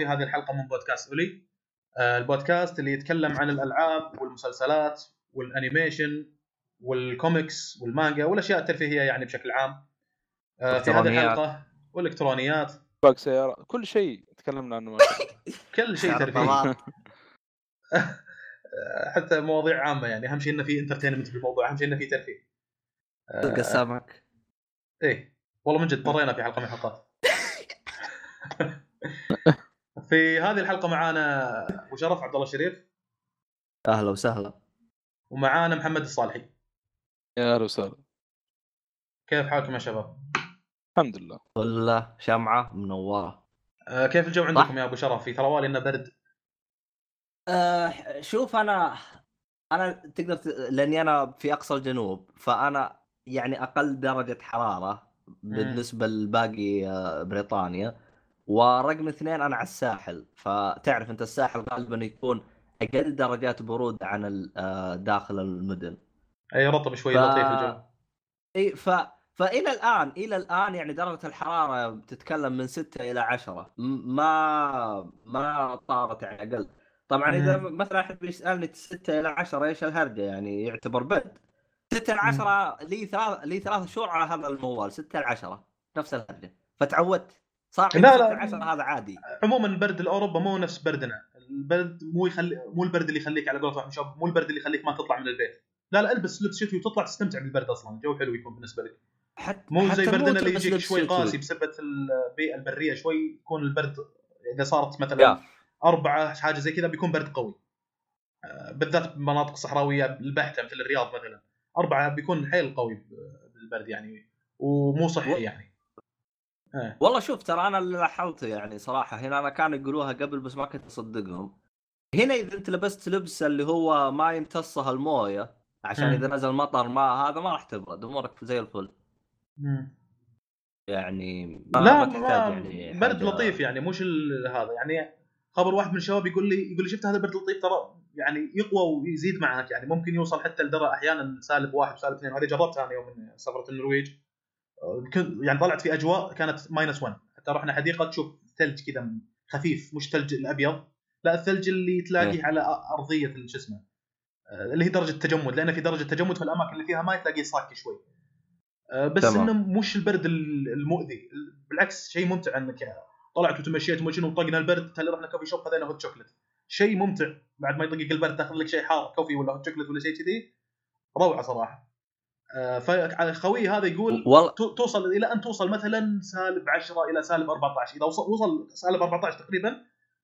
في هذه الحلقة من بودكاست Oly آه، البودكاست اللي يتكلم عن الألعاب والمسلسلات وال animation وال comics والمانجا والأشياء الترفيهية يعني بشكل عام. آه، في هذه إلكترونيات. الحلقة والإلكترونيات. باق سيارة. كل شيء تكلمنا عنه. كل شيء ترفيهي. آه، حتى مواضيع عامة يعني. أهم شيء إنه في entertainment في الموضوع. أهم شيء إنه في ترفيه. سوق السمك. إيه. والله من جد اضطرينا في حلقة من الحلقات في هذه الحلقة معانا أبو شرف عبد الله الشريف أهلا وسهلا. ومعانا محمد الصالحي. يا أهلا وسهلا. كيف حالكم يا شباب؟ الحمد لله. ولا شمعة منورة. آه كيف الجو عندكم يا أبو شرف؟ في تروالي إنه برد. أه شوف أنا أنا تقدر ت... لأني أنا في أقصى الجنوب فأنا يعني أقل درجة حرارة بالنسبة لباقي آه، بريطانيا. ورقم اثنين أنا على الساحل. فتعرف أنت الساحل غالبا يكون أقل درجات برود عن آه، داخل المدن. أي رطب شوي ف... لطيف الجو. إي ف فإلى الآن إلى الآن يعني درجة الحرارة بتتكلم من 6 إلى 10 م- ما ما طارت يعني أقل. طبعا إذا. مثلا احد بيسالني 6 إلى 10 إيش الهرجة؟ يعني يعتبر برد 6 إلى 10 لي ثلاث لي ثلاث شهور على هذا الموال 6 إلى 10 نفس الهرجة. فتعودت. صار لا، لا لا. 6 إلى 10 هذا عادي. عموما برد الأوروبا مو نفس بردنا. البرد مو يخلي مو البرد اللي يخليك على قولة واحد مو البرد اللي يخليك ما تطلع من البيت. لا لا البس لبس شتوي وتطلع تستمتع بالبرد أصلا. الجو حلو يكون بالنسبة لك. حتى مو زي حتى بردنا اللي يجيك شوي. قاسي بسبه البيئة البرية شوي يكون البرد إذا صارت مثلا يا. أربعة حاجة زي كذا بيكون برد قوي. آه، بالذات بمناطق صحراوية البحتة مثل الرياض مثلا. أربعة بيكون حيل قوي بالبرد يعني ومو صحي يعني. آه. والله شوف ترى أنا اللي لاحظته يعني صراحة هنا أنا كانوا يقولوها قبل بس ما كنت أصدقهم هنا إذا أنت لبست لبس اللي هو ما يمتصها الموية عشان مم. إذا نزل مطر ما هذا ما راح تبرد أمورك زي الفل مم. يعني ما لا ما تحتاج يعني برد لطيف يعني مش هذا يعني خبر واحد من الشباب يقول لي يقول لي شفت هذا البرد لطيف ترى يعني يقوى ويزيد معك يعني ممكن يوصل حتى لدرجة أحيانا سالب واحد وسالب اثنين وهذه جربتها أنا يوم سافرت النرويج يعني طلعت في أجواء كانت minus 1 حتى رحنا حديقة تشوف ثلج كذا خفيف مش ثلج الأبيض لا الثلج اللي تلاقيه إيه. على أرضية شو اسمه آه، اللي هي درجة التجمد لأن في درجة تجمد في الأماكن اللي فيها ماي تلاقيه صاكي شوي. آه، بس تمام. إنه مش البرد ال- المؤذي. بالعكس شيء ممتع إنك طلعت وتمشيت ومشينا وطقنا البرد تالي رحنا coffee shop خذينا hot chocolate شيء ممتع. بعد ما يطقك البرد تاخذ لك شيء حار coffee ولا hot chocolate ولا شيء كذي روعة صراحة. فخوي هذا يقول والله تو- توصل إلى أن توصل مثلا سالب 10 إلى سالب 14 إذا وصل وصل سالب 14 تقريبا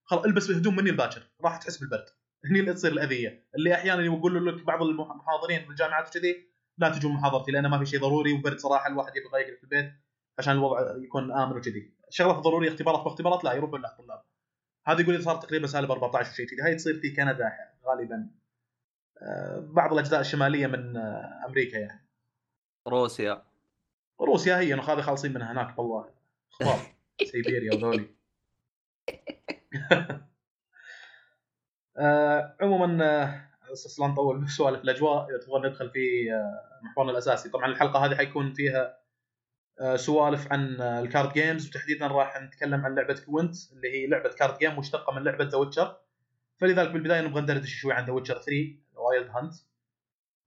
خلاص البس هدوم مني الباكر. راح تحس بالبرد. هني اللي تصير الأذية. اللي أحيانا يقول لك بعض المحاضرين في الجامعات وكذي لا تجون محاضرتي لأن ما في شيء ضروري وبرد صراحة الواحد يبغى يقعد في البيت عشان الوضع يكون آمن وكذي. الشغلات الضروريه اختبارات. باختبارات لا يروحون لها الطلاب هذا يقول لي صار تقريبا سالب 14 وشيء كذي. هاي تصير في كندا غالبا. آه، بعض الأجزاء الشمالية من آه، أمريكا يعني. روسيا. روسيا هي انه هذه خالصين منها هناك والله. أخبار سيبيريا وذولي. آه عموما آه، أساس لا نطول بسوالف الأجواء. إذا تبغى ندخل في آه، محورنا الأساسي. طبعا الحلقة هذه حيكون فيها آه، سوالف عن آه، ال card games وتحديدا راح نتكلم عن لعبة Gwent اللي هي لعبة card game مشتقة من لعبة The Witcher فلذلك بالبداية نبغى ندردش شوي عن The Witcher 3 Wild Hunt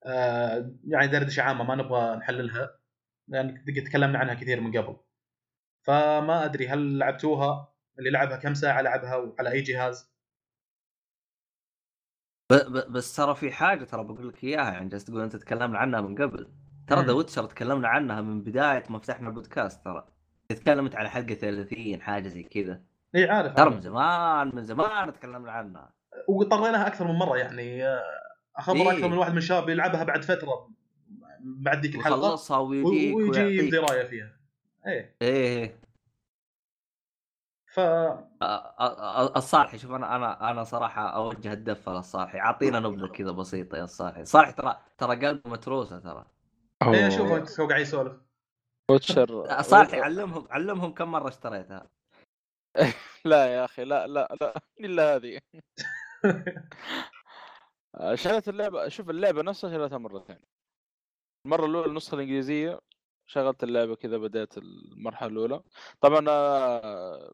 آه يعني دردشة عامة ما نبغى نحللها لأن تكلمنا عنها كثير من قبل. فما أدري هل لعبتوها؟ اللي لعبها كم ساعة لعبها؟ وعلى أي جهاز؟ ب... ب... بس ترى في حاجة ترى بقول لك إياها يعني جالس تقول أنت تكلمنا عنها من قبل. ترى. The Witcher تكلمنا عنها من بداية ما فتحنا البودكاست ترى. تكلمت على حلقة 30 حاجة زي كذا. إي عارف ترى من. زمان من زمان تكلمنا عنها. وطريناها أكثر من مرة يعني آه، اخبر إيه. أكثر من واحد من الشباب يلعبها بعد فترة بعد ذيك الحلقة ويجيك ويجي ويعطيك. درايه فيها. إيه. إيه ف أ- أ- الصالحي شوف أنا أنا أنا صراحة أوجه الدفه للصالحي أعطينا نبذة كذا بسيطة يا الصالحي. صالحي ترى ترى قلبه متروسة ترى. إيه اشوفه هو قاعد يسولف. ويتشر صالحي علمهم علمهم كم مرة اشتريتها. لا يا أخي لا لا لا إلا هذه. شريت اللعبة شوف اللعبة نفسها شريتها مرتين. المرة الأولى النسخة الإنجليزية شغلت اللعبة كذا بديت المرحلة الأولى. طبعا آه،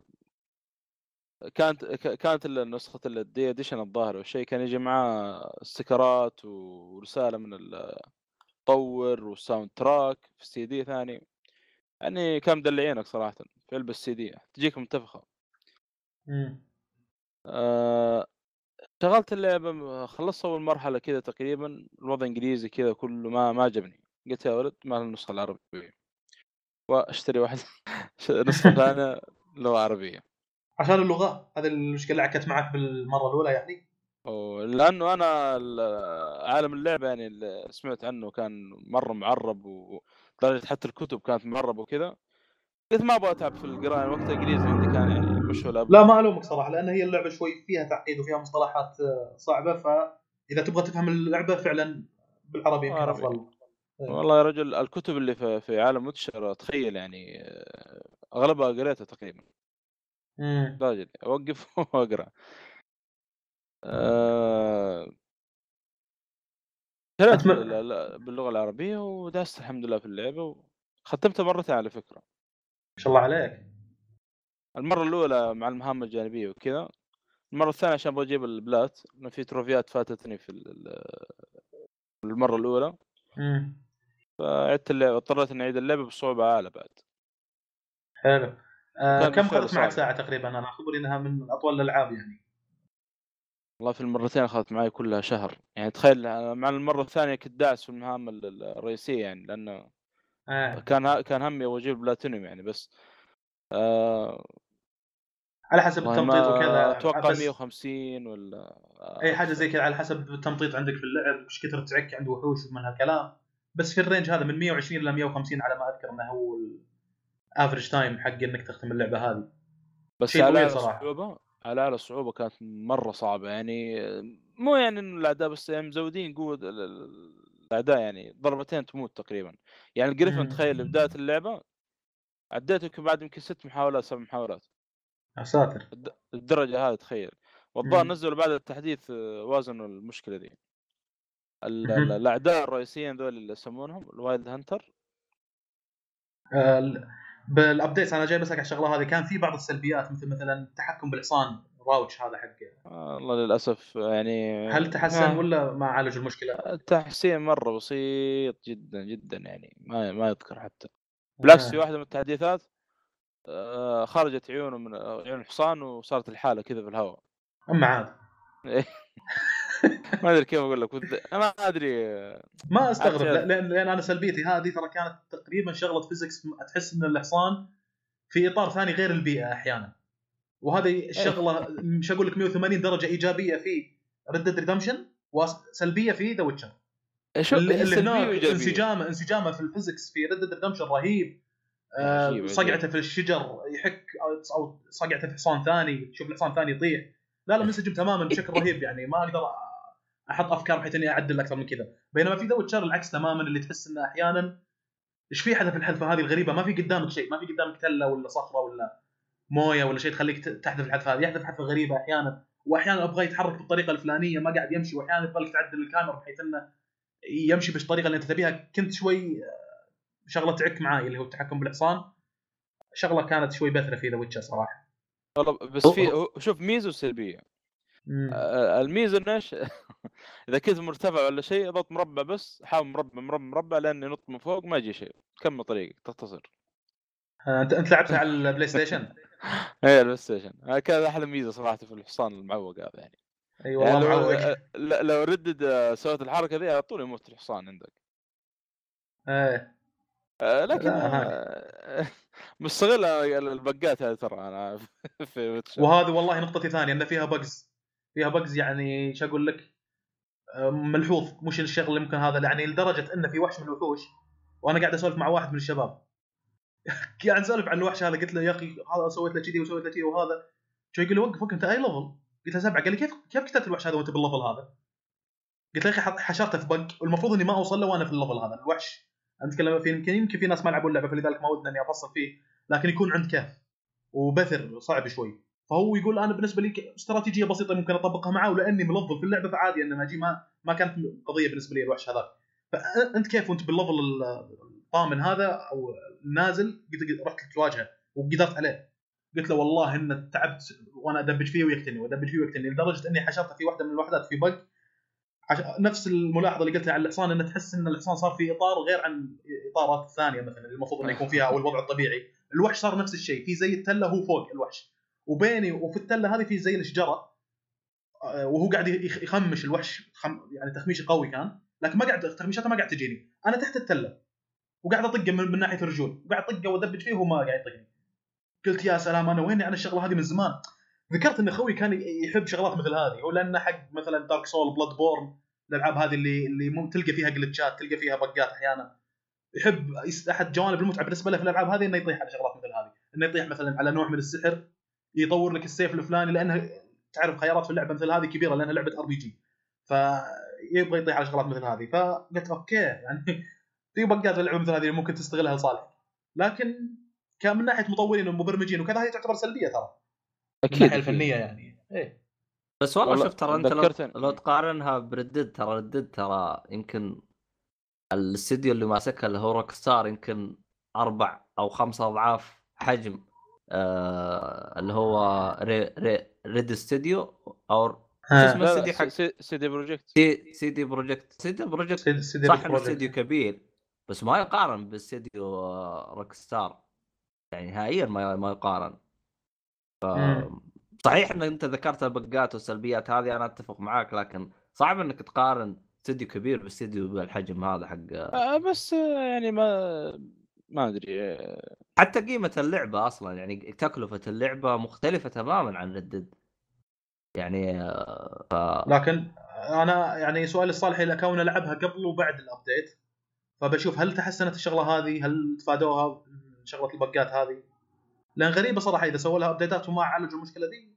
كانت كانت نسخة ال day edition الظاهر والشيء. كان يجي معاه استيكرات ورسالة من المطور وال soundtrack في السي دي ثاني. يعني كان مدلعينك صراحة. في علبة السي دي تجيك منتفخه. آه، شغلت اللعبة خلصت أول مرحلة كذا تقريبا الوضع إنجليزي كذا كله ما ما عجبني. قلت يا ولد ما النسخه العربيه وأشتري واحد. نسخه ثانية لغة عربية. عشان اللغة. هذه المشكلة اللي عكت معك بالمرة الأولى يعني. لأنه أنا ال- عالم اللعبة يعني اللي سمعت عنه كان مرة معرب ولدرجه حتى الكتب كانت معربة وكذا قلت ما أبغى أتعب في القراءة وقت الانجليزي عندي كان يعني مش ولا لا ما ألومك صراحة لأن هي اللعبة شوي فيها تعقيد وفيها مصطلحات آه، صعبة فاذا تبغى تفهم اللعبة فعلا بالعربي يمكن. أفضل. والله يا رجل الكتب اللي في, في عالم ويتشر تخيل يعني آه، أغلبها قريتها تقريبا. راجل أوقف وأقرأ. أه... ال- باللغة العربية وداست الحمد لله في اللعبة وختمتها مرتين على فكرة. ما شاء الله عليك. المرة الأولى مع المهام الجانبية وكذا المرة الثانية عشان أبغى أجيب البلات لأن في تروفيات فاتتني في ال- ال- المرة الأولى. فعدت اللعبه اضطريت إني أعيد اللعبه بصعوبة أعلى بعد. حلو. آه كم اخذت معك. ساعة تقريبا؟ أنا خبري إنها من أطول الألعاب يعني. والله في المرتين أخذت معي كلها شهر. يعني تخيل مع المرة الثانية كنت داعس في المهام ال- ال- الرئيسية يعني لأنه آه. كان كان همي أبغى أجيب بلاتينيوم يعني بس. آه على حسب التمطيط وكذا. أتوقع بس 150 ولا أي حاجة زي كذا على حسب التمطيط عندك في اللعب إيش كثر تعك عند وحوش ومن هالكلام. بس في ال range هذا من 120 إلى 150 على ما أذكر إنه هو ال average time حق إنك تختم اللعبة هذه. بس على. الصعوبه على اعلى الصعوبه كانت مرة صعبة يعني مو يعني إنه الاعداء بس يعني مزودين قوة ال- ال- الاعداء يعني ضربتين تموت تقريبا. يعني. ال griffin تخيل بداية اللعبة عديته يمكن بعد يمكن ست محاولات سبع محاولات. يا ساتر. الد- الدرجة هذه تخيل. والظاهر. نزلوا بعد التحديث آه، وازنوا المشكلة دي. الأعداء الرئيسيين ذول اللي يسمونهم ال Wild Hunter؟ آه، ال- بالابديتس أنا جاي بسالك على الشغله هذه كان في بعض السلبيات مثل مثلا التحكم بالحصان راوتش هذا حق والله للأسف يعني هل تحسن. ولا ما عالجوا المشكلة؟ التحسين مرة بسيط جدا جدا يعني. ما ما يذكر حتى. بالعكس في آه. واحدة من التحديثات. خرجت عيونه من آه، عيون الحصان وصارت الحالة كذا في الهواء. اما عاد ما أدري كيف أقول لك ما أدري آه، ما أستغرب لأن لأن أنا سلبيتي هذه ترى كانت تقريبا شغلة physics تحس إن الحصان في إطار ثاني غير البيئة أحيانا. وهذه الشغله مش أقول لك 180 درجة إيجابية في Red Dead Redemption وسلبيه في The Witcher اللي, اللي هناك. انسجامه انسجامه في ال physics في Red Dead Redemption رهيب. آه، صقعته. في الشجر يحك أو صقعته في حصان ثاني تشوف الحصان ثاني يطيح. لا لا منسجم تماما بشكل رهيب يعني. ما أقدر أحط أفكار بحيث إني أعدل أكثر من كذا. بينما في The Witcher العكس تماما اللي تحس إنه أحيانا إيش في حدث الحذفه هذه الغريبة؟ ما في قدامك شيء. ما في قدامك تلة ولا صخرة ولا موية ولا شيء تخليك تحذف الحذف هذه. يحذف حذفه غريبة أحيانا. واحيانا أبغى يتحرك بالطريقة الفلانية ما قاعد يمشي. واحيانا يبغى تعدل الكاميرا بحيث إنه يمشي بالطريقة اللي أنت تبيها. كنت شوي شغلة تعك معاي اللي هو التحكم بالحصان. شغلة كانت شوي بثرة في The Witcher صراحة. والله بس في شوف ميزة وسلبية. آه، الميزة إنه إيش؟ إذا كنت مرتفع ولا شيء اضغط مربع بس حاول مربع مربع مربع لين ينط من فوق ما يجي شيء. كمل طريقك تختصر. آه، أنت أنت لعبتها على ال PlayStation؟ إيه ال PlayStation. هذا كان أحلى ميزه صراحة في الحصان المعوق هذا يعني. أي يعني والله لو, معوق. ل- لو ردد آه، سويت الحركة ذي على طول يموت الحصان عندك. إيه. آه، لكن لا، هاك. آه، مستغل البقات هذه ترى أنا في Witcher. وهذه والله نقطتي ثانية إن فيها bugs فيها bugs يعني إيش أقول لك آه، ملحوظ مش الشغل اللي ممكن هذا يعني لدرجة إن في وحش من الوحوش وأنا قاعد أسولف مع واحد من الشباب قاعد أسولف عن الوحش هذا قلت له يا أخي هذا سويت له كذي وسويت له كذي وهذا شو يقول لي وقف وقف أنت أي level؟ قلت له سبعة قال لي كيف كيف قتلت الوحش هذا وأنت بال level هذا؟ قلت له يا أخي حشرته في bug والمفروض إني ما أوصل له وأنا في ال level هذا الوحش أنا اتكلم في يمكن يمكن في ناس ما لعبوا اللعبة فلذلك ما ودنا إني أفصل فيه لكن يكون عند كهف وبثر صعب شوي. فهو يقول أنا بالنسبة لي استراتيجية بسيطة ممكن أطبقها معه ولاني ملفل في اللعبة فعادي ان أجي ما ما كانت قضية بالنسبة لي الوحش هذاك. فانت كيف وأنت بال level ال- طامن هذا أو نازل قلت رحت تواجهه وقدرت عليه. قلت له والله ان تعبت وأنا أدبج فيه ويقتلني وأدبج فيه ويقتلني لدرجة إني حشرته في واحدة من الوحدات في بق نفس الملاحظة اللي قلتها على الحصان انه تحس إن الحصان صار في إطار غير عن الاطارات الثانية مثلا اللي المفروض إنه يكون فيها أو الوضع الطبيعي. الوحش صار نفس الشيء في زي التلة هو فوق الوحش. وبيني وفي التلة هذه في زي الشجرة آه، وهو قاعد يخ- يخمش الوحش خم... يعني تخميشه قوي كان لكن ما قاعد تخميشاته ما قاعد تجيني. أنا تحت التلة وقاعد أطقه من, من ناحية الرجول وقاعد أطقه وأدبج فيه وهو ما قاعد يطقني. قلت يا سلام أنا ويني؟ أنا الشغلة هذه من زمان. ذكرت إن أخوي كان يحب شغلات مثل هذه. هو لأنه حق مثلا Dark Soul Bloodborne الألعاب هذه اللي اللي مم تلقى فيها جلتشات تلقى فيها بقات أحيانا. يحب أحد جوانب المتعة بالنسبة له في الألعاب هذه إنه يطيح على شغلات مثل هذه. إنه يطيح مثلا على نوع من السحر يطور لك السيف الفلاني لأنه تعرف خيارات في اللعبة مثل هذه كبيرة لأنها لعبة RPG فيبغى يطيح على شغلات مثل هذه. فقلت أوكي يعني في بقات اللعبة مثل هذه ممكن تستغلها لصالحك لكن كان من ناحية مطورين ومبرمجين وكذا هي تعتبر سلبية ترى. أكيد. الناحيه الفنية يعني. إيه. بس والله, والله شوف ترى أنت لو. لو تقارنها ب Red Dead ترى Red Dead ترى يمكن الاستديو اللي ماسكها اللي هو Rockstar يمكن أربع أو خمس أضعاف حجم آه اللي هو Re Re Red استوديو أو شو اسمه لا حق C- CD Projekt C CD Projekt CD Projekt CD CD صح إنه Projekt. استديو كبير بس ما يقارن باستديو آه، Rockstar. يعني نهائيا ما ما يقارن. ف... صحيح إن أنت ذكرت البقات والسلبيات هذه أنا أتفق معاك لكن صعب إنك تقارن استديو كبير باستديو بالحجم هذا حق آه، بس يعني ما ما أدري آه، حتى قيمة اللعبة أصلا يعني تكلفة اللعبة مختلفة تماما عن Red Dead يعني آه، لكن أنا يعني سؤالي الصالح إلى كونه لعبها قبل وبعد ال update فبشوف هل تحسنت الشغلة هذه؟ هل تفادوها شغلة البقات هذه؟ لأن غريبة صراحة إذا سووا لها ابديتات وما عالجوا المشكلة دي.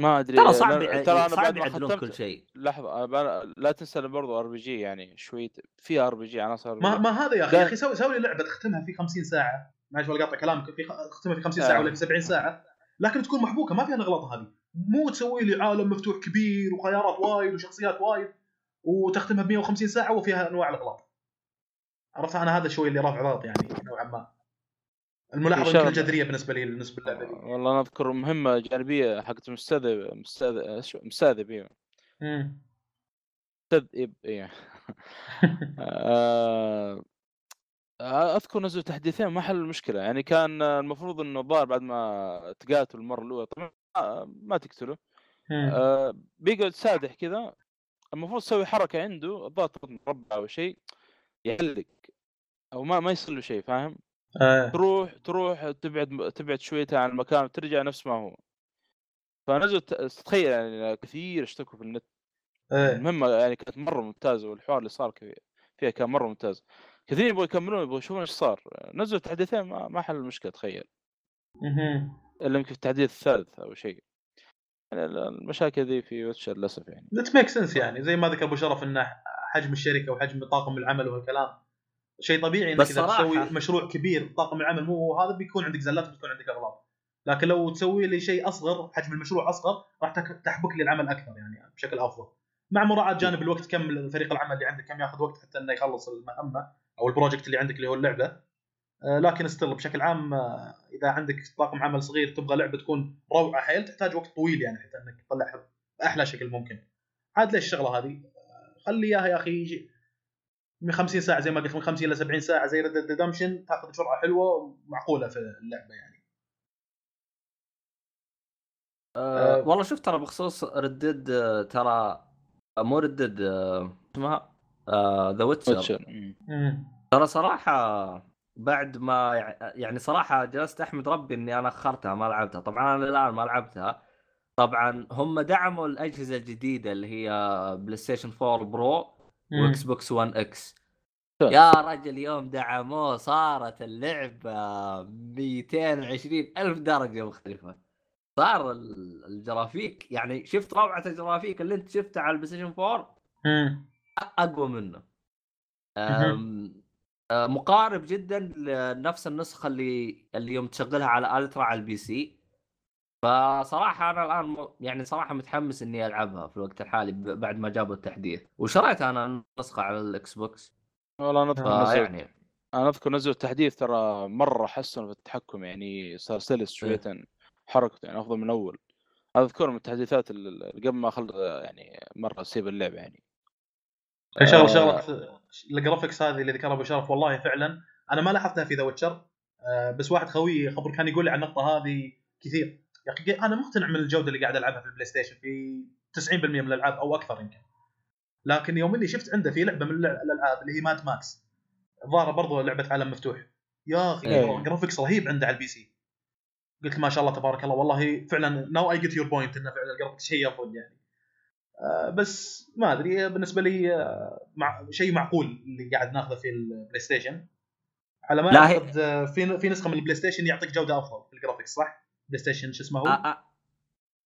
ما أدري. ترى صعب ترى أنا صعب بعد ما ختمت كل شيء. لحظة أنا- لا تنسى برضو RPG يعني شوي فيها RPG عناصر ما ما هذا يا أخي. يا أخي سوي سوي لي لعبة تختمها في 50 ساعة. معلش ولا قاطع كلامك. في تختمها في 50 ساعة آه. ولا في 70 ساعة. لكن تكون محبوكة ما فيها الاغلاط هذه. مو تسوي لي عالم مفتوح كبير وخيارات وايد وشخصيات وايد وتختمها ب 150 ساعة وفيها أنواع الأغلاط. عرفت؟ أنا هذا شوي اللي رافع ضغط يعني نوعا ما. الملاحظة يمكن. الجذريه بالنسبة لي بالنسبة للعبة دي والله أنا أذكر مهمة جانبية حقت مستذئب مستذئب شو- مستذئب أيوه. مستذئب أيوه آه، أذكر نزلوا تحديثين ما حلوا المشكلة يعني كان المفروض إنه الظاهر بعد ما تقاتل المرة الأولى طبعا ما- تقتله. آه، بيقعد سادح كذا المفروض تسوي حركة عنده الظاهر مربع أو شيء يعلق أو ما ما يصير له شيء فاهم؟ آه. تروح تروح تبعد تبعد شويتها عن المكان وترجع نفس ما هو. فنزلوا ت- تتخيل يعني كثير اشتكوا في النت. آه. المهمة يعني كانت مرة ممتازة والحوار اللي صار فيها كان مرة ممتاز. كثير يبغوا يكملون يبغوا يشوفون إيش صار. نزلوا تحديثين ما, ما حل المشكلة تخيل. إلا يمكن في التحديث الثالث أو شيء. يعني ال- المشاكل ذي في Witcher للأسف يعني. that make sense يعني زي ما ذكر أبو شرف إنه حجم الشركة وحجم طاقم العمل وهالكلام. شيء طبيعي انك إذا تسوي مشروع كبير طاقم العمل مو هذا بيكون عندك زلات وبتكون عندك أغلاط. لكن لو تسوي لي شيء أصغر حجم المشروع أصغر راح تحبك لي العمل أكثر يعني بشكل أفضل. مع مراعاة جانب الوقت كم فريق العمل اللي عندك كم ياخذ وقت حتى إنه يخلص المهمة أو ال project اللي عندك اللي هو اللعبة. آه، لكن still بشكل عام آه، إذا عندك طاقم عمل صغير تبغى لعبة تكون روعة حيل تحتاج وقت طويل يعني حتى إنك تطلعها بأحلى شكل ممكن. عاد ليش الشغلة هذه؟ خلي إياها يا أخي من 50 ساعة زي ما قلت من 50 إلى 70 ساعة زي Red Redemption تاخذ جرعه حلوة ومعقولة في اللعبة يعني. آه آه. والله شوف ترى بخصوص Red Dead آه ترى آه، مو Red Dead آه اسمها؟ The Witcher. ترى صراحة بعد ما يع- يعني صراحة جلست أحمد ربي إني أنا أخرتها ما لعبتها. طبعا أنا الآن ما لعبتها. طبعا هم دعموا الأجهزة الجديدة اللي هي PlayStation 4 Pro و Xbox 1 X. يا رجل يوم دعموه صارت اللعبة 220 ألف درجة مختلفة. صار ال- الجرافيك يعني شفت روعه الجرافيك اللي أنت شفتها على ال PlayStation 4 مم. أقوى منه. آه، مقارب جدا لنفس النسخة اللي اللي يوم تشغلها على ultra على ال PC. فصراحة أنا الآن م- يعني صراحة متحمس إني ألعبها في الوقت الحالي ب- بعد ما جابوا التحديث. وشريت أنا النسخه على ال Xbox والله أنا أذكر نزلت فيعني أنا أذكر نزلوا التحديث ترى مرة حسنوا في التحكم يعني صار سلس شويتين حركته يعني أفضل من أول. أذكر من التحديثات اللي قبل ما خل يعني مرة أسيب اللعبه يعني. شغله آه. شغله ال graphics هذه اللي ذكرها أبو شرف والله فعلا أنا ما لاحظتها في The Witcher. بس واحد خوي خبر كان يقول لي عن النقطة هذه كثير. يا أخي أنا مقتنع من الجودة اللي قاعد ألعبها في ال PlayStation في 90% من الألعاب أو أكثر يمكن. لكن يوم إني شفت عنده في لعبة من الع- الألعاب اللي هي Mad Max ظاهرة برضو لعبة عالم مفتوح. يا أخي إيه. graphics رهيب عنده على ال PC. قلت ما شاء الله تبارك الله والله فعلا now I get your point إنه فعلا ال graphics شيء أفضل يعني. آه، بس ما أدري بالنسبة لي آه، مع شيء معقول اللي قاعد ناخذه في ال PlayStation. على ما أعتقد آه، في في نسخة من ال PlayStation يعطيك جودة أفضل في ال graphics صح؟ PlayStation شو اسمه هو؟ آه آه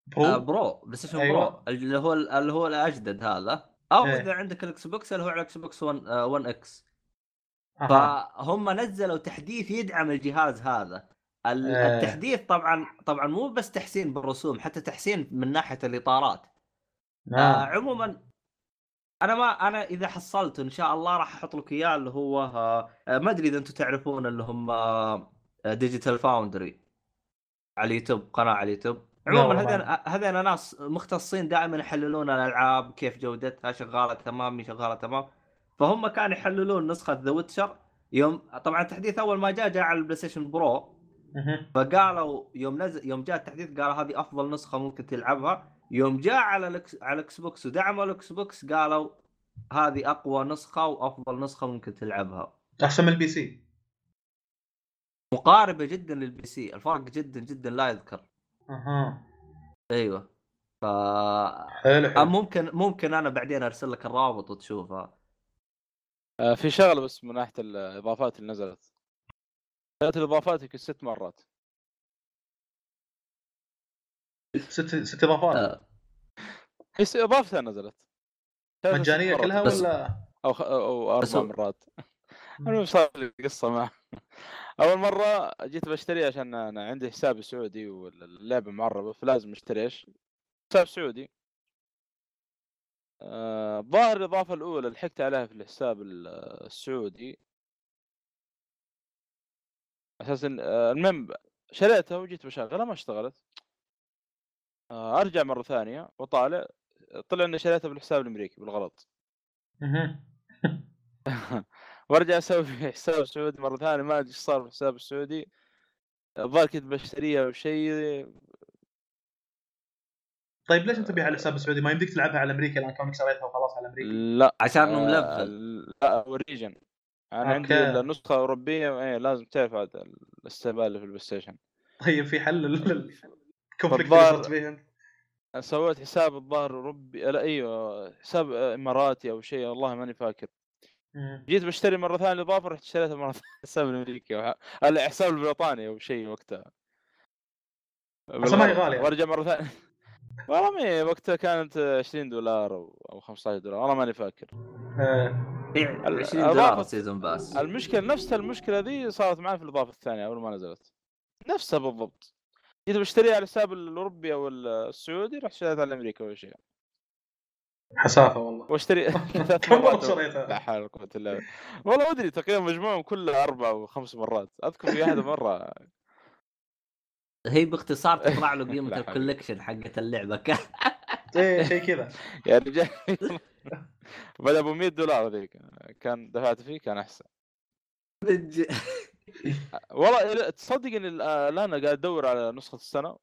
Pro آه Pro PlayStation أيوة. Pro اللي هو اللي هو الأجدد هذا أو إيه. إذا عندك ال Xbox اللي هو على ال Xbox 1 آه 1 X. فهم نزلوا تحديث يدعم الجهاز هذا إيه. التحديث طبعا طبعا مو بس تحسين بالرسوم حتى تحسين من ناحية الإطارات آه آه. عموما أنا ما أنا إذا حصلته إن شاء الله راح أحط لك إياه اللي هو آه آه، ما أدري إذا أنتم تعرفون اللي هم آه Digital Foundry على اليوتيوب قناة على اليوتيوب. عموما. هذين هذين ناس مختصين دائما يحللون الألعاب كيف جودتها شغالة تمام مي شغالة تمام. فهم كانوا يحللون نسخة The Witcher يوم طبعا التحديث أول ما جاء جاء على ال PlayStation Pro. فقالوا يوم نزل يوم جاء التحديث قالوا هذه أفضل نسخة ممكن تلعبها. يوم جاء على ال X على ال Xbox ودعموا ال Xbox قالوا هذه أقوى نسخة وأفضل نسخة ممكن تلعبها. أحسن من ال PC. مقاربة جدا لل PC الفرق جدا جدا لا يذكر. أها. أيوه. ف حلو آه، حلو ممكن ممكن أنا بعدين أرسل لك الرابط وتشوفها آه، في شغلة بس من ناحية الإضافات اللي نزلت. ثلاث الإضافات يمكن ست مرات. ست ست إضافات؟ آه، هي س- إضافتها نزلت. مجانية. كلها بس- ولا؟ أو خ... أو بس أربع مرات. المهم صار لي قصه معه. أول مرة جيت بشتري عشان أنا عندي حساب سعودي واللعبة معربة فلازم أشتري إيش؟ حساب سعودي. آه، الظاهر الإضافة الأولى لحقت عليها في الحساب ال- السعودي. أساسا آه، المهم شريتها وجيت بشغلها ما اشتغلت. آه، أرجع مرة ثانية وطالع طلع إني شريتها بالحساب الأمريكي بالغلط. وارجع أسوي في حساب سعودي مرة ثانية ما أدري إيش صار في الحساب السعودي. الظاهر كنت بشتريها أو شيء طيب ليش أنت تبيها على الحساب السعودي؟ ما يمديك تلعبها على أمريكا الان كونك شريتها وخلاص على أمريكا. لا. عشان انه آه، ملفل لا region أنا عندي OK. النسخه الاوروبيه إيه لازم تعرف هذا الاستهبال اللي في ال PlayStation. طيب في حل ال conflict فالظاهر- اللي فيه انت سويت حساب الظاهر أوروبي لا أيوه حساب إماراتي أو شيء والله ماني فاكر. جيت بشتري مرة ثانية الاضافه رحت اشتريتها مرة ثانية. حساب الأمريكي أو ح- لا حساب البريطاني أو شيء وقتها. بس ما هي غالية. وارجع مرة ثانية. والله ما هي وقتها كانت 20 دولار أو أو 15 دولار والله ماني فاكر. آه. في ال- 20 دولار season pass. المشكلة نفس المشكلة ذي صارت معي في الإضافة الثانية اول ما نزلت. نفسها بالضبط. جيت بشتريها على الحساب الأوروبي أو السعودي رحت شريتها على الأمريكي أول شيء. حسافة والله. واشتري ثلاث مرات لا شريتها؟ حول ولا قوة إلا بالله. والله ما أدري تقريبا مجموعهم كلها أربع أو خمس مرات. أذكر في واحدة مرة هي باختصار تطلع له قيمة لا حول. الكوليكشن حقت اللعبة. كان إيه شيء كذا. يا رجال بدا أبو 100 دولار ذيك. كان دفعت فيه كان أحسن. والله تصدق اني الآن- الآن قاعد أدور على نسخة السنة.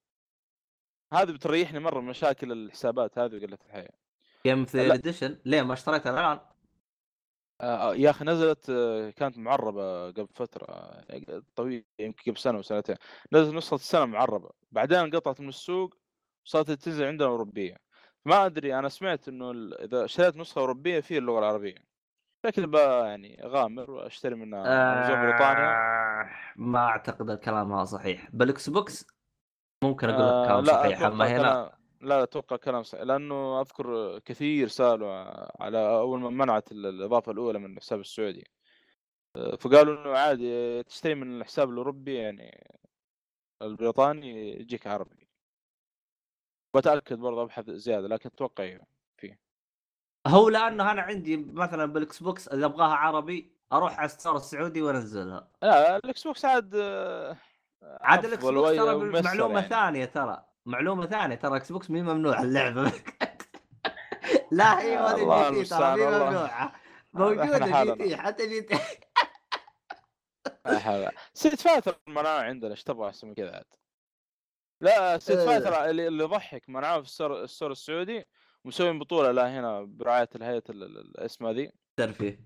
هذه بتريحني مرة من مشاكل الحسابات هذه وقلة الحياة. Game of the Year. Edition ليه ما اشتريتها الآن؟ آه، يا أخي نزلت آه، كانت معربة قبل فترة آه، طويلة يمكن قبل سنة وسنتين نزلت نسخة السنة معربة. بعدين انقطعت من السوق وصارت تنزل عندنا أوروبية. ما أدري أنا سمعت إنه إذا شريت نسخة أوروبية في اللغة العربية. شكل بقى يعني اغامر وأشتري منها نظام بريطانيا. آه، ما أعتقد الكلام هذا صحيح. بال Xbox ممكن أقول لك آه، كلام لا صحيح أما هنا لا أتوقع كلام صحيح لأنه أذكر كثير سألوا على أول ما منعت ال- الإضافة الأولى من الحساب السعودي فقالوا إنه عادي تشتري من الحساب الأوروبي يعني البريطاني يجيك عربي بتاكد برضه ابحث زيادة لكن أتوقع إيه. هو لأنه أنا عندي مثلا بال Xbox إذا أبغاها عربي أروح على ال store السعودي وأنزلها لا ال Xbox عاد عاد ال Xbox ترى معلومة يعني. ثانية ترى معلومة ثانية ترى Xbox مي ممنوع اللعبة. لا هي ولا GTA ترى مي. ممنوعة. موجودة GTA حتى GTA. Street Fighter منعوه عندنا إيش تبغى أحسن من كذا عاد؟ لا Street آه. Fighter اللي اللي يضحك منعوه في ال store ال store السعودي مسوين بطولة لا هنا برعاية الهيئة ال- ال- الاسماء ذي. ترفيه.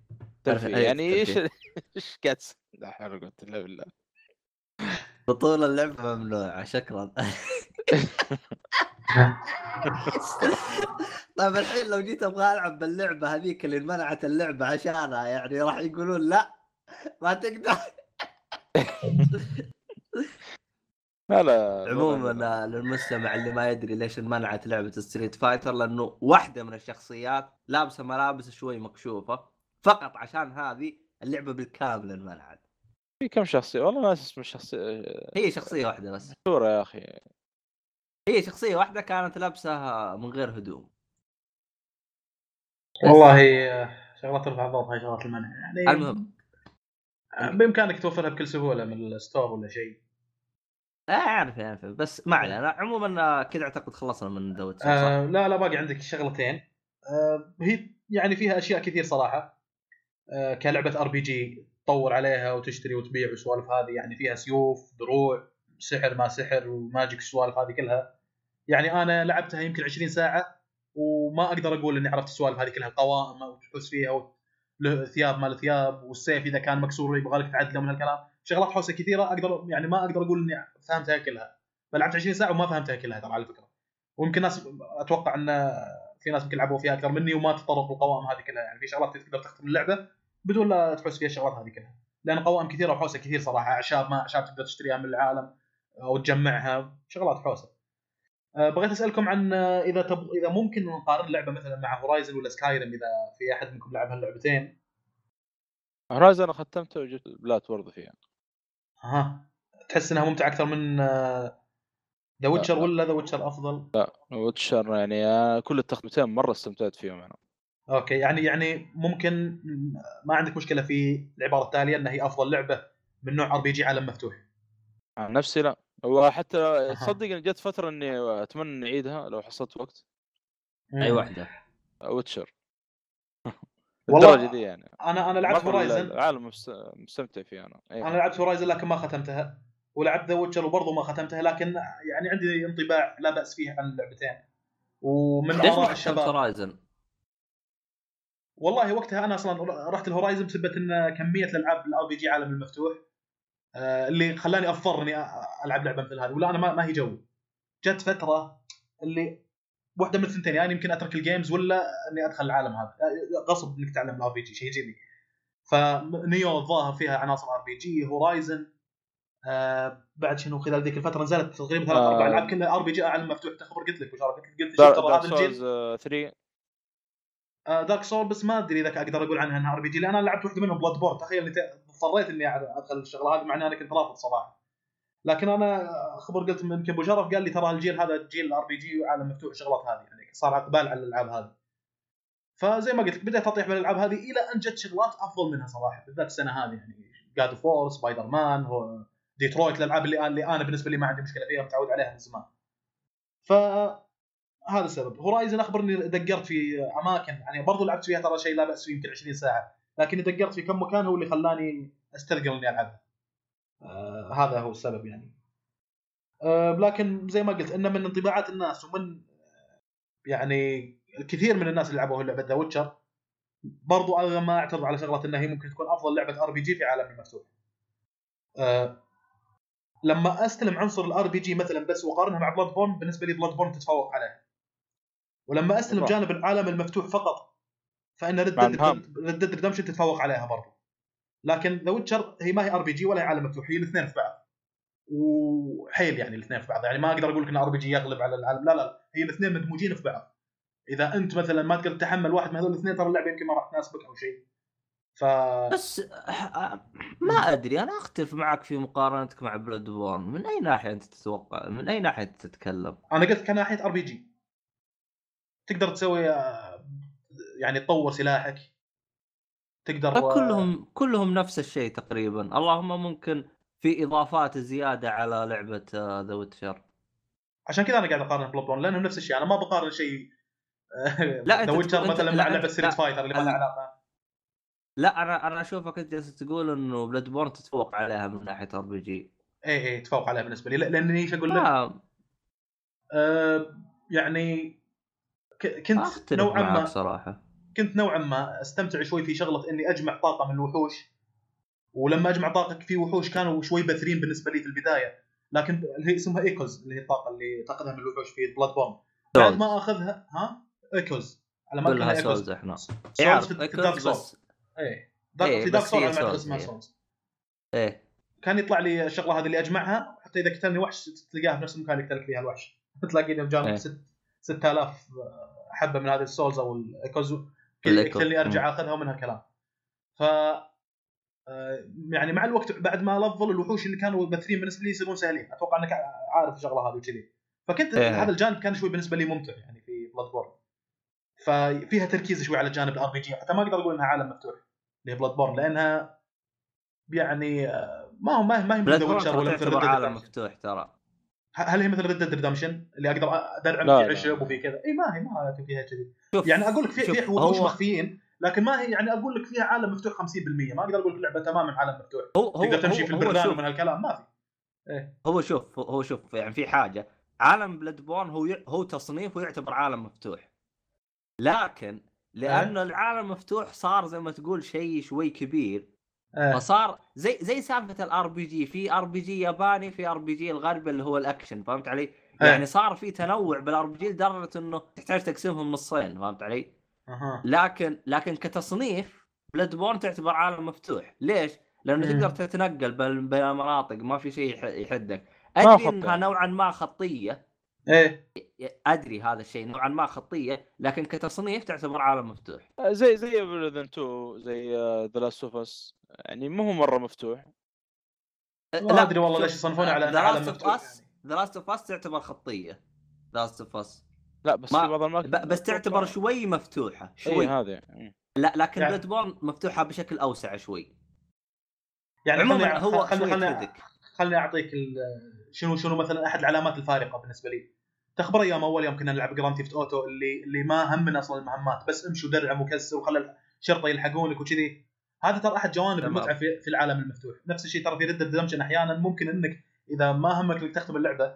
ترفيه. هيئة يعني إيش. إيش قاعد تس- لا حول ولا قوة إلا بالله. بطولة اللعبة ممنوعة شكرا. طيب الحين لو جيت أبغى ألعب باللعبة هذيك اللي منعت اللعبة عشانها يعني راح يقولون لا ما تقدر. لا لا عموما للمستمع اللي ما يدري ليش انمنعت لعبة Street Fighter لأنه واحدة من الشخصيات لابسة ملابس شوي مكشوفة فقط عشان هذه اللعبة بالكامل انمنعت. في كم شخصية؟ والله ناس اسم الشخصية. هي شخصية واحدة بس. مشهورة يا أخي. هي شخصية واحدة كانت لابسة من غير هدوم. والله آه، شغلات ترفع الضغط هاي شغلات المنع يعني المهم. آه، بإمكانك توفرها بكل سهولة من الستور ولا شيء. آه، أعرف أعرف. بس ما علينا. عموما كذا أعتقد خلصنا من دوت؟ آه لا لا باقي عندك شغلتين. آه هي يعني فيها أشياء كثير صراحة. آه كلعبة RPG تطور عليها وتشتري وتبيع والسوالف هذه يعني فيها سيوف دروع سحر ما سحر و magic السوالف هذه كلها. يعني أنا لعبتها يمكن 20 ساعة وما أقدر أقول إني عرفت السوالف هذه كلها القوائم وتحوس فيها وت- له ثياب ما له ثياب والسيف إذا كان مكسور يبغى لك تعدله من هالكلام شغلات حوسة كثيرة أقدر يعني ما أقدر أقول إني فهمتها كلها. فلعبت 20 ساعة وما فهمتها كلها ترى على فكرة. ويمكن ناس أتوقع إن في ناس يمكن لعبوا فيها أكثر مني وما تطرقوا القوائم هذه كلها. يعني في شغلات تقدر تختم اللعبة بدون لا تحوس فيها الشغلات هذه كلها. لأن قوائم كثيرة وحوسة كثير صراحة أعشاب ما أعشاب تقدر تشتريها من العالم أو تجمعها شغلات حوسة. بغيت أسألكم عن أه، إذا تب... إذا ممكن نقارن اللعبه مثلا مع Horizon ولا Skyrim إذا في أحد منكم لعب هاللعبتين. Horizon أنا ختمته وجبت plat برضه فيها. ها تحس إنها ممتعة أكثر من The Witcher لا. ولا The Witcher أفضل؟ Witcher يعني آه، كل التختمتين مرة استمتعت فيهم أنا. OK. يعني يعني ممكن ما عندك مشكلة في العبارة التالية انها هي أفضل لعبة من نوع RPG عالم مفتوح. عن نفسي لا. وحتى تصدق إن جت فترة إني أتمنى إني أعيدها لو حصلت وقت. أي واحدة. Witcher. والله الدرجه دي يعني. أنا أنا لعبت Horizon العالم مست- مستمتع فيه أنا. أيوة. أنا لعبت Horizon لكن ما ختمتها. ولعبت The Witcher وبرضه ما ختمتها لكن يعني عندي انطباع لا بأس فيه عن اللعبتين. ومن اراء الشباب. Horizon؟ والله وقتها أنا أصلا رحت ال Horizon بسبب إن كمية الألعاب ال RPG عالم المفتوح. آه، اللي خلاني أضطر إني ألعب لعبة مثل هذه. ولا أنا ما, ما هي جو جت فترة اللي واحدة من الثنتين يعني يمكن أترك ال games ولا إني أدخل العالم هذا. آه، غصب إنك تتعلم ال RPG شيء يجيني فنيو الظاهر فيها عناصر RPG هورايزن آه بعد شنو؟ خلال ذيك الفترة نزلت تقريبا ثلاث آه. أربع ألعاب كلها RPG عالم مفتوح تخبر قلت لك وشارك قلت لك ترى هذا الجيل. سولز 3 دارك سول بس ما أدري إذا أقدر أقول عنها إنها RPG لأن أنا لعبت واحدة منهم Bloodborne تخيل اضطريت إني أدخل الشغلة هذه مع إني أنا كنت رافض صراحة. لكن أنا خبر قلت يمكن أبو شرف قال لي ترى الجيل هذا جيل ال RPG وعالم مفتوح الشغلات هذه يعني صار اقبال على الألعاب هذه. فزي ما قلت لك بديت أطيح بالالعاب هذه إلى أن جت شغلات أفضل منها صراحة. بالذات السنة هذه يعني God of War Spider-Man هو ديترويت الألعاب اللي اللي أنا بالنسبة لي ما عندي مشكلة فيها متعود عليها من زمان. ف هذا السبب. Horizon أخبرني دقرت في أماكن يعني برضو لعبت فيها ترى شيء لا بأس فيه يمكن 20 ساعة. لكن دقرت في كم مكان هو اللي خلاني استثقل إني العبها آه هذا هو السبب يعني. آه لكن زي ما قلت انه من انطباعات الناس ومن آه، يعني الكثير من الناس اللي لعبوا لعبه The Witcher برضو أنا ما أعترض على شغلة إنها هي ممكن تكون أفضل لعبة RPG في عالم المفتوح. آه لما أستلم عنصر ال RPG مثلا بس واقارنها مع Bloodborne بالنسبة لي Bloodborne تتفوق عليها ولما أستلم. جانب العالم المفتوح فقط فإن Red. Dead Redemption تتفوق عليها برضو. لكن The Witcher هي ما هي RPG ولا هي عالم مفتوح هي الاثنين في بعض. وحيل يعني الاثنين في بعض. يعني ما أقدر أقول لك إن RPG يغلب على العالم. لا لا هي الاثنين مدموجين في بعض. إذا أنت مثلا ما تقدر تتحمل واحد من هذول الاثنين ترى اللعبة يمكن ما راح تناسبك أو شيء. ف بس آه، ما أدري. أنا أختلف معك في مقارنتك مع Bloodborne من أي ناحية أنت تتوقع؟ من أي ناحية تتكلم؟ أنا قلت كناحية RPG تقدر تسوي آه، يعني تطور سلاحك تقدر طيب كلهم كلهم نفس الشيء تقريبا. اللهم ممكن في إضافات زيادة على لعبة The Witcher عشان كذا أنا قاعد أقارن Bloodborne لأنهم نفس الشيء. أنا ما بقارن شيء لا، The Witcher مثلا مع لعبة Street. Fighter اللي ما لها علاقة. لا أنا أنا أشوفك أنت جالس تقول إنه Bloodborne تتفوق عليها من ناحية RPG اي اي تفوق عليها بالنسبة لي. لا- لاني إيش أقول لك؟ ما آه يعني كنت نوعا ما صراحة. كنت نوعا ما أستمتع شوي في شغلة إني أجمع طاقة من الوحوش. ولما أجمع طاقة في وحوش كانوا شوي بثرين بالنسبة لي في البداية. لكن اللي هي اسمها إيكوز اللي هي الطاقة اللي تأخذها من الوحوش في بلاد بورن بعد سولز. ما أخذها ها؟ إيكوز. على ما كلها سولز إحنا. سولز في دارك إيكوز سول بس. إيه. دارك إيه، في دارك بس سول هي أنا ما سولز اسمها هي. سولز. إيه. كان يطلع لي الشغلة هذه اللي أجمعها حتى إذا قتلني وحش تلقاها في نفس المكان اللي قتلك فيها الوحش. تلاقيني إيه. بجانب ست 6000 حبة من هذه السولز أو الايكوز يقتلني أرجع أخذها ومنها كلام ف آه، يعني مع الوقت بعد ما level الوحوش اللي كانوا بثرين بالنسبة لي يصيرون سهلين. أتوقع أنك عارف الشغلة هذه وكذي. فكنت إيه. هذا الجانب كان شوي بالنسبة لي ممتع يعني في Bloodborne ففيها تركيز شوي على الجانب ال RPG حتى ما أقدر أقول إنها عالم مفتوح اللي هي Bloodborne لأنها يعني آه، ما هو ما هي ما هي Bloodborne عالم. مفتوح ترى. هل هي مثل Red Dead Redemption اللي أقدر ادرعم في. عشب وفي كذا. إي ما هي ما هي فيها كذي. يعني أقول لك في في وحوش مخفيين لكن ما هي يعني أقول لك فيها عالم مفتوح 50% ما أقدر أقول لك لعبة تماما عالم مفتوح. هو هو تقدر تمشي هو- في شوف- ومن هالكلام ما في. هو شوف هو شوف يعني في حاجة. عالم Bloodborne هو ي... هو تصنيف ويعتبر عالم مفتوح. لكن لأنه العالم مفتوح صار زي ما تقول شيء شوي كبير آه. فصار زي زي سالفة الار بي جي في ار بي جي ياباني في ار بي جي الغربي اللي هو الأكشن فهمت علي؟ آه. يعني صار في تنوع بال RPG لدرجة إنه تحتاج تقسمهم نصين فهمت علي؟ أها لكن لكن كتصنيف Bloodborne تعتبر عالم مفتوح ليش؟ لأنه مم. تقدر تتنقل بين المناطق ما في شيء يح- يحدك أدري. إنها نوعا ما خطية إيه. أدري هذا الشيء نوعا ما خطية لكن كتصنيف تعتبر عالم مفتوح. زي زي Evil 2 زي The Last of Us يعني ما هو مرة مفتوح. ما أدري والله ليش يصنفونه على أنه عالم مفتوح يعني. The Last of Us تعتبر خطية. The Last of Us لا بس ما- في بعض الأماكن بس تعتبر شوي مفتوحة شوي شوي. هذه مم. لا لكن يعني- Bloodborne مفتوحة بشكل أوسع شوي. يعني عموما هو خلني خلني, أعطيك ال- شنو شنو مثلا أحد العلامات الفارقة بالنسبة لي؟ تخبر أيام أول يوم كنا نلعب Grand Theft Auto اللي اللي ما همنا أصلا المهمات بس امشي ودرعم وكسر وخلى الشرطة يلحقونك وكذي. هذا ترى أحد جوانب. المتعة في, في العالم المفتوح. نفس الشيء ترى في Red Dead أحيانا ممكن إنك إذا ما همك إنك تختم اللعبة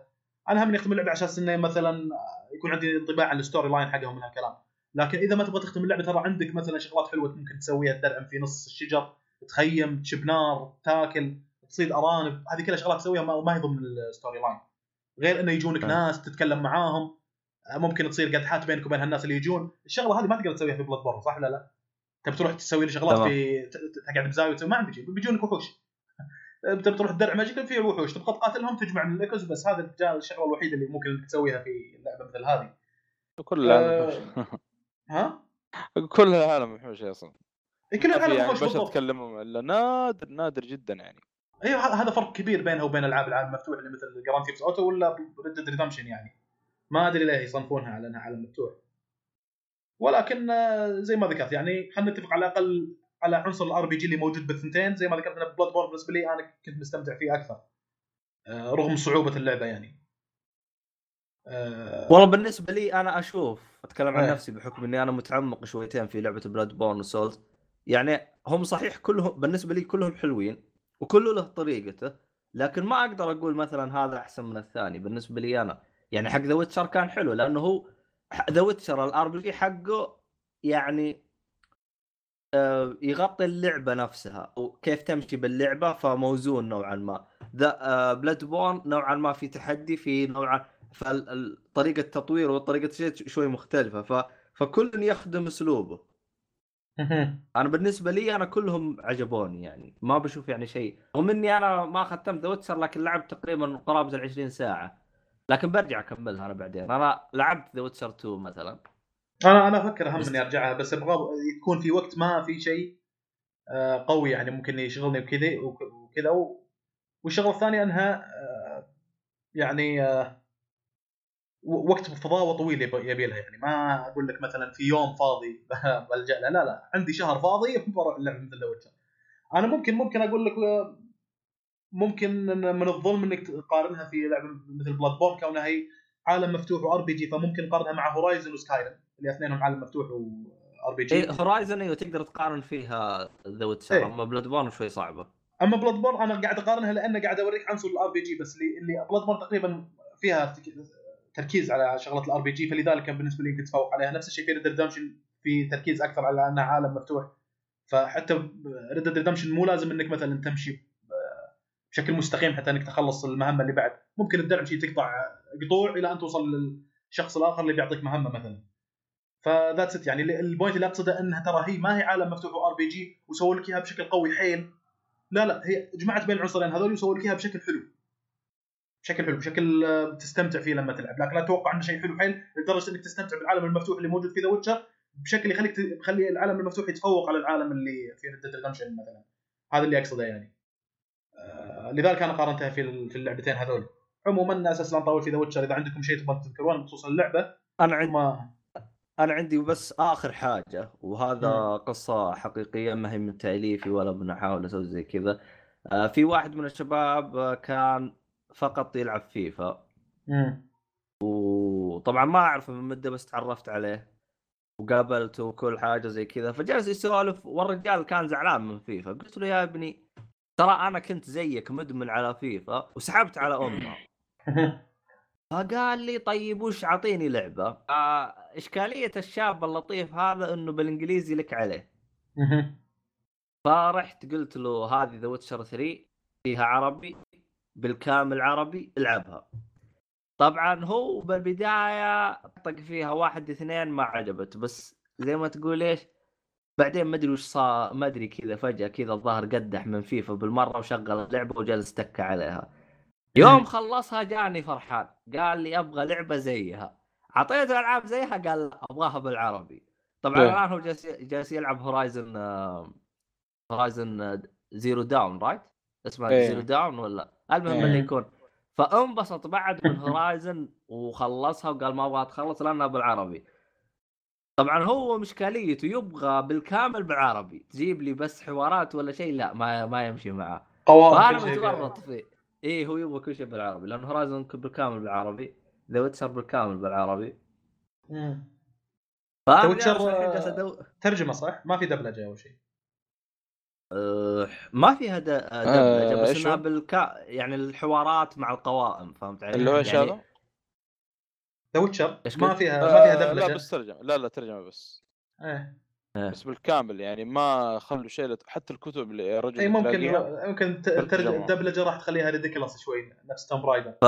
أنا همني أختم اللعبة أساس إنه مثلا يكون عندي انطباع عن ال story line حقهم من هالكلام. لكن إذا ما تبغى تختم اللعبة ترى عندك مثلا شغلات حلوة ممكن تسويها تدرعم في نص الشجر تخيم تشب نار تاكل تصيد أرانب هذه كلها شغلات تسويها ما ما هي ضمن ال story line غير إنه يجونك آه. ناس تتكلم معاهم. ممكن تصير قدحات بينك وبين هالناس اللي يجون. الشغلة هذه ما تقدر تسويها في Bloodborne صح ولا لا؟ تبي تروح تسوي لي شغلات. في تقعد بزاوية؟ وتسوي- ما عندك شيء. بيجونك وحوش. تبي تروح تدرعم اجيك في وحوش. تبغى تقاتلهم تجمع من ال echoes بس هذا الشغلة الوحيدة اللي ممكن تسويها في لعبة مثل هذه. كل العالم ها؟ كل العالم وحوش أصلا إيه، كل العالم يعني وحوش بشر بالضبط. تكلموا إلا نادر نادر جدا يعني. أيوه هذا فرق كبير بينها وبين العاب العالم المفتوح اللي مثل Grand Theft Auto ولا Red Dead Redemption يعني. ما أدري ليه يصنفونها على انها عالم مفتوح. ولكن آه، زي ما ذكرت يعني خلينا نتفق على الأقل على عنصر ال RPG اللي موجود بالثنتين. زي ما ذكرت أنا Bloodborne بالنسبة لي أنا كنت مستمتع فيه أكثر. آه، رغم صعوبة اللعبة يعني. آه، والله بالنسبة لي أنا أشوف أتكلم عن إيه. نفسي بحكم إني أنا متعمق شويتين في لعبة Bloodborne و Souls يعني هم صحيح كلهم بالنسبة لي كلهم حلوين. وكله له طريقته لكن ما أقدر أقول مثلا هذا أحسن من الثاني بالنسبة لي أنا. يعني حق The Witcher كان حلو لأنه هو The Witcher ال RPG حقه يعني آه، يغطي اللعبة نفسها وكيف تمشي باللعبة فموزون نوعا ما. ذا Bloodborne نوعا ما في تحدي في نوعا فطريقه التطوير وطريقة شوي مختلفة ف فكل يخدم أسلوبه. أنا بالنسبة لي أنا كلهم عجبوني يعني. ما بشوف يعني شيء. رغم إني أنا ما ختمت The Witcher لكن لعبت تقريبا قرابة ال 20 ساعة. لكن برجع أكملها أنا بعدين. أنا لعبت The Witcher 2 مثلا. أنا أنا أفكر اهم إني أرجعها بس أبغى يكون في وقت ما في شيء آه، قوي يعني. ممكن يشغلني وكذا و- والشغلة الثانية إنها آه، يعني آه، وقت فضاوه طويل يب- يبي لها يعني. ما أقول لك مثلا في يوم فاضي بلجأ لها لا لا عندي شهر فاضي بروح اللعب مثل The Witcher أنا ممكن ممكن أقول لك ممكن من الظلم إنك تقارنها في لعبة مثل Bloodborne كونها هي عالم مفتوح و RPG فممكن نقارنها مع Horizon و Skyrim اللي اثنينهم عالم مفتوح وار بي جي هورايزن أيوه تقدر تقارن فيها The Witcher إيه. أما Bloodborne شوي صعبة. أما Bloodborne أنا قاعد أقارنها لأن قاعد أوريك عنصر ال RPG بس اللي اللي Bloodborne تقريبا فيها تركيز على شغلة ال RPG فلذلك كان بالنسبة لي يمكن تفوق عليها. نفس الشيء في Red Redemption في تركيز أكثر على أنها عالم مفتوح. فحتى Red Redemption مو لازم إنك مثلا تمشي بشكل مستقيم حتى إنك تخلص المهمة اللي بعد. ممكن الدعم شيء تقطع قطوع إلى أن توصل للشخص الآخر اللي بيعطيك مهمة مثلا. ف that's it يعني ال point اللي أقصده إنها ترى هي ما هي عالم مفتوح و RPG وسووا لك إياها بشكل قوي حيل. لا لا هي جمعت بين العنصرين هذول وسووا لك إياها بشكل حلو. بشكل حلو بشكل آه، تستمتع فيه لما تلعب. لكن لا تتوقع انه شيء حلو حيل لدرجة إنك تستمتع بالعالم المفتوح اللي موجود في The Witcher بشكل يخليك يخلي العالم المفتوح يتفوق على العالم اللي في Red Redemption مثلا. هذا اللي أقصده يعني. آه لذلك أنا قارنتها في في اللعبتين هذول. عموما عساس لا نطول في The Witcher إذا عندكم شيء تبغون تذكرون بخصوص اللعبة. أنا عندي ما أنا عندي بس آخر حاجة وهذا مم. قصة حقيقية ما هي من تأليفي ولا بنحاول أسوي زي كذا. آه، في واحد من الشباب كان فقط يلعب فيفا. مم. وطبعا ما اعرفه من مدة بس تعرفت عليه وقابلته وكل حاجة زي كذا. فجلس يسولف والرجال كان زعلان من فيفا. قلت له يا ابني ترى أنا كنت زيك مدمن على فيفا وسحبت على امها فقال لي طيب وش اعطيني لعبة؟ آه إشكالية الشاب اللطيف هذا إنه بالإنجليزي لك عليه. فرحت قلت له هذه The Witcher 3 فيها عربي. بالكامل عربي العبها. طبعا هو بالبداية طق فيها واحد اثنين ما عجبت بس زي ما تقول إيش بعدين ما أدري وش صار ما أدري كذا فجأة كذا الظاهر قدح من فيفا بالمرة وشغل اللعبه وجلس تك عليها. يوم خلصها جاني فرحان قال لي أبغى لعبة زيها. أعطيته ألعاب زيها قال أبغاها بالعربي. طبعا إيه. الآن هو جالس جالس يلعب هورايزن Horizon Zero Dawn right اسمها إيه. Zero Dawn ولا؟ المهم إيه. اللي يكون فانبسط بعد من Horizon وخلصها وقال ما أبغى تخلص لأنها بالعربي. طبعا هو مشكاليته يبغى بالكامل بالعربي. تجيب لي بس حوارات ولا شيء لا ما ما يمشي معاه فانا متورط فيه إيه هو يبغى كل شيء بالعربي لأن Horizon بالكامل بالعربي. The Witcher بالكامل بالعربي. جالس الحين جالس أدو- ترجمة صح؟ ما في دبلجة أو شيء. أه، ما فيها د- دبلجه آه، بس إنها؟ بالكا يعني الحوارات مع القوائم فهمت علي؟ اللي هو إيش يعني هذا؟ ذا ويتشر ما؟ فيها ما فيها آه، دبلجه لا بس ترجمة لا لا ترجمة بس إيه. بس بالكامل يعني ما خلوا شيء لت- حتى الكتب اللي يا رجل اي ممكن ممكن الدبلجة راح تخليها ridiculous شوي نفس Tomb Raider ف...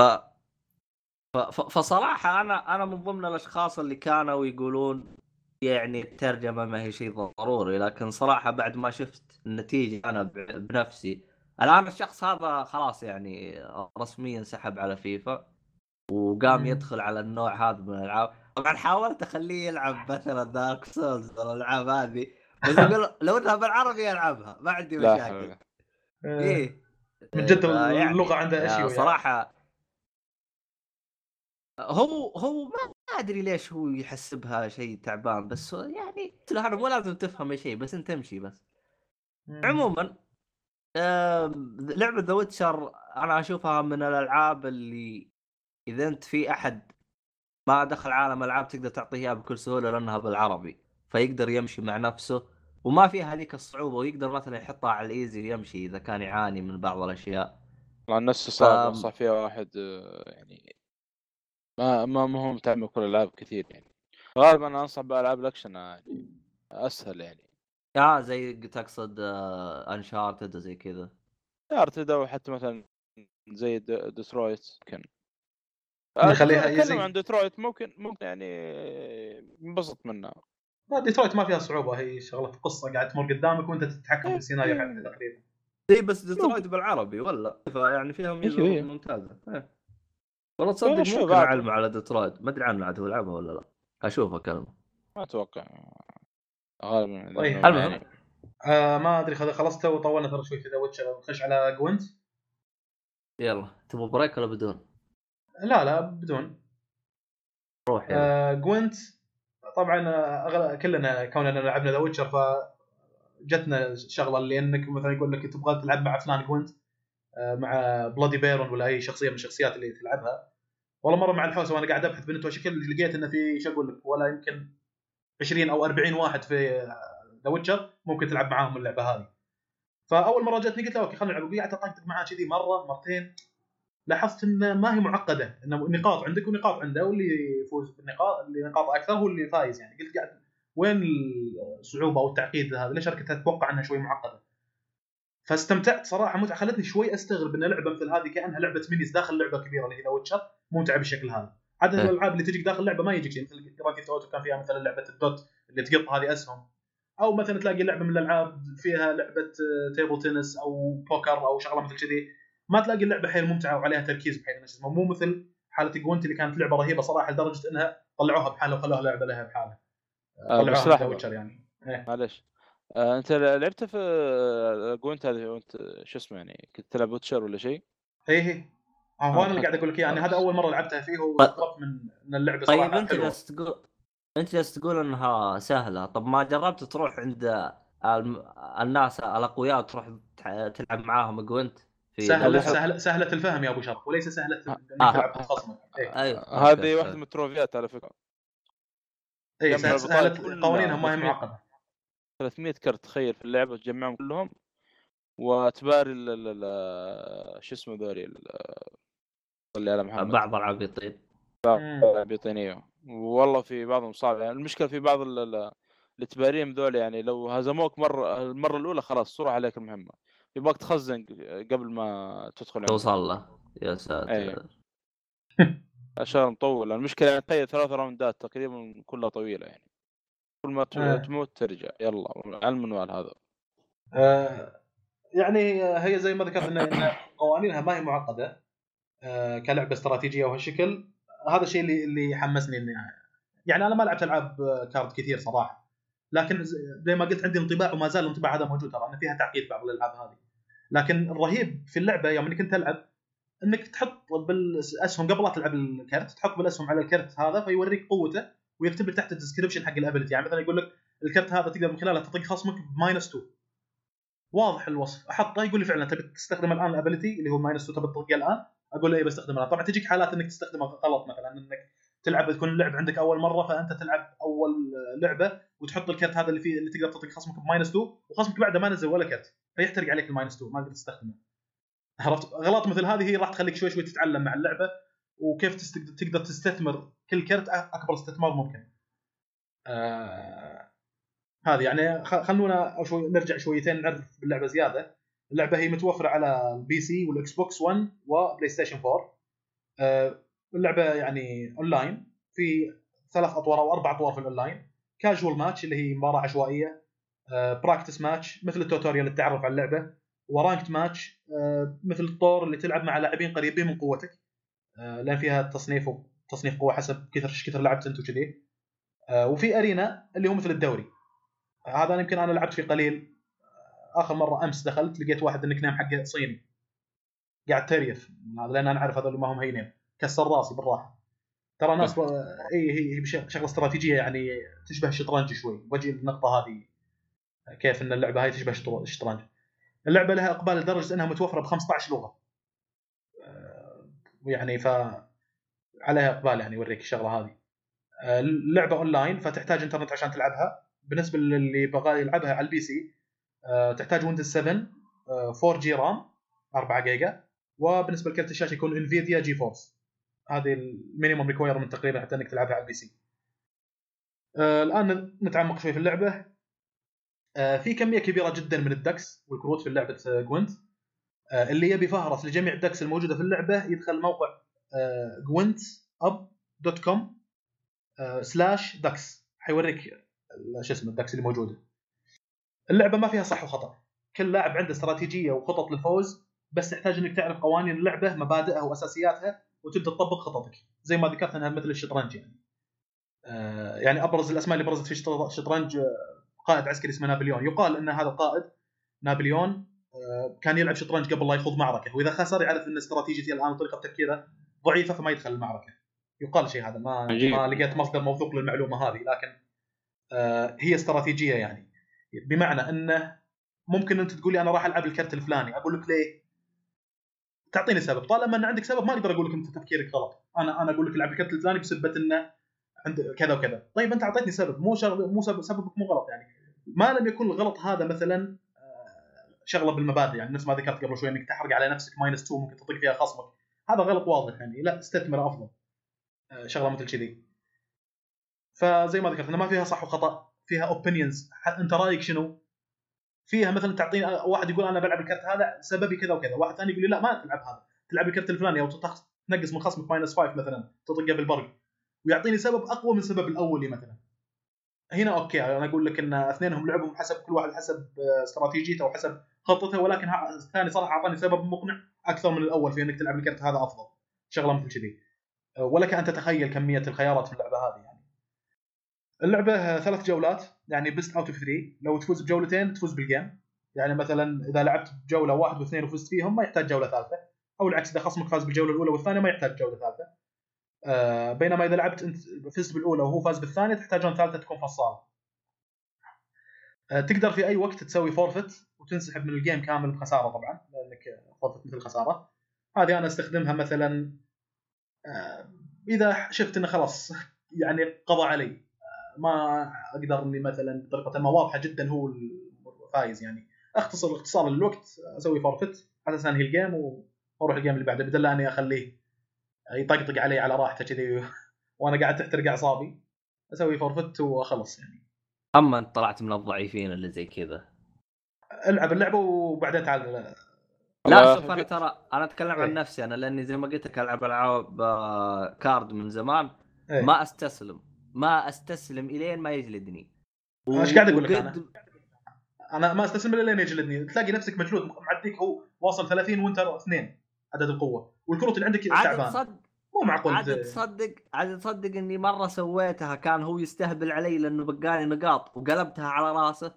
ف... ف... فصراحة أنا أنا من ضمن الأشخاص اللي كانوا يقولون يعني الترجمة ما هي شيء ضروري لكن صراحة بعد ما شفت النتيجة أنا. بنفسي الآن الشخص هذا خلاص يعني رسميا سحب على فيفا وقام. يدخل على النوع هذا من الألعاب طبعا حاولت أخليه يلعب مثلا Dark Souls والالعاب هذه بس يقول لو إنها بالعربي العبها ما عندي مشاكل حول. إيه من جد اللغة عندها أشياء صراحة هو هو ما أدري ليش هو يحسبها شيء تعبان بس يعني قلت له أنا مو لازم تفهم أي شيء بس أنت امشي بس. عموما لعبة ذا ويتشر أنا أشوفها من الألعاب اللي إذا أنت في أحد ما دخل عالم ألعاب تقدر تعطيه اياها بكل سهولة لأنها بالعربي فيقدر يمشي مع نفسه وما فيها هذيك الصعوبة ويقدر مثلا يحطها على ال easy ويمشي إذا كان يعاني من بعض الأشياء. طبعا نفس صعب ف- انصح فيها واحد آه، يعني ما ما ما هو متعمق كل الألعاب كثير يعني. غالبا أنا أنصح بألعاب الأكشن يعني أسهل يعني. آه زي تقصد Uncharted وزي كذا. ارتد أو حتى مثلا زي د- ديترويت ممكن نخليها easy. عن ديترويت ممكن ممكن يعني انبسط منها. لا ديترويت ما فيها صعوبة هي شغلة قصة قاعد تمر قدامك وأنت تتحكم في السيناريو حقها تقريبا. اي بس ديترويت بالعربي ولا؟ فيعني فيها ميزه أيوة، أيوة. ممتازة. إيه. والله تصدق شوف ممكن. اعلم على ديترويت ما أدري عنه عاد هو لعبها ولا لا اشوفها كلمة ما أتوقع غالبا طيب. لأنه المهم. يعني آه ما أدري خلصت وطولنا ترى شوي في The Witcher نخش على Gwent يلا تبغى break ولا بدون؟ لا لا بدون روح يلا. آه Gwent طبعا آه، أغلب كلنا كوننا لعبنا The Witcher ف جتنا الشغلة اللي إنك مثلا يقول لك تبغى تلعب مع فلان Gwent مع Bloody Baron ولا أي شخصية من الشخصيات اللي تلعبها. والله مرة مع الحوسة وأنا قاعد أبحث بنت شكل لقيت إنه في شو أقول لك ولا يمكن 20 أو 40 واحد في The Witcher ممكن تلعب معاهم اللعبة هذه. فأول مرة جتني قلت له أوكي خلينا نلعب. وقعدت اطقطق معاه كذي مرة مرتين. لاحظت إن ما هي معقدة انه نقاط عندك ونقاط عنده واللي يفوز بالنقاط اللي نقاطه أكثر هو اللي فايز يعني. قلت قاعد وين الصعوبة أو التعقيد هذا؟ ليش أنا كنت أتوقع إنها شوي معقدة؟ فاستمتعت صراحة. متعة خلتني شوي أستغرب إن لعبة مثل هذه كأنها لعبة minis داخل لعبة كبيرة اللي هي The Witcher ممتعة بالشكل هذا. عادة إيه. الألعاب اللي تجيك داخل لعبه ما يجيك شيء مثل Grand Theft Auto كان فيها مثلا لعبة الدوت اللي تقط هذه أسهم. أو مثلا تلاقي لعبة من الألعاب فيها لعبة table tennis أو بوكر أو شغلة مثل كذي. ما تلاقي اللعبة حيل ممتعة وعليها تركيز بحيث اسمه مو مثل حالة Gwent اللي كانت لعبة رهيبة صراحة لدرجة إنها طلعوها بحالها وخلوها لعبة لها بحالها. آه، طلعوها يعني. إيه. معلش. آه أنت لعبت في آه، Gwent هذه وانت شو اسمه يعني كنت تلعب Witcher ولا شيء؟ اي هي هو آه، أنا اللي قاعد أقول لك إياه، يعني هذا أول مرة لعبتها فيه واستغربت من من اللعبة طيب صراحة أنت حلوة. جالس تقول أنت جالس تقول إنها سهلة. طب ما جربت تروح عند الم... الناس الأقوياء تروح تلعب معاهم جوينت في سهلة لعبة- سهلة سهلة الفهم يا أبو شرف وليس سهلة إنك آه. تلعب خصمك إيه. أيوه. هذه. واحدة من التروفيات على فكرة. اي سهلة- قوانينها ما هي 300. معقده 300 كرت تخيل في اللعبة تجمعهم كلهم وتباري ال- ال- ال- شو اسمه ذولي ال- صلي على محمد. بعض العبيطين. مم. بيطينيه والله في بعضهم صعب يعني المشكلة في بعض ال- ال- اللي تباريهم ذول يعني لو هزموك مرة المرة الأولى خلاص صورة عليك المهمة. يبغاك تخزن قبل ما تدخل عندهم. توصل له. يا ساتر. أيوة. اشهر مطول المشكلة يعني تخيل ثلاث راوندات تقريبا كلها طويلة يعني. كل ما آه. تموت ترجع. يلا على المنوال هذا. آه، يعني هي زي ما ذكرت ان قوانينها ما هي معقدة آه، كلعبة استراتيجية وهالشكل. هذا الشيء اللي اللي حمسني إني يعني أنا ما لعبت ألعاب card كثير صراحة. لكن زي ما قلت عندي انطباع وما زال الانطباع هذا موجود ترى إن فيها تعقيد بعض الألعاب هذه. لكن الرهيب في اللعبة يوم إنك انت تلعب إنك تحط بالأسهم قبل لا تلعب الكرت تحط بالأسهم على الكرت هذا فيوريك قوته ويكتب لك تحت ال description حق ال ability يعني مثلا يقول لك الكرت هذا تقدر من خلاله تطق خصمك ب minus 2 واضح الوصف. أحطه يقول لي فعلا تبي تستخدم الآن ال ability اللي هو minus 2 تبي تطقه الآن؟ أقول له اي بستخدمه طبعا تجيك حالات إنك تستخدمه غلط مثلا إنك تلعب تكون اللعب عندك أول مرة فأنت تلعب أول لعبة وتحط الكرت هذا اللي فيه اللي تقدر تطق خصمك ب minus 2 وخصمك بعده ما نزل ولا كرت فيحترق عليك ال minus 2 ما تقدر تستخدمه. عرفت؟ غلط مثل هذه هي راح تخليك شوي شوي تتعلم مع اللعبة. وكيف تقدر تستثمر كل كرت أكبر استثمار ممكن. آه هذه يعني خلونا شوي نرجع شويتين نعرف باللعبه زيادة. اللعبة هي متوفرة على ال PC وال Xbox 1 و PlayStation 4. آه اللعبة يعني اونلاين في ثلاث أطوار أو أربع أطوار في ال online. casual match اللي هي مباراة عشوائية. practice match مثل ال tutorial التعرف على اللعبة. و ranked match آه، مثل الطور اللي تلعب مع لاعبين قريبين من قوتك آه، لأن فيها تصنيف تصنيف قوة حسب كثر إيش كثر لعبت أنت وكذي. آه، وفي arena اللي هو مثل الدوري. آه، هذا أنا يمكن أنا لعبت فيه قليل. آه، آخر مرة أمس دخلت لقيت واحد النك نيم حقه صيني قاعد تريف لأن أنا أعرف هذول ما هم هينين. كسر رأسي بالراحة. ترى ناس آه، اي هي هي شغله استراتيجية يعني تشبه الشطرنج شوي. بجي النقطة هذه. آه، كيف إن اللعبة هاي تشبه الشطر- الشطرنج. اللعبة لها إقبال لدرجة إنها متوفرة ب 15 لغة. آه، ويعني ف عليها إقبال يعني يوريك الشغلة هذه. آه، اللعبه أونلاين فتحتاج إنترنت عشان تلعبها. بالنسبة للي بغى يلعبها على ال PC آه، تحتاج Windows 7 آه، 4 G RAM 4 جيجا. وبالنسبة لكرت الشاشة يكون Nvidia GeForce هذه ال minimum requirement تقريبا حتى إنك تلعبها على ال PC. آه، الآن نتعمق شوي في اللعبة. آه، في كمية كبيرة جدا من ال decks والكروت في لعبة آه، Gwent. آه، اللي يبي فهرس لجميع ال decks الموجودة في اللعبة يدخل موقع Gwent up dot com slash decks حيوريك ال- شو اسمه ال decks اللي موجودة. اللعبة ما فيها صح وخطأ. كل لاعب عنده استراتيجية وخطط للفوز بس تحتاج إنك تعرف قوانين اللعبة مبادئها وأساسياتها وتبدأ تطبق خططك. زي ما ذكرت إنها مثل الشطرنج يعني. آه، يعني أبرز الأسماء اللي برزت في الشطر- الشطرنج آه، قائد عسكري اسمه نابليون. يقال إن هذا القائد نابليون آه، كان يلعب شطرنج قبل لا يخوض معركة وإذا خسر يعرف إن استراتيجيته الان وطريقة تفكيره ضعيفة فما يدخل المعركة. يقال شيء هذا ما عجيب. ما لقيت مصدر موثوق للمعلومة هذه لكن آه هي استراتيجية يعني. بمعنى إنه ممكن أنت تقول لي أنا راح ألعب الكرت الفلاني أقول لك ليه؟ تعطيني سبب. طالما إن عندك سبب ما أقدر أقول لك أنت تفكيرك غلط. أنا أنا أقول لك العب الكرت الفلاني بسبه إنه عند كذا وكذا. طيب أنت أعطيتني سبب. مو شغل مو سبب سببك مو غلط يعني. ما لم يكن الغلط هذا مثلا شغلة بالمبادئ يعني نفس ما ذكرت قبل شوي إنك تحرق على نفسك minus 2 ممكن تطق فيها خصمك. هذا غلط واضح يعني لا استثمر أفضل. آه، شغلة مثل كذي. فزي ما ذكرت إنه ما فيها صح وخطأ فيها opinions أنت رأيك شنو؟ فيها مثلا تعطيني واحد يقول أنا بلعب الكرت هذا سببي كذا وكذا، واحد ثاني يقول لي لا ما تلعب هذا، تلعب الكرت الفلاني أو تنقص من خصمك minus 5 مثلا تطقه بالبرق ويعطيني سبب أقوى من السبب الأولي مثلا. هنا أوكي أنا أقول لك إن اثنينهم لعبهم حسب كل واحد حسب آه، استراتيجيته وحسب خطته ولكن الثاني صراحة أعطاني سبب مقنع أكثر من الأول في إنك تلعب الكرت هذا أفضل. شغلة مثل كذي. آه، ولك أن تتخيل كمية الخيارات في اللعبة هذه يعني. اللعبة ثلاث جولات يعني best out of 3 لو تفوز بجولتين تفوز بال game يعني مثلا إذا لعبت جولة واحد واثنين وفزت فيهم ما يحتاج جولة ثالثة أو العكس إذا خصمك فاز بالجولة الأولى والثانية ما يحتاج جولة ثالثة آه بينما إذا لعبت انت فزت بالأولى وهو فاز بالثانية تحتاجون ثالثة تكون فصاله تقدر في أي وقت تسوي forfeit وتنسحب من ال game كامل بخسارة طبعا لأنك forfeit مثل خسارة. هذه أنا أستخدمها مثلا آه إذا شفت إنه خلاص يعني قضى علي ما أقدر إني مثلا بطريقة ما واضحة جدا هو الفايز يعني. أختصر اختصار للوقت أسوي forfeit على أساس انهي ال game وأروح ال game اللي بعده بدل أني أخليه يطقطق علي على راحته كذي وأنا قاعد تحترق اعصابي أسوي forfeit واخلص يعني. أما أنت طلعت من الضعيفين اللي زي كذا. ألعب اللعبة وبعدين تعال. لا شوف أنا ترى أنا أتكلم إيه. عن نفسي أنا لأني زي ما قلت لك ألعب ألعاب آه، card من زمان. إيه. ما أستسلم. ما أستسلم إلين ما يجلدني. أنا إيش قاعد أقول لك أنا؟ أنا ما أستسلم إلا لين يجلدني. تلاقي نفسك مجلود معديك هو واصل 30 وأنت اثنين عدد القوة والكروت اللي عندك تعبان. تصدق مو معقول عاد تصدق عاد تصدق إني مرة سويتها كان هو يستهبل علي لأنه بقالي نقاط وقلبتها على راسه.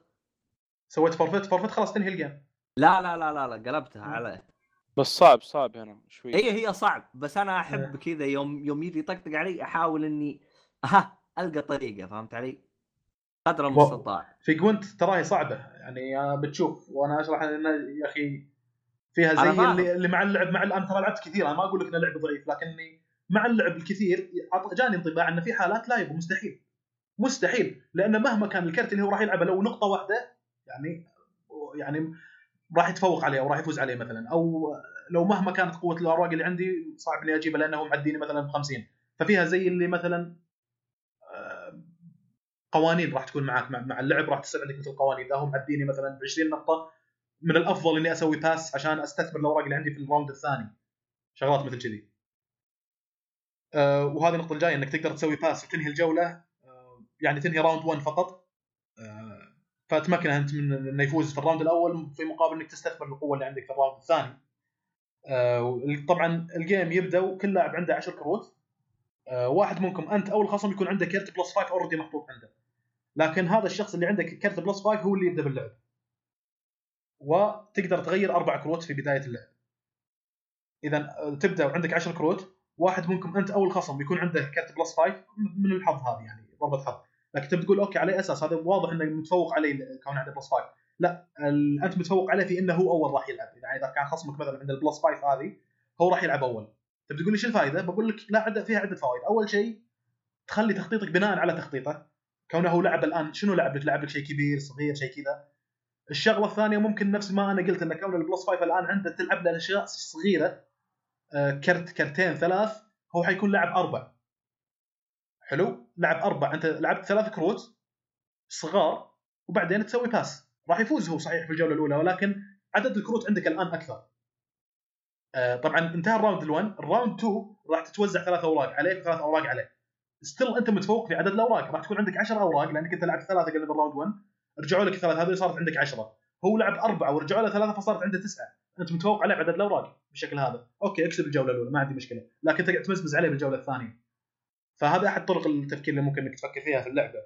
سويت forfeit forfeit خلاص تنهي ال game لا لا لا لا, لا قلبتها عليه. بس صعب صعب هنا شوي. هي هي صعب بس أنا. أحب كذا يوم يوم يجي يطقطق علي أحاول إني ها ألقى طريقة فهمت علي؟ قدر المستطاع. في جوينت تراهي صعبة يعني بتشوف وأنا أشرح ان يا أخي فيها زي. اللي, اللي مع اللعب مع أنا ترى لعبت كثير أنا ما أقول لك ان اللعب ضعيف لكني مع اللعب الكثير جاني انطباع إن في حالات لا يبقى مستحيل. مستحيل لأن مهما كان الكرت اللي هو راح يلعبه لو نقطة واحدة يعني يعني راح يتفوق عليه أو راح يفوز عليه مثلا. أو لو مهما كانت قوة الاوراق اللي عندي صعب إني اجيبه لأنه معديني مثلا ب 50 ففيها زي اللي مثلا آه، قوانين راح تكون معك مع, اللعب راح تصير عندك مثل قوانين إذا هم معديني مثلا ب 20 نقطة من الأفضل إني أسوي pass عشان أستثمر الأوراق اللي عندي في ال round الثاني. شغلات مثل كذي. وهذه النقطة الجاية إنك تقدر تسوي pass وتنهي الجولة آه يعني تنهي round 1 فقط. آه فتمكنه أنت من إنه يفوز في ال round الأول في مقابل إنك تستثمر القوة اللي عندك في ال round الثاني. آه طبعا ال game يبدأ وكل لاعب عنده 10 كروت. آه واحد منكم أنت أو الخصم يكون عنده كرت plus 5 already محطوط عنده. لكن هذا الشخص اللي عنده كرت plus 5 هو اللي يبدأ باللعب. وتقدر تغير أربع كروت في بداية اللعب. اذا آه، تبدأ وعندك 10 كروت. واحد منكم انت أو الخصم يكون عنده كرت plus 5 من الحظ هذه يعني ضربة حظ. لكن تبي تقول okay على أساس؟ هذا واضح إنه متفوق عليه كون عنده plus 5 لا أنت متفوق عليه في إنه هو أول راح يلعب. يعني إذا كان خصمك مثلا عنده ال plus 5 هذه هو راح يلعب أول. تبي تقول لي شو الفائدة؟ بقول لك لا عدة فيها عدة فوائد، أول شيء تخلي تخطيطك بناء على تخطيطه. كونه هو لعب الآن شنو لعب لك؟ لعب لك شيء كبير صغير شيء كذا. الشغلة الثانية ممكن نفس ما أنا قلت ان كون ال plus 5 الآن عنده تلعب له اشياء صغيرة. كرت كرتين ثلاث هو حيكون لاعب أربع. حلو؟ لعب أربع. أنت لعبت ثلاث كروت صغار وبعدين تسوي pass راح يفوز هو صحيح في الجولة الأولى ولكن عدد الكروت عندك الآن أكثر. آه، طبعا انتهى ال round ال1 ال round 2 راح تتوزع ثلاث أوراق عليك وثلاث أوراق عليه. still أنت متفوق في عدد الأوراق. راح تكون عندك 10 أوراق لأنك أنت لعبت ثلاثة قبل بال round 1 رجعوا لك الثلاث هذول صارت عندك 10 هو لعب أربعة ورجعوا له ثلاثة فصارت عنده تسعة. أنت متفوق عليه بعدد الاوراق بالشكل هذا. okay أكسب الجولة الأولى ما عندي مشكلة. لكن تقعد تمزمز عليه بالجولة الثانية. فهذا أحد طرق التفكير اللي ممكن إنك تفكر فيها في اللعبة.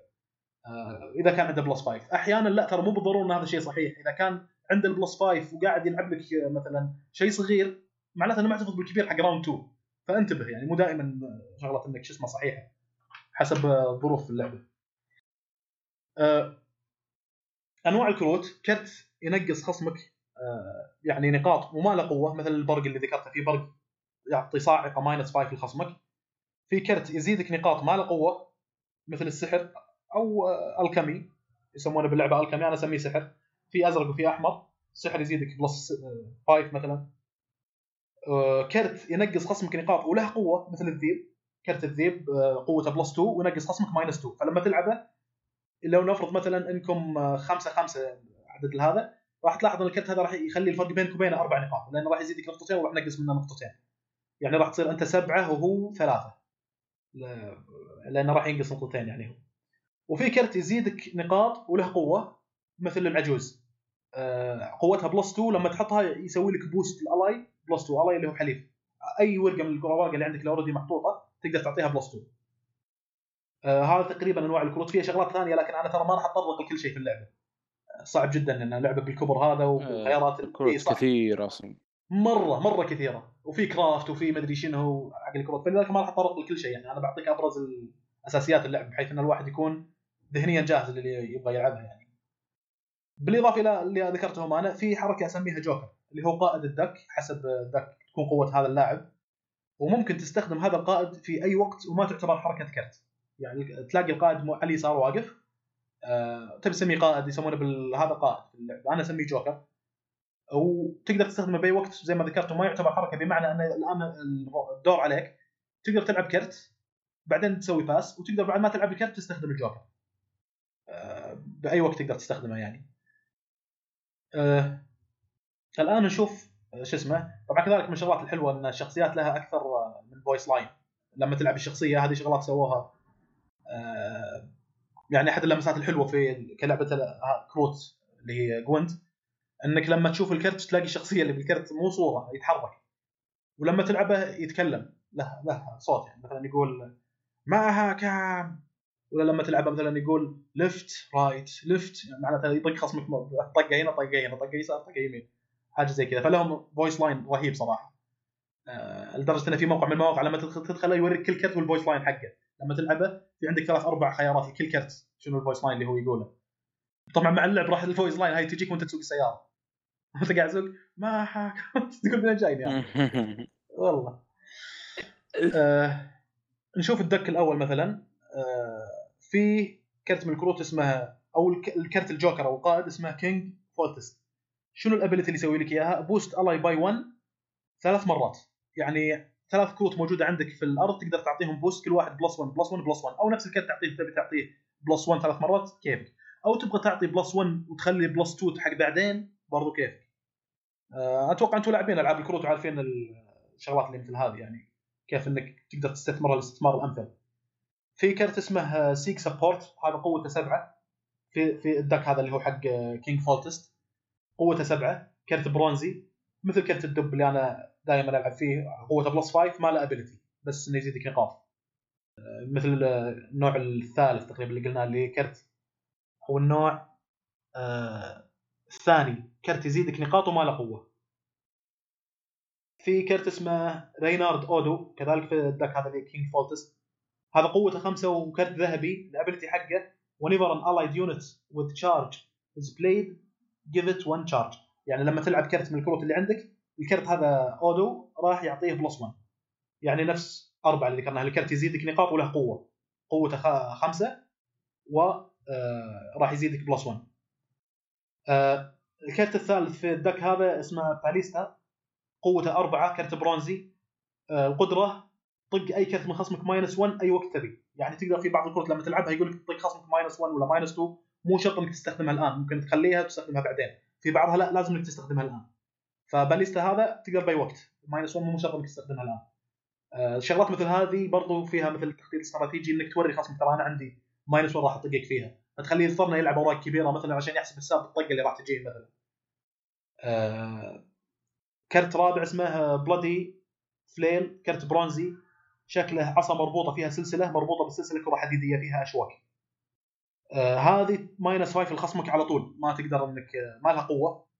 آه، إذا كان عنده plus 5 أحيانا لا ترى مو بالضرورة إن هذا الشيء صحيح. إذا كان عنده ال plus 5 وقاعد يلعب لك آه، مثلا شيء صغير معناته إنه ما احتفظ بالكبير حق round 2 فانتبه يعني مو دائما شغلة إنك شو اسمه صحيحة حسب آه، ظروف اللعبة. أنواع الكروت. كرت ينقص خصمك يعني نقاط وما له قوة مثل البرق اللي ذكرته في برق يعطي صاعقة minus 5 لخصمك. في كرت يزيدك نقاط ما له قوة مثل السحر أو آه، alchemy يسمونه باللعبة alchemy أنا أسميه سحر. في أزرق وفي أحمر سحر يزيدك plus 5 مثلا آه، كرت ينقص خصمك نقاط وله قوة مثل الذيب كرت الذيب آه، قوته plus 2 وينقص خصمك minus 2 فلما تلعبه لو نفرض مثلا إنكم آه، خمسة خمسة عدد هذا راح تلاحظ ان الكرت هذا راح يخلي الفرق بينك وبينه أربع نقاط لأنه راح يزيدك نقطتين وراح ينقص منه نقطتين. يعني راح تصير أنت سبعة وهو ثلاثة. لأنه راح ينقص نقطتين يعني هو. وفي كرت يزيدك نقاط وله قوة مثل العجوز. آه، قوتها plus 2 لما تحطها يسوي لك boost ال ally plus 2 ally اللي هو حليف أي ورقة من الورقه اللي عندك اللي already محطوطة تقدر تعطيها plus 2 آه هذا تقريبا أنواع الكروت. فيها شغلات ثانية لكن أنا ترى ما راح اتطرق لكل شيء في اللعبة. صعب جدا ان لعبة بالكبر هذا والخيارات اللي- إي كروت صح. كثير أصلا. مرة مرة كثيرة. وفي كرافت وفي مدري شنو حق الكروت فلذلك ما راح اتطرق لكل شيء. يعني أنا بعطيك أبرز اساسيات اللعب بحيث إن الواحد يكون ذهنيا جاهز للي يبغى يلعبها يعني. بالإضافة إلى اللي ذكرتهم أنا في حركة أسميها جوكر اللي هو قائد الدك حسب الدك تكون قوة هذا اللاعب. وممكن تستخدم هذا القائد في أي وقت وما تعتبر حركة كرت. يعني تلاقي القائد على اليسار واقف. آه، تبي تسميه قائد يسمونه بال... هذا قائد في اللعبة. أنا أسميه جوكر. وتقدر تستخدمه بأي وقت زي ما ذكرت وما يعتبر حركة بمعنى أن الآن الدور عليك. تقدر تلعب كرت بعدين تسوي pass وتقدر بعد ما تلعب الكرت تستخدم الجوكر. آه، بأي وقت تقدر تستخدمه يعني. آه، الآن نشوف آه، شو اسمه. طبعا كذلك من الشغلات الحلوة أن الشخصيات لها أكثر آه، من voice line لما تلعب الشخصية هذه شغلات سووها آه، يعني أحد اللمسات الحلوة في كلعبة ال- كروت اللي هي Gwent إنك لما تشوف الكرت تلاقي الشخصية اللي بالكرت مو صورة يتحرك. ولما تلعبه يتكلم له له صوت يعني. مثلا يقول معها كام؟ ولا لما تلعبه مثلا يقول left right left. يعني معناته يطق خصمك طقة هنا طقة هنا طقة يسار طقة يمين. حاجة زي كذا. فلهم voice line رهيب صراحة. آه، لدرجة انه في موقع من المواقع لما تدخل يوريك كل كرت وال voice line حقه. لما تلعبه في عندك ثلاث أربع خيارات لكل كرت شنو ال voice line اللي هو يقوله. طبعا مع اللعب راح ال voice line هاي تجيك وأنت تسوق السيارة. وأنت قاعد تسوق ما حاكم تقول من جايني يعني. والله. آه نشوف ال deck الأول مثلا. آه في كرت من الكروت اسمها أو الك- الكرت الجوكر أو القائد اسمه King Foltest. شنو ال ability اللي يسوي لك إياها؟ boost ally by 1 ثلاث مرات. يعني ثلاث كروت موجودة عندك في الأرض تقدر تعطيهم boost كل واحد plus 1 plus 1 plus 1 أو نفس الكرت تعطيه تبي تعطيه plus 1 ثلاث مرات كيفك. أو تبغى تعطي plus 1 وتخلي plus 2 حق بعدين برضو كيفك. آه، أتوقع أنتم لاعبين ألعاب الكروت وعارفين الشغلات اللي مثل هذه يعني كيف إنك تقدر تستثمرها الاستثمار الأمثل. في كرت اسمه Siege Support هذا قوته سبعة. في في ال deck هذا اللي هو حق King Foltest قوته سبعة. كرت برونزي مثل كرت الدب اللي أنا دائما ألعب فيه قوته plus 5 ما له ability بس إنه يزيدك نقاط مثل آه، النوع الثالث تقريبا اللي قلناه اللي كرت. أو النوع آه، الثاني. كرت يزيدك نقاط وما له قوة. في كرت اسمه Reynard Odo كذلك في ال deck هذا اللي King Foltest هذا قوته خمسة وكرت ذهبي ال ability حقه whenever an allied unit with charge is played give it one charge. يعني لما تلعب كرت من الكروت اللي عندك الكرت هذا Odo راح يعطيه plus 1 يعني نفس أربعة اللي ذكرناها. الكرت يزيدك نقاط وله قوة. قوته خمسة و آه، راح يزيدك plus 1 آه، الكرت الثالث في ال deck هذا اسمه Ballista. قوته أربعة كرت برونزي. آه، القدرة طق أي كرت من خصمك minus 1 أي وقت تبي. يعني تقدر في بعض الكروت لما تلعبها يقول لك طق خصمك minus 1 ولا minus 2 مو شرط إنك تستخدمها الآن. ممكن تخليها وتستخدمها بعدين. في بعضها لا لازم إنك تستخدمها الآن. ف Ballista هذا تقدر بأي وقت. minus 1 مو شرط انك تستخدمها الآن. آه، شغلات مثل هذه برضو فيها مثل التخطيط الاستراتيجي إنك توري خصمك ترى أنا عندي minus 1 راح أطقك فيها. فتخليه يضطرنا يلعب أوراق كبيرة مثلا عشان يحسب حساب الطقة اللي راح تجيه مثلا. آه، كرت رابع اسمه Bloody Flail كرت برونزي. شكله عصا مربوطة فيها سلسلة مربوطة بالسلسلة كره حديديه فيها أشواك. آه هذه minus 5 لخصمك على طول. ما تقدر إنك ما لها قوة.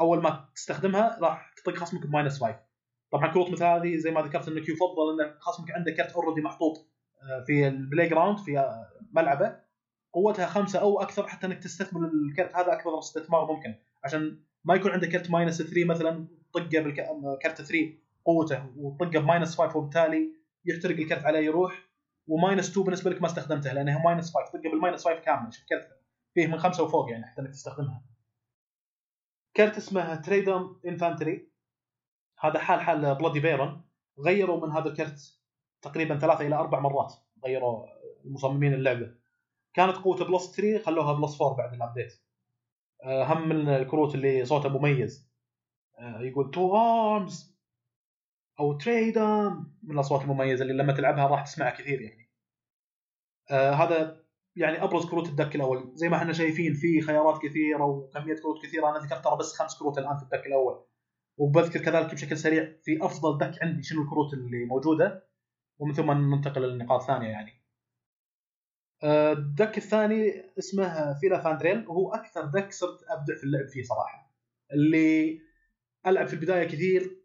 أول ما تستخدمها راح تطق خصمك ب minus 5 طبعا كروت مثل هذه زي ما ذكرت انك يفضل ان خصمك عنده كرت already محطوط آه، في ال playground في آه، ملعبه. قوتها خمسة أو أكثر حتى إنك تستثمر الكرت هذا أكبر استثمار ممكن. عشان ما يكون عندك كرت minus 3 مثلا طقه بالكرت 3 قوته وطقه ب minus 5 وبالتالي يحترق الكرت عليه يروح. و minus 2 بالنسبة لك ما استخدمته لأنها minus 5 طقه بال minus 5 كامل شوف كرت فيه من خمسة وفوق يعني حتى إنك تستخدمها. كرت اسمه Tridam Infantry هذا حال حال Bloody Baron غيروا من هذا الكرت تقريبا ثلاثة إلى أربع مرات. غيروا مصممين اللعبة. كانت قوته plus 3 خلوها plus 4 بعد ال update آه، هم من الكروت اللي صوته مميز. آه، يقول to arms أو Tridam من الأصوات المميزة اللي لما تلعبها راح تسمعها كثير يعني. آه هذا يعني أبرز كروت ال deck الأول. زي ما إحنا شايفين في خيارات كثيرة وكمية كروت كثيرة. أنا ذكرت ترى بس خمس كروت الآن في ال deck الأول. وبذكر كذلك بشكل سريع في أفضل deck عندي شنو الكروت اللي موجودة. ومن ثم ننتقل للنقاط الثانية يعني. آه، ال deck الثاني اسمه Filavandrel. وهو أكثر deck صرت أبدع في اللعب فيه صراحة. اللي ألعب في البداية كثير.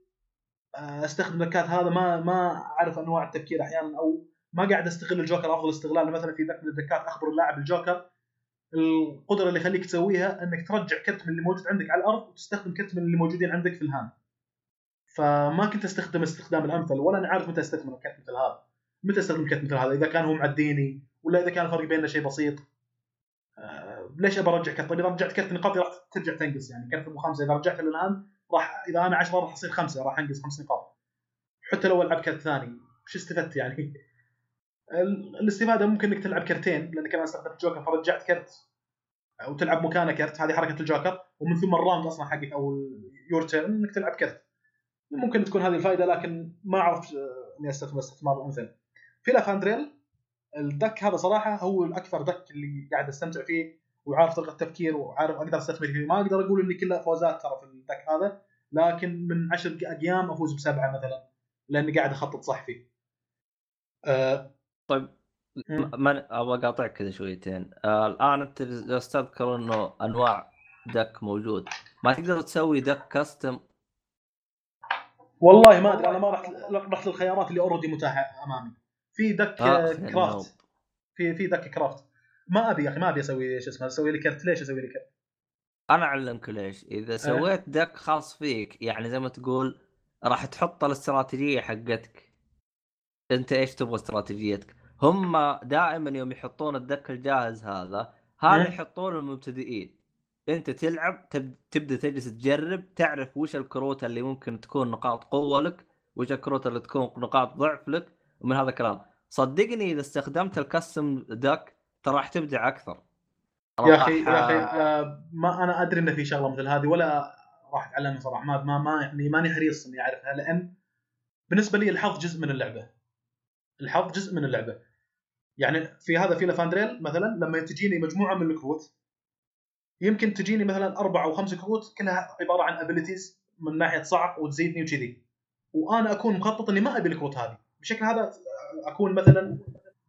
آه، أستخدم دكات هذا. ما ما أعرف أنواع التفكير أحيانا أو ما قاعد أستغل الجوكر أفضل استغلال مثلا في deck من الدكات أخبر اللاعب الجوكر. القدرة اللي يخليك تسويها إنك ترجع كرت من اللي موجود عندك على الأرض وتستخدم كرت من اللي موجودين عندك في ال hand فما كنت أستخدم استخدام الأمثل ولا أنا عارف متى استثمر كرت مثل هذا. متى أستخدم كرت مثل هذا؟ إذا كان هو معديني ولا إذا كان الفرق بيننا شيء بسيط. آه ليش أبى أرجع كرت؟ طيب إذا رجعت كرت نقاطي راح ترجع تنقص يعني. كرت أبو خمسة إذا رجعت لل hand راح إذا أنا 10 راح أصير خمسة راح أنقص خمس نقاط. حتى لو ألعب كرت ثاني وش استفدت يعني؟ الاستفاده ممكن إنك تلعب كرتين لانك أنا استخدمت جوكر فرجعت كرت. أو تلعب مكانه كرت هذه حركة الجوكر. ومن ثم ال round أصلا حقك أو your turn إنك تلعب كرت. ممكن تكون هذه الفائدة لكن ما أعرف إني استثمر استثمار الامثل في Filavandrel ال deck هذا صراحة هو الأكثر deck اللي قاعد أستمتع فيه وعارف طريقة التفكير وعارف أقدر أستثمر فيه. ما أقدر أقول إني كلها فوزات ترى في ال deck هذا لكن من عشر أيام أفوز بسبعة مثلا لأني قاعد أخطط صح فيه. أه طيب ما أبغى أقاطعك كذا شويتين. آه الآن أنت جالس تذكر إنه أنواع deck موجود ما تقدر تسوي deck custom والله ما أدري أنا ما رحت رحت للخيارات اللي already متاحة أمامي. في deck آه craft في في deck craft ما أبي يا أخي ما أبي أسوي شو اسمه أسوي لي كرت. ليش أسوي لي كرت؟ أنا أعلمك ليش. إذا إيه. سويت deck خاص فيك يعني زي ما تقول راح تحط الاستراتيجيه حقتك. انت إيش تبغى استراتيجيتك؟ هم دائما يوم يحطون ال deck الجاهز هذا هذا يحطون المبتدئين. انت تلعب تبدأ تجلس تجرب تعرف وش الكروت اللي ممكن تكون نقاط قوة لك وش الكروت اللي تكون نقاط ضعف لك ومن هذا الكلام. صدقني إذا استخدمت الكستم دك ترى راح تبدع أكثر. يا أخي يا أخي آه ما أنا أدري إن في شغلة مثل هذه ولا راح أتعلمها صراحة. ما ما, ما يعني ماني حريص إني أعرفها لأن بالنسبة لي الحظ جزء من اللعبة. الحظ جزء من اللعبة. يعني في هذا Filavandrel مثلا لما تجيني مجموعة من الكروت يمكن تجيني مثلا أربع أو خمس كروت كلها عبارة عن abilities من ناحية صعق وتزيدني وكذي. وأنا أكون مخطط إني ما أبي الكروت هذه. بشكل هذا أكون مثلا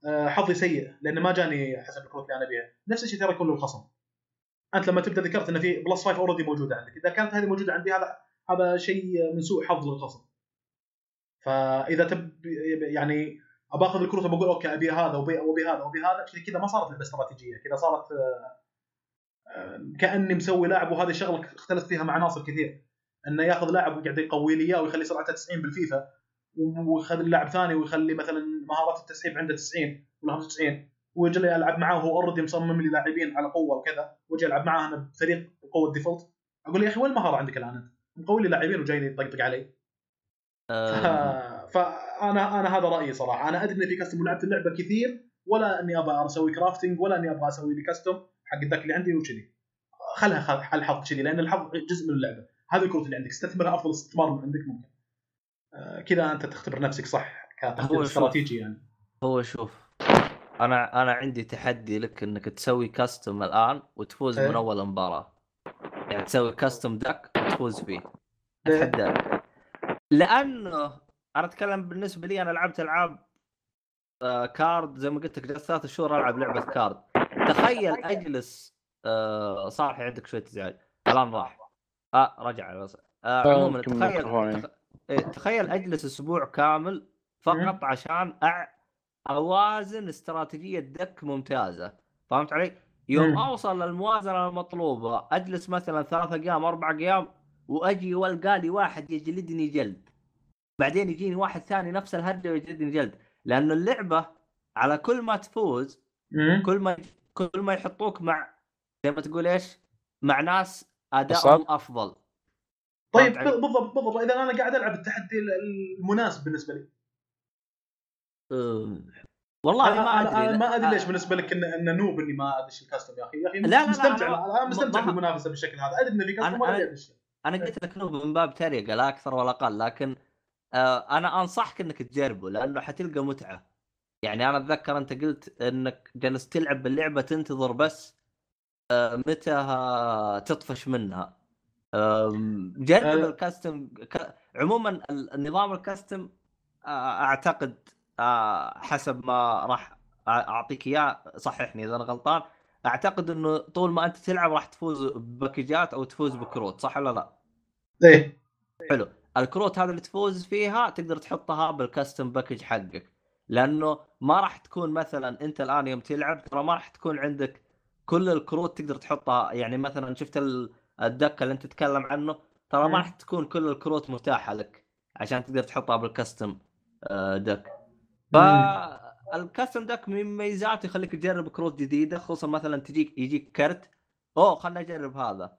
آه، حظي سيء لأن ما جاني حسب الكروت اللي أنا أبيها. نفس الشيء ترى يكون للخصم أنت لما تبدأ ذكرت إن في plus 5 already موجودة عندك. إذا كانت هذه موجودة عندي هذا هذا شيء من سوء حظ للخصم. فإذا تب يعني اباخذ الكروت بقول okay أبي هذا وبي هذا وبي هذا. كذا ما صارت لعبه استراتيجية كذا صارت آه، كأني مسوي لاعب وهذه الشغلة اختلفت فيها مع عناصر كثير. إنه ياخذ لاعب ويقعد يقوي لي إياه ويخلي سرعته 90 بالفيفا ويخلي لاعب ثاني ويخلي مثلا مهارات التسحيب عنده 90 ولا 95 ويجي لي ألعب معاه وهو already مصمم لي لاعبين على قوة وكذا. واجي ألعب معاه أنا بفريق بقوة default أقول يا أخي وين المهارة عندك الآن أنت؟ مقوي لي لاعبين وجاي يطقطق علي. أه... فأنا أنا هذا رأيي صراحة أنا أدري ان في كاستم ولعبت اللعبة كثير ولا إني أبغى أسوي كرافتنج ولا إني أبغى أسوي لي كاستم حق الذاك اللي عندي وكذي. خلها الحظ كذي لأن الحظ جزء من اللعبة هذه الكروت اللي عندك استثمرها أفضل استثمار من عندك ممكن. آه كذا أنت تختبر نفسك صح كتخطيط استراتيجي يعني. هو شوف أنا أنا عندي تحدي لك إنك تسوي كاستم الآن وتفوز إيه؟ من أول مباراة يعني تسوي كاستم دك وتفوز فيه إيه. اتحداك لأنه أنا أتكلم بالنسبة لي أنا لعبت ألعاب آه كارد زي ما قلت لك جلست ثلاث شهور ألعب لعبة كارد تخيل أجلس آه صالحي عندك شوية ازعاج الآن راح. آه رجع. آه, آه، عموما تخيل إيه، تخيل أجلس أسبوع كامل فقط عشان أع... أوازن استراتيجية دك ممتازة. فهمت علي؟ يوم. أوصل للموازنة المطلوبة أجلس مثلا ثلاثة أيام أربع أيام وأجي وألقى لي واحد يجلدني جلد. بعدين يجيني واحد ثاني نفس الهرجه ويجلدني جلد. لأنه اللعبة على كل ما تفوز. كل ما كل ما يحطوك مع زي ما تقول إيش؟ مع ناس ادائهم. أفضل. طيب علي؟ بالضبط بالضبط. إذا أنا قاعد ألعب التحدي المناسب بالنسبة لي. أم، والله أنا ما أدري. أنا ما أدري ليش بالنسبة لك انه إنه نوب إني ما أدش الكاستم يا أخي. يا أخي لا، لا، لا، مستمتع أنا- أنا مستمتع ما- بالمنافسة بالشكل هذا. أدري انه في كاستم أنا- ولا أنا- قلت لك نوب من باب تريقة لا أكثر ولا أقل لكن أنا أنصحك إنك تجربه لأنه حتلقى متعة يعني أنا أتذكر أنت قلت إنك جلست تلعب باللعبة تنتظر بس آه متى آه، تطفش منها جرب آه. الكاستم. عموما ال- النظام ال custom آه، أعتقد آه، حسب ما راح أعطيك إياه صححني إذا أنا غلطان أعتقد إنه طول ما أنت تلعب راح تفوز ب package ات أو تفوز بكروت صح ولا لا؟ إيه حلو الكروت هذه اللي تفوز فيها تقدر تحطها بال custom package حقك. لأنه ما راح تكون مثلا أنت الآن يوم تلعب ترى ما راح تكون عندك كل الكروت تقدر تحطها. يعني مثلا شفت ال- الدك اللي أنت تتكلم عنه؟ ترى. ما راح تكون كل الكروت متاحة لك عشان تقدر تحطها بالكاستم دك فالكاستم دك من مميزاته يخليك تجرب كروت جديدة خصوصا مثلا تجيك يجيك كرت. أوه خلنا نجرب هذا.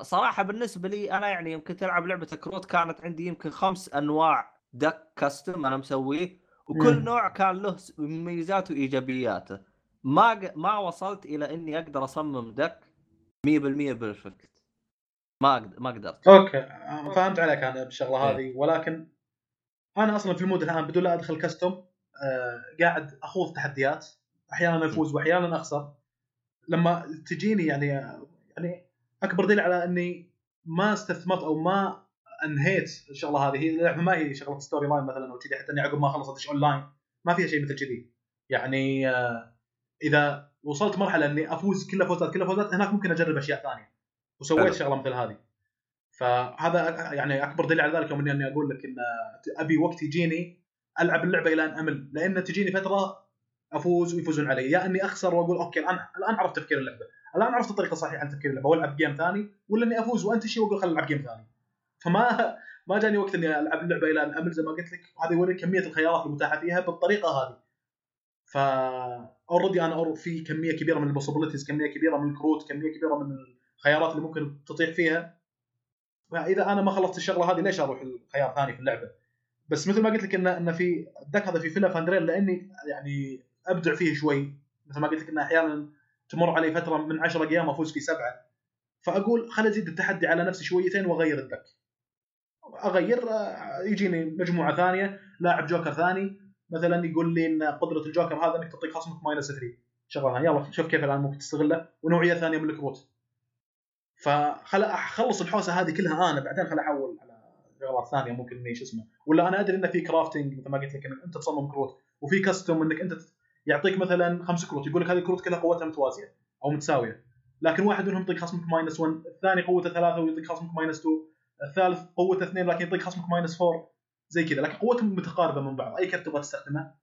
صراحة بالنسبة لي أنا يعني يمكن تلعب لعبة كروت كانت عندي يمكن خمس أنواع. دك كاستم أنا مسويه وكل مم. نوع كان له مميزاته وإيجابياته. ما ق- ما وصلت إلى إني أقدر أصمم deck 100% perfect ما أقد- ما قدرت. okay فهمت عليك أنا بالشغلة إيه. هذه. ولكن أنا أصلا في ال mode الآن بدون لا أدخل custom آه قاعد أخوض تحديات. أحيانا أفوز واحيانا أخسر. لما تجيني يعني يعني أكبر دليل على إني ما استثمرت أو ما أنهيت الشغلة هذه هي اللعبه ما هي شغلة story line مثلا أو كذي حتى إني عقب ما ادش اون لاين ما فيها شيء مثل كذي يعني آه إذا وصلت مرحلة إني أفوز كلها فوزات كلها فوزات هناك ممكن أجرب أشياء ثانية وسويت. شغلة مثل هذه فهذا يعني أكبر دليل على ذلك يوم إني أقول لك إن أبي وقت يجيني ألعب اللعبة إلى أن أمل لأن تجيني فترة أفوز ويفوزون علي. يا إني أخسر وأقول okay الان الآن عرفت تفكير اللعبة. الآن عرفت الطريقة الصحيحة لتفكير اللعبة. وألعب game ثاني ولا إني أفوز وانتشي وأقول خلينا نلعب game ثاني. فما ما جاني وقت إني ألعب اللعبة إلى أن امل زي ما قلت لك. هذا يوريك كمية الخيارات المتاحة فيها بالطريقة هذه. ف already أنا في كمية كبيرة من ال possibilities كمية كبيرة من الكروت كمية كبيرة من الخيارات اللي ممكن تطيح فيها. فإذا أنا ما خلصت الشغلة هذه ليش أروح الخيار ثاني في اللعبة؟ بس مثل ما قلت لك ان إن في ال deck هذا في فيلا فاندريل لأني يعني أبدع فيه شوي. مثل ما قلت لك إنه أحيانا تمر علي فترة من 10 أيام افوز في سبعة. فأقول خل أزيد التحدي على نفسي شويتين وأغير ال deck. أغير يجيني مجموعة ثانية لاعب جوكر ثاني مثلا يقول لي إن قدرة الجوكر هذا إنك تعطيك خصمك minus 3 شغله ثانية يلا شوف كيف الآن ممكن تستغله. ونوعية ثانية من الكروت. فخل أخلص الحوسة هذه كلها أنا بعدين خل أحول على شغلات ثانية ممكن إني شو اسمه. ولا أنا أدري إن في crafting مثل ما قلت لك إنك أنت تصمم كروت وفي custom إنك أنت يعطيك مثلا خمس كروت يقول لك هذه الكروت كلها قوتها متوازية أو متساوية. لكن واحد منهم يعطيك خصمك minus 1 الثاني قوته ثلاثة ويعطيك خصمك minus 2 الثالث قوته اثنين لكن يعطيك خصمك ماينس 4 زي كذا. لكن قوتهم متقاربة من بعض أي كرت تبغى تستخدمه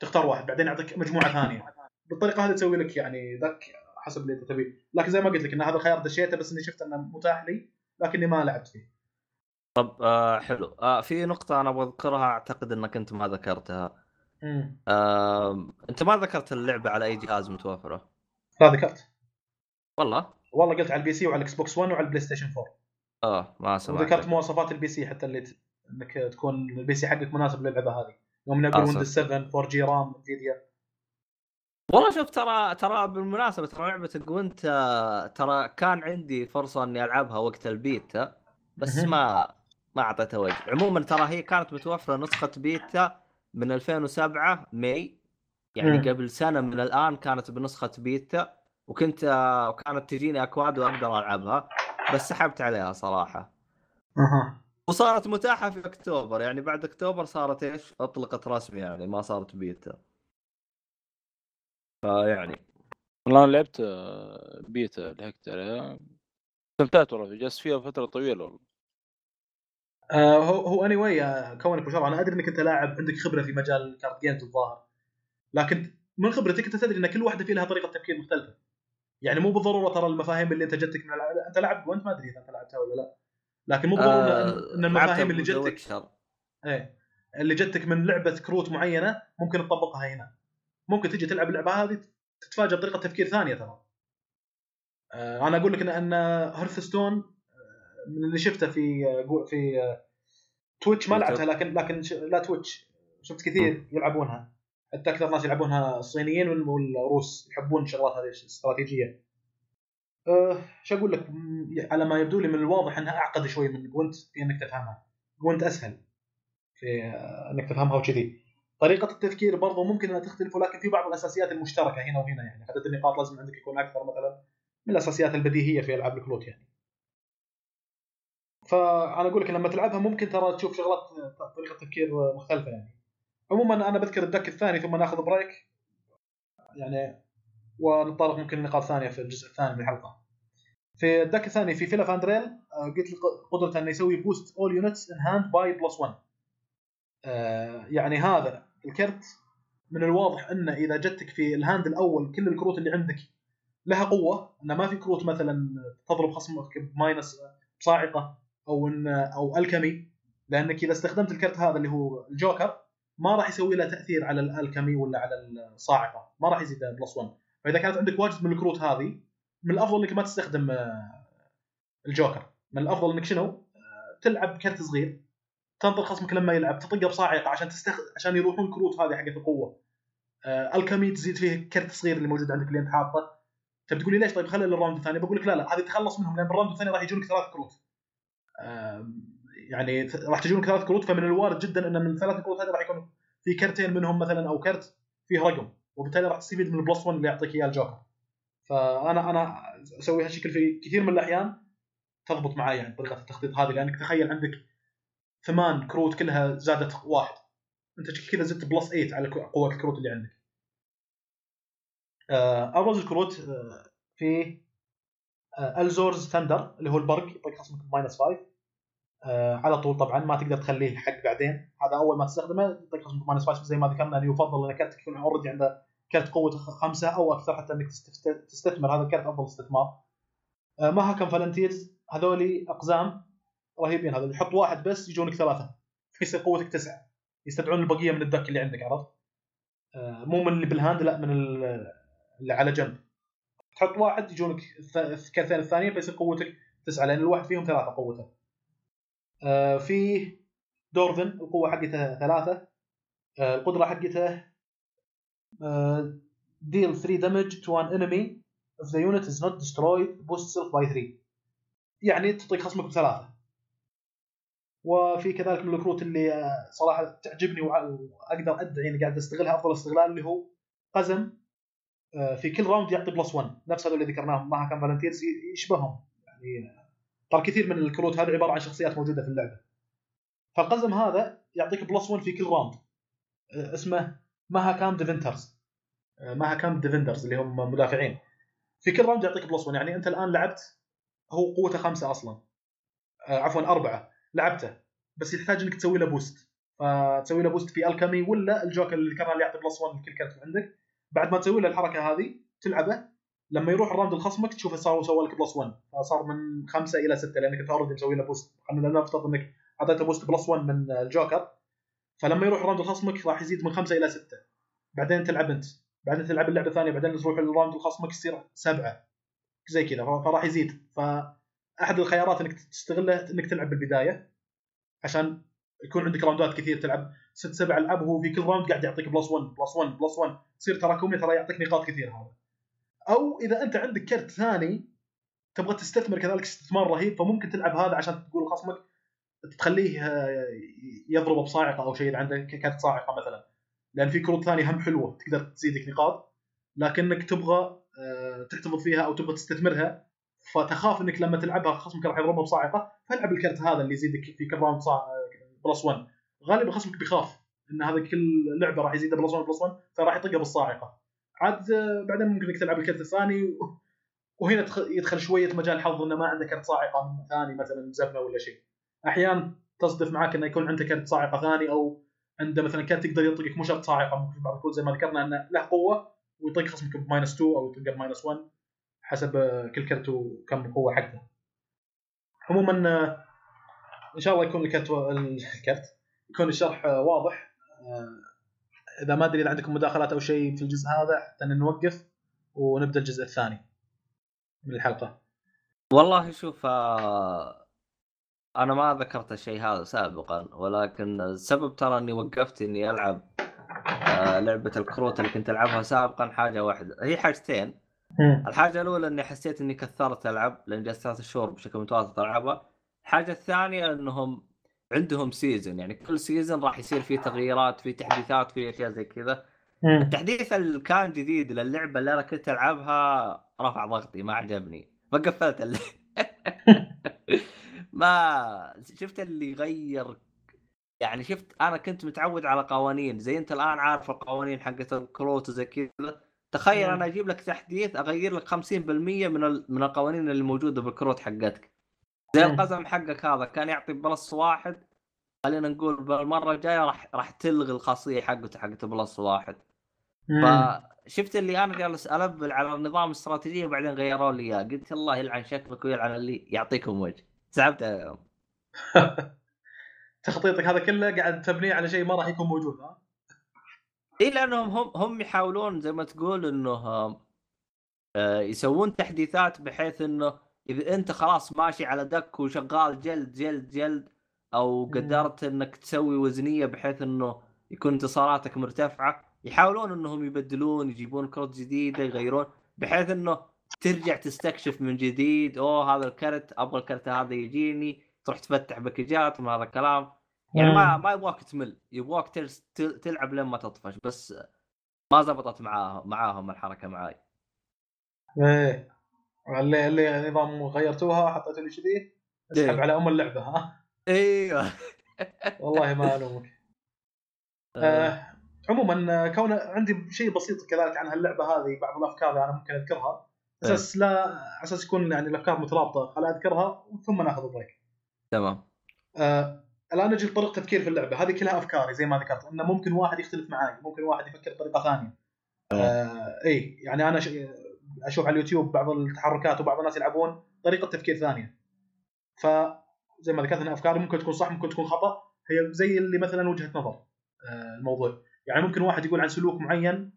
تختار واحد بعدين يعطيك مجموعة ثانية. بالطريقة هذه تسوي لك يعني ذاك حسب اللي تبيه. لكن زي ما قلت لك إن هذا الخيار دشيته بس إني شفت إنه متاح لي لكني ما لعبت فيه. طب آه حلو. آه في نقطة أنا أبغى أذكرها أعتقد أنك أنت ما ذكرتها. آه أنت ما ذكرت اللعبة على أي جهاز متوفرة؟ لا ذكرت. والله. والله قلت على ال PC وعلى الإكس بوكس 1 وعلى البلاي ستيشن 4 آه ما سمعت. وذكرت مواصفات ال PC حتى اللي ت... إنك تكون ال PC حقك مناسب للعبة هذه. يوم نقول آه،. ويندوز 7 4 جي RAM انفيديا والله شوف ترى ترى بالمناسبة ترى لعبة Gwent آه، ترى كان عندي فرصة إني ألعبها وقت البيتا بس. ما ما أعطيتها وجه عموما ترى هي كانت متوفرة نسخة بيتا من 2007 May يعني مم. قبل سنة من الآن كانت بنسخة بيتا وكنت آه، وكانت تجيني أكواد وأقدر ألعبها بس سحبت عليها صراحة. أها. وصارت متاحة في أكتوبر يعني بعد أكتوبر صارت إيش؟ أطلقت رسمي يعني ما صارت بيتا. فيعني. والله أنا لعبت آه، بيتا لحقت عليها استمتعت والله جلست فيها فترة طويلة والله. آه هو هو اني anyway كونك بشر أنا أدري إنك أنت لاعب عندك خبرة في مجال ال card games الظاهر. لكن من خبرتك أنت تدري إن كل واحدة في لها طريقة تفكير مختلفة. يعني مو بالضرورة ترى المفاهيم اللي أنت جتك من الع... أنت لعبت وأنت ما أدري إذا أنت لعبتها ولا لا. لكن مو بالضرورة آه، إن المفاهيم اللي جتك. إيه. اللي جتك من لعبة كروت معينة ممكن تطبقها هنا. ممكن تجي تلعب اللعبة هذه تتفاجئ بطريقة تفكير ثانية ترى. آه، أنا أقول لك ان إن Hearthstone من اللي شفته في آه، في آه، Twitch ما. لعبتها لكن لكن. لا Twitch. شفت كثير يلعبونها. حتى أكثر ناس يلعبونها الصينيين وال- والروس يحبون الشغلات هذه الاستراتيجيه أه شو أقول لك؟ على ما يبدو لي من الواضح إنها أعقد شوي من Gwent في إنك تفهمها. Gwent أسهل في آه، إنك تفهمها وكذي. طريقة التفكير برضو ممكن أنها تختلف ولكن في بعض الأساسيات المشتركة هنا وهنا يعني. عدد النقاط لازم عندك يكون أكثر مثلا من الأساسيات البديهية في ألعاب الكروت يعني. فأنا أقول لك لما تلعبها ممكن ترى تشوف شغلات آه، طريقة تفكير مختلفة يعني. عموما أنا بذكر ال deck الثاني ثم نأخذ break يعني ونتطرق ممكن لنقاط ثانية في الجزء الثاني من الحلقة. في ال deck الثاني في فيلا فاندريل آه، قلت قدرته إنه يسوي boost all units in hand by plus 1 يعني هذا الكرت من الواضح إنه إذا جتك في ال hand الأول كل الكروت اللي عندك لها قوة إنه ما في كروت مثلا تضرب خصمك ب minus بصاعقة أو ان أو alchemy لأنك إذا استخدمت الكرت هذا اللي هو الجوكر ما راح يسوي له تأثير على ال alchemy ولا على الصاعقة ما راح يزيد plus 1 فإذا كانت عندك واجد من الكروت هذه من الأفضل إنك ما تستخدم آه، الجوكر. من الأفضل إنك شنو؟ آه، تلعب كرت صغير تنطر خصمك لما يلعب تطقه بصاعقة عشان تستخدم عشان يروحون الكروت هذه حقت القوة. آه، الكمي تزيد فيه كرت صغير اللي موجود عندك اللي أنت حاطه. طيب تقول لي ليش؟ طيب خلي لل round الثاني. بقول لك لا لا هذه تخلص منهم لأن بال round الثاني راح يجونك ثلاث كروت. يعني راح تجونك ثلاث كروت فمن الوارد جدا إن من الثلاث كروت هذه راح يكون في كرتين منهم مثلا أو كرت فيه رقم وبالتالي راح تستفيد من ال plus 1 اللي يعطيك إياه الجوكر. فانا أنا أسوي هالشكل في كثير من الأحيان تضبط معي يعني طريقة التخطيط هذه لأنك تخيل عندك ثمان كروت كلها زادت واحد. أنت كذا زدت plus 8 على قوة الكروت اللي عندك. آه، أبرز الكروت آه، في آه، Alzur's Thunder اللي هو البرق يعطيك خصمك minus 5 آه، على طول. طبعا ما تقدر تخليه حق بعدين. هذا أول ما تستخدمه. يعطيك خصمك minus 5 زي ما ذكرنا. انه يفضل ان كرتك يكون already عنده كرت قوة خ- خمسة أو أكثر حتى إنك تست- تستثمر. هذا الكرت أفضل استثمار. آه، Mahakam Volunteers هذولي أقزام رهيبين. هذول يحط واحد بس يجونك ثلاثة. يصير قوتك تسعة. يستدعون البقية من ال deck اللي عندك عرفت؟ آه، مو من اللي بال hand لا من ال- اللي على جنب. تحط واحد يجونك الكرتين الثانيين فيصير قوتك تسعة. لأن الواحد فيهم ثلاثة قوته. آه، في Dwarven القوة حقته ثلاثة. آه، القدرة حقته deal 3 damage to an enemy. If the unit is not destroyed boost self by 3 يعني تعطيك خصمك بثلاثة. وفي كذلك من الكروت اللي آه، صراحة تعجبني وأقدر أدعي إني قاعد أستغلها أفضل استغلال اللي هو قزم. آه، في كل round يعطي plus 1 نفس هذول اللي ذكرناهم. Mahakam Volunteers يشبههم. يعني آه، ترى كثير من الكروت هذه عبارة عن شخصيات موجودة في اللعبة. فالقزم هذا يعطيك plus 1 في كل round آه، اسمه Mahakam Defenders Mahakam Defenders اللي هم مدافعين. في كل round يعطيك plus 1 يعني أنت الآن لعبت هو قوته خمسة أصلا. آه، عفوا أربعة. لعبته. بس يحتاج إنك تسوي له boost فتسوي له boost في الكامي ولا الجوكر اللي اللي يعطي plus 1 لكل كرت عندك. بعد ما تسوي له الحركة هذه تلعبه لما يروح ال round لخصمك تشوفه صار سوى لك plus 1 فصار من خمسة إلى ستة لأنك أنت already مسوي له boost خلينا نفترض إنك أعطيته boost plus 1 من الجوكر. فلما يروح ال round لخصمك راح يزيد من خمسة إلى ستة. بعدين تلعب أنت. بعدين تلعب اللعبة الثانية بعدين تروح ال round لخصمك يصير سبعة. زي كذا. فراح يزيد. فأحد الخيارات إنك تستغله إنك تلعب بالبداية. عشان يكون عندك round ات كثير تلعب. ست سبع ألعاب وهو في كل round قاعد يعطيك plus 1 plus 1 plus 1 تصير تراكمي ترى يعطيك نقاط كثير هذا. أو إذا أنت عندك كرت ثاني تبغى تستثمر كذلك استثمار رهيب فممكن تلعب هذا عشان تقول خصمك تخليه آه، يضرب بصاعقة أو شيء عندك كرت صاعقة مثلا. لأن في كروت ثانية هم حلوة تقدر تزيدك نقاط لكنك تبغى آه، تحتفظ فيها أو تبغى تستثمرها فتخاف إنك لما تلعبها خصمك راح يضربها بصاعقة فالعب الكرت هذا اللي يزيدك في كل round plus 1 غالبا خصمك بيخاف إن هذا كل لعبة راح يزيد plus 1 plus 1 فراح يطقها بالصاعقة. عاد آه، بعدين ممكن انك تلعب الكرت الثاني وهنا يدخل شوية مجال حظ إنه ما عنده كرت صاعقة ثاني مثلا زبنه ولا شيء أحيانا تصدف معاك إنه يكون عنده كرت صاعقة ثاني أو عنده مثلا كرت يقدر يطقك مو شرط صاعقة ممكن بعض الكروت زي ما ذكرنا إنه له قوة ويطق خصمك ب minus 2 أو يطقه ب minus 1 حسب كل كرت وكم قوة حقته. عموما آه، إن شاء الله يكون الكرت الكرت يكون الشرح آه، واضح آه، إذا ما أدري إذا عندكم مداخلات أو شيء في الجزء هذا حتى نوقف ونبدأ الجزء الثاني من الحلقة. والله شوف آه، أنا ما ذكرت الشيء هذا سابقا ولكن السبب ترى إني وقفت إني ألعب آه، لعبة الكروت اللي كنت ألعبها سابقا حاجة واحدة. هي حاجتين. الحاجة الأولى إني حسيت إني كثرت ألعب لأن جلست ثلاث شهور بشكل متواصل ألعبها. الحاجة الثانية إنهم عندهم season يعني كل season راح يصير فيه تغييرات في تحديثات في أشياء زي كذا. التحديث اللي كان جديد للعبة اللي أنا كنت ألعبها رفع ضغطي ما عجبني. فقفلت اللي ما شفت اللي يغير يعني شفت أنا كنت متعود على قوانين. زي أنت الآن عارف القوانين حقت الكروت وزي كذا. تخيل أنا أجيب لك تحديث أغير لك 50% من ال... من القوانين اللي موجودة بالكروت حقتك. زي القزم حقك هذا كان يعطي plus واحد. خلينا نقول بالمرة الجاية راح راح تلغي الخاصية حقته حقت plus واحد. فشفت اللي أنا جالس البل على النظام الاستراتيجيه وبعدين غيروا لي إياه. قلت الله يلعن شكلك ويلعن اللي يعطيكم وجه. سحبت عليهم تخطيطك هذا كله قاعد تبنيه على شيء ما راح يكون موجود ها؟ إي لأنهم هم هم يحاولون زي ما تقول إنه آه، يسوون تحديثات بحيث إنه إذا أنت خلاص ماشي على دك وشغال جلد جلد جلد أو قدرت إنك تسوي وزنية بحيث إنه يكون انتصاراتك مرتفعة يحاولون إنهم يبدلون يجيبون كروت جديدة يغيرون بحيث إنه ترجع تستكشف من جديد أوه هذا الكرت أبغى الكرت هذا يجيني تروح تفتح باكجات من هذا الكلام. يعني ما ما يبغاك تمل يبغاك تلعب لين ما تطفش بس ما زبطت معاهم معاهم الحركة معاي. إيه. اللي اللي نظام غيرتوها حطيتوا لي كذي أسحب إيه. على أم اللعبة ها؟ إيوه. والله ما ألومك. آه. آه عموما كون عندي شيء بسيط كذلك عن هاللعبة هذه بعض الأفكار اللي أنا ممكن أذكرها إيه. أساس لا على أساس يكون يعني الأفكار مترابطة خل أذكرها ثم ناخذ بريك تمام. آه الآن نجي لطريقة تفكير في اللعبة. هذه كلها أفكاري زي ما ذكرت إنه ممكن واحد يختلف معي ممكن واحد يفكر بطريقة ثانية. آه. اي يعني أنا أشوف على اليوتيوب بعض التحركات وبعض الناس يلعبون طريقة تفكير ثانية. ف زي ما ذكرت إن افكاري ممكن تكون صح ممكن تكون خطأ هي زي اللي مثلا وجهة نظر آه الموضوع. يعني ممكن واحد يقول عن سلوك معين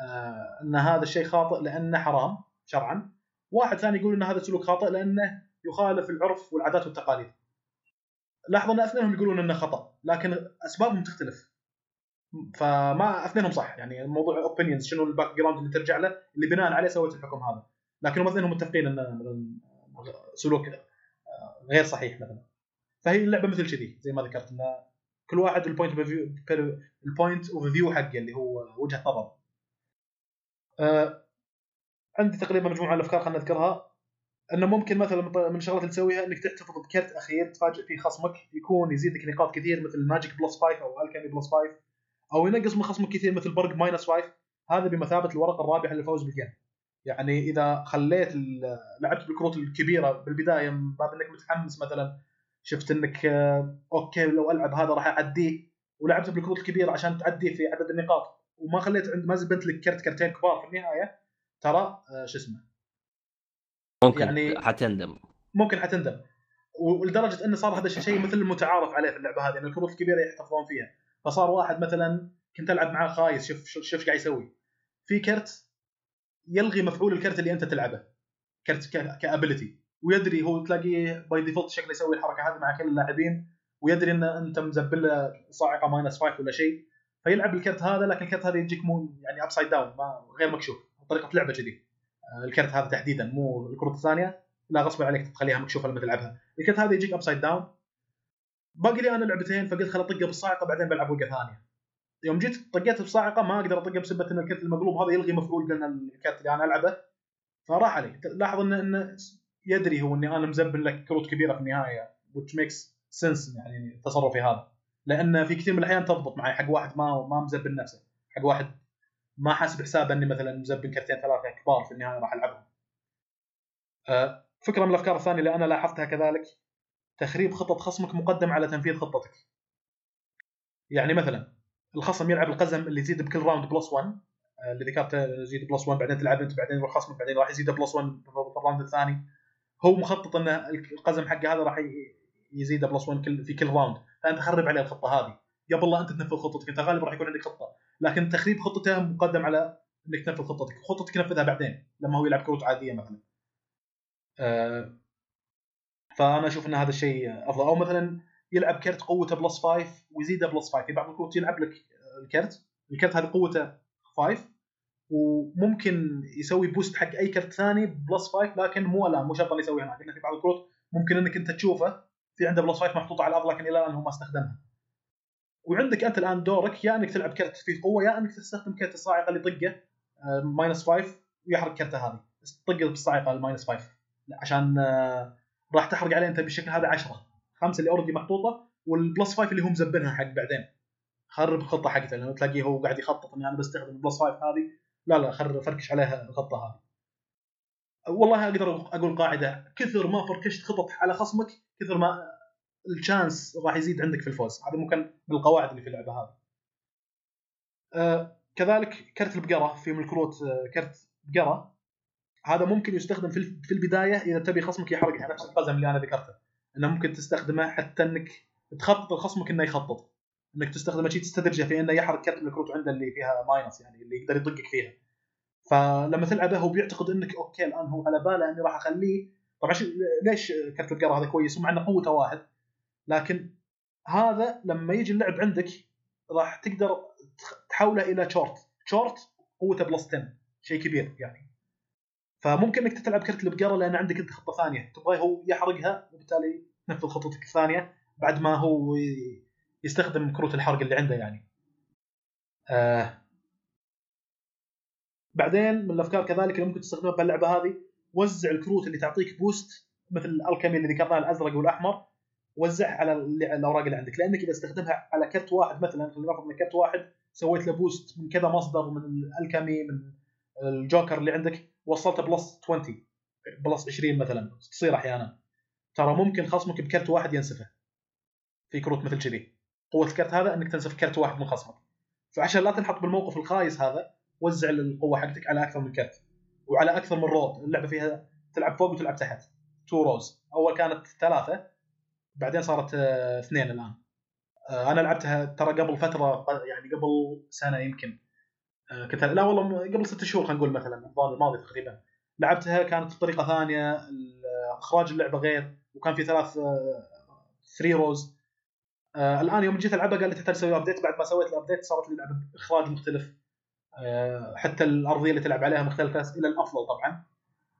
آه إن هذا الشيء خاطئ لأنه حرام شرعا. واحد ثاني يقول إن هذا السلوك خاطئ لأنه يخالف العرف والعادات والتقاليد. لاحظ إن أثنينهم يقولون إنه خطأ لكن أسبابهم تختلف. فما اثنينهم صح. يعني الموضوع opinions شنو ال background اللي ترجع له اللي بناء عليه سويت الحكم هذا. لكن هم اثنينهم متفقين إن سلوك غير صحيح مثلا. فهي اللعبة مثل كذي زي ما ذكرت إن كل واحد ال point ال point of view حقه اللي هو وجهة نظر. أه عندي تقريبا مجموعة الأفكار خلينا نذكرها. إنه ممكن مثلا من الشغلات اللي تسويها إنك تحتفظ بكرت أخير تفاجئ فيه خصمك يكون يزيدك نقاط كثير مثل magic plus 5 أو الكيمي plus 5 أو ينقص من خصمك كثير مثل برق minus 5 هذا بمثابة الورقة الرابحه للفوز بال game. يعني إذا خليت لعبت بالكروت الكبيرة بالبداية من باب انك متحمس مثلا شفت إنك آه، okay لو ألعب هذا راح أعديه. ولعبت بالكروت الكبيرة عشان تعديه في عدد النقاط. وما خليت عند ما زبنت لك كرت كرتين كبار في النهاية. ترى آه، شو اسمه؟ ممكن يعني حتندم. ممكن حتندم. ولدرجة إنه صار هذا الشيء مثل المتعارف عليه في اللعبة هذه إن الكروت الكبيرة يحتفظون فيها. فصار واحد مثلا كنت ألعب معاه خايس شوف شوف إيش قاعد يسوي. في كرت يلغي مفعول الكرت اللي أنت تلعبه كرت capability ويدري هو تلاقيه by default شكله يسوي الحركة هذه مع كل اللاعبين ويدري إن أنت مزبل له صاعقة minus 5 ولا شيء. فيلعب الكرت هذا لكن الكرت هذا يجيك مو يعني upside down غير مكشوف. طريقة لعبه كذي. آه، الكرت هذا تحديدا مو الكروت الثانية. لا غصب عليك تخليها مكشوفة لما تلعبها. الكرت هذا يجيك upside down باقي لي أنا لعبتين فقلت خل اطقه بالصاعقة بعدين بلعب وقه ثانية. يوم جيت طقيت بالصاعقه ما أقدر اطقه بسبه ان الكرت المقلوب هذا يلغي مفعول قلنا الكرت اللي أنا ألعبه. فراح علي. لاحظ انه إن يدري هو إني أنا مزبل لك كروت كبيرة في النهاية which makes sense يعني تصرفي هذا. لأن في كثير من الأحيان تضبط معي حق واحد ما ما مزبل نفسه. حق واحد ما حاسب حساب إني مثلا مزبل كرتين ثلاثة كبار في النهاية راح ألعبهم. أه فكرة من الأفكار الثانية اللي أنا لاحظتها كذلك تخريب خطه خصمك مقدم على تنفيذ خطتك. يعني مثلا الخصم يلعب القزم اللي يزيد ب كل round بلس 1 آه، اللي ذكرته يزيد plus 1 بعدين تلعب أنت بعدين يروح خصمك بعدين راح يزيد plus 1 في ال round الثاني. هو مخطط إن القزم حقه هذا راح يزيده plus 1 في كل round. فأنت خرب عليه الخطة هذه. قبل لا أنت تنفذ خطتك أنت غالبا راح يكون عندك خطة. لكن تخريب خطته مقدم على إنك تنفذ خطتك. خطتك نفذها بعدين لما هو يلعب كروت عادية مثلا. آه، فانا أشوف ان هذا الشيء افضل. أو مثلا يلعب كرت قوته plus 5 ويزيده plus 5 في بعض الكروت يلعب لك الكرت الكرت هذه قوته 5 وممكن يسوي boost حق أي كرت ثاني plus 5 لكن مو الان مو شرط يسوي هناك لأن في بعض الكروت ممكن إنك أنت تشوفه في عنده plus 5 محطوطه على الأرض لكن إلى الآن هو ما استخدمها. وعندك أنت الآن دورك يا إنك تلعب كرت فيه قوة يا إنك تستخدم كرت الصاعقة اللي يطقه minus 5 ويحرق كرته هذه. طقه بالصاعقه ال minus 5 عشان آه، راح تحرق عليه انت بالشكل هذا 10 خمسة اللي already محطوطة وال plus 5 اللي هم مزهبها حق بعدين. خرب الخطة حقته لأنه تلاقيه هو قاعد يخطط إني أنا بستخدم ال plus 5 هذه. لا لا فركش عليها الخطة هذه. والله أقدر أقول قاعدة كثر ما فركشت خطط على خصمك كثر ما ال chance راح يزيد عندك في الفوز. هذا ممكن من القواعد اللي في اللعبة هذه. آه كذلك كرت البقرة في من الكروت آه كرت بقرة. هذا ممكن يستخدم في في البداية إذا تبي خصمك يحرق نفس القزم اللي أنا ذكرته. إنه ممكن تستخدمه حتى إنك تخطط لخصمك إنه يخطط إنك تستخدمه شيء تستدرجه في إنه يحرق كرت الكروت عنده اللي فيها minus يعني اللي يقدر يطقك فيها. فلما تلعبه هو بيعتقد إنك okay الآن هو على باله إني راح أخليه. طبعا ليش كرت البقرة هذا كويس؟ ومع إنه قوته واحد. لكن هذا لما يجي اللعب عندك راح تقدر تحوله إلى شورت. شورت قوته plus 10 شيء كبير يعني. فممكن إنك تلعب كرت البقرة لأن عندك أنت خطة ثانية. تبغى هو يحرقها وبالتالي تنفذ خطتك الثانية بعد ما هو يستخدم كروت الحرق اللي عنده يعني. آه. بعدين من الأفكار كذلك اللي ممكن تستخدمها باللعبه هذه وزع الكروت اللي تعطيك boost مثل ال alchemy اللي ذكرناه الأزرق والأحمر. وزعها على الأوراق اللي عندك. لأنك إذا استخدمها على كرت واحد مثلا خلينا نفرض كرت واحد سويت له boost من كذا مصدر من ال alchemy من الجوكر اللي عندك. وصلته plus 20 plus 20 مثلا تصير أحيانا. ترى ممكن خصمك بكرت واحد ينسفه. في كروت مثل كذي. قوة الكرت هذا إنك تنسف كرت واحد من خصمك. فعشان لا تنحط بالموقف الخايس هذا وزع القوة حقتك على أكثر من كرت وعلى أكثر من row. اللعبة فيها تلعب فوق وتلعب تحت. two rows أول كانت ثلاثة بعدين صارت آه، اثنين الآن. آه، أنا لعبتها ترى قبل فترة يعني قبل سنة يمكن. كنت لا والله قبل ست شهور خلينا نقول مثلا رمضان الماضي تقريبا. لعبتها كانت بطريقة ثانية اخراج اللعبة غير وكان في ثلاث three rows آه الآن يوم جيت ألعبها قال لي تحتاج تسوي update بعد ما سويت ال update صارت لي اللعبه باخراج مختلف. آه حتى الأرضية اللي تلعب عليها مختلفة إلى الأفضل طبعا.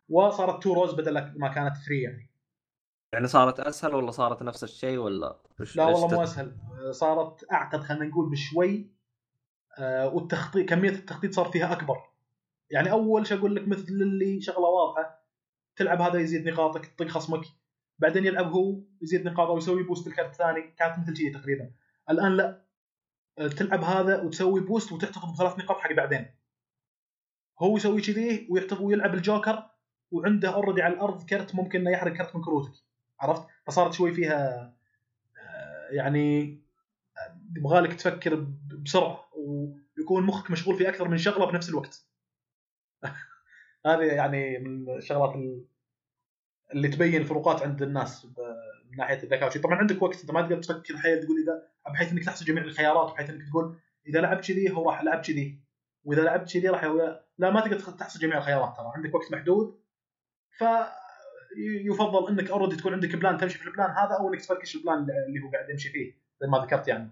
وصارت two rows بدل ما كانت 3 يعني. يعني صارت أسهل ولا صارت نفس الشيء ولا؟ لا والله مو أسهل. صارت أعقد خلينا نقول بشوي. آه والتخطيط كمية التخطيط صار فيها أكبر. يعني أول شيء أقول لك مثل اللي شغلة واضحة تلعب هذا يزيد نقاطك تطق خصمك. بعدين يلعب هو يزيد نقاطه ويسوي boost الكارت الثاني. كانت مثل شيء تقريبا. الآن لا. آه، تلعب هذا وتسوي boost وتحتفظ بثلاث نقاط حق بعدين. هو يسوي كذي ويحتفظ ويلعب الجوكر وعنده already على الأرض كرت ممكن إنه يحرق كرت من كروتك. عرفت؟ فصارت شوي فيها آه، يعني يبغالك تفكر بسرعة ويكون مخك مشغول في أكثر من شغلة بنفس الوقت. هذه يعني من الشغلات اللي تبين الفروقات عند الناس من ناحية الذكاء طبعا عندك وقت أنت ما تقدر تفكر حيل تقول إذا بحيث إنك تحصل جميع الخيارات بحيث إنك تقول إذا لعبت كذي هو راح يلعب كذي وإذا لعبت كذي راح لا ما تقدر تحصل جميع الخيارات ترى. عندك وقت محدود ف يفضل إنك already تكون عندك plan تمشي في ال plan هذا أو إنك تفركش ال plan اللي هو قاعد يمشي فيه. زي ما ذكرت يعني.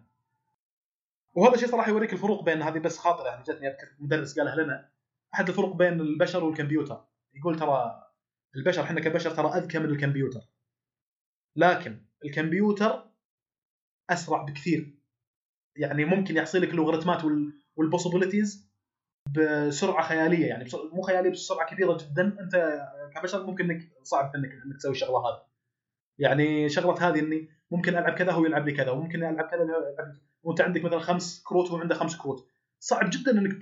وهذا الشيء صراحة يوريك الفروق بين هذه بس خاطرة يعني جتني أذكر مدرس قالها لنا أحد الفروق بين البشر والكمبيوتر. يقول ترى البشر إحنا كبشر ترى أذكى من الكمبيوتر. لكن الكمبيوتر أسرع بكثير. يعني ممكن يحصل لك اللوغاريتمات وال possibilities بسرعة خيالية يعني مو خيالية بس سرعة كبيرة جدا. أنت كبشر ممكن إنك صعب انك إنك تسوي الشغلة هذه. يعني شغلة هذه إني ممكن ألعب كذا هو يلعب لي كذا وممكن ألعب كذا وأنت عندك مثلا خمس كروت وهو عنده خمس كروت. صعب جدا إنك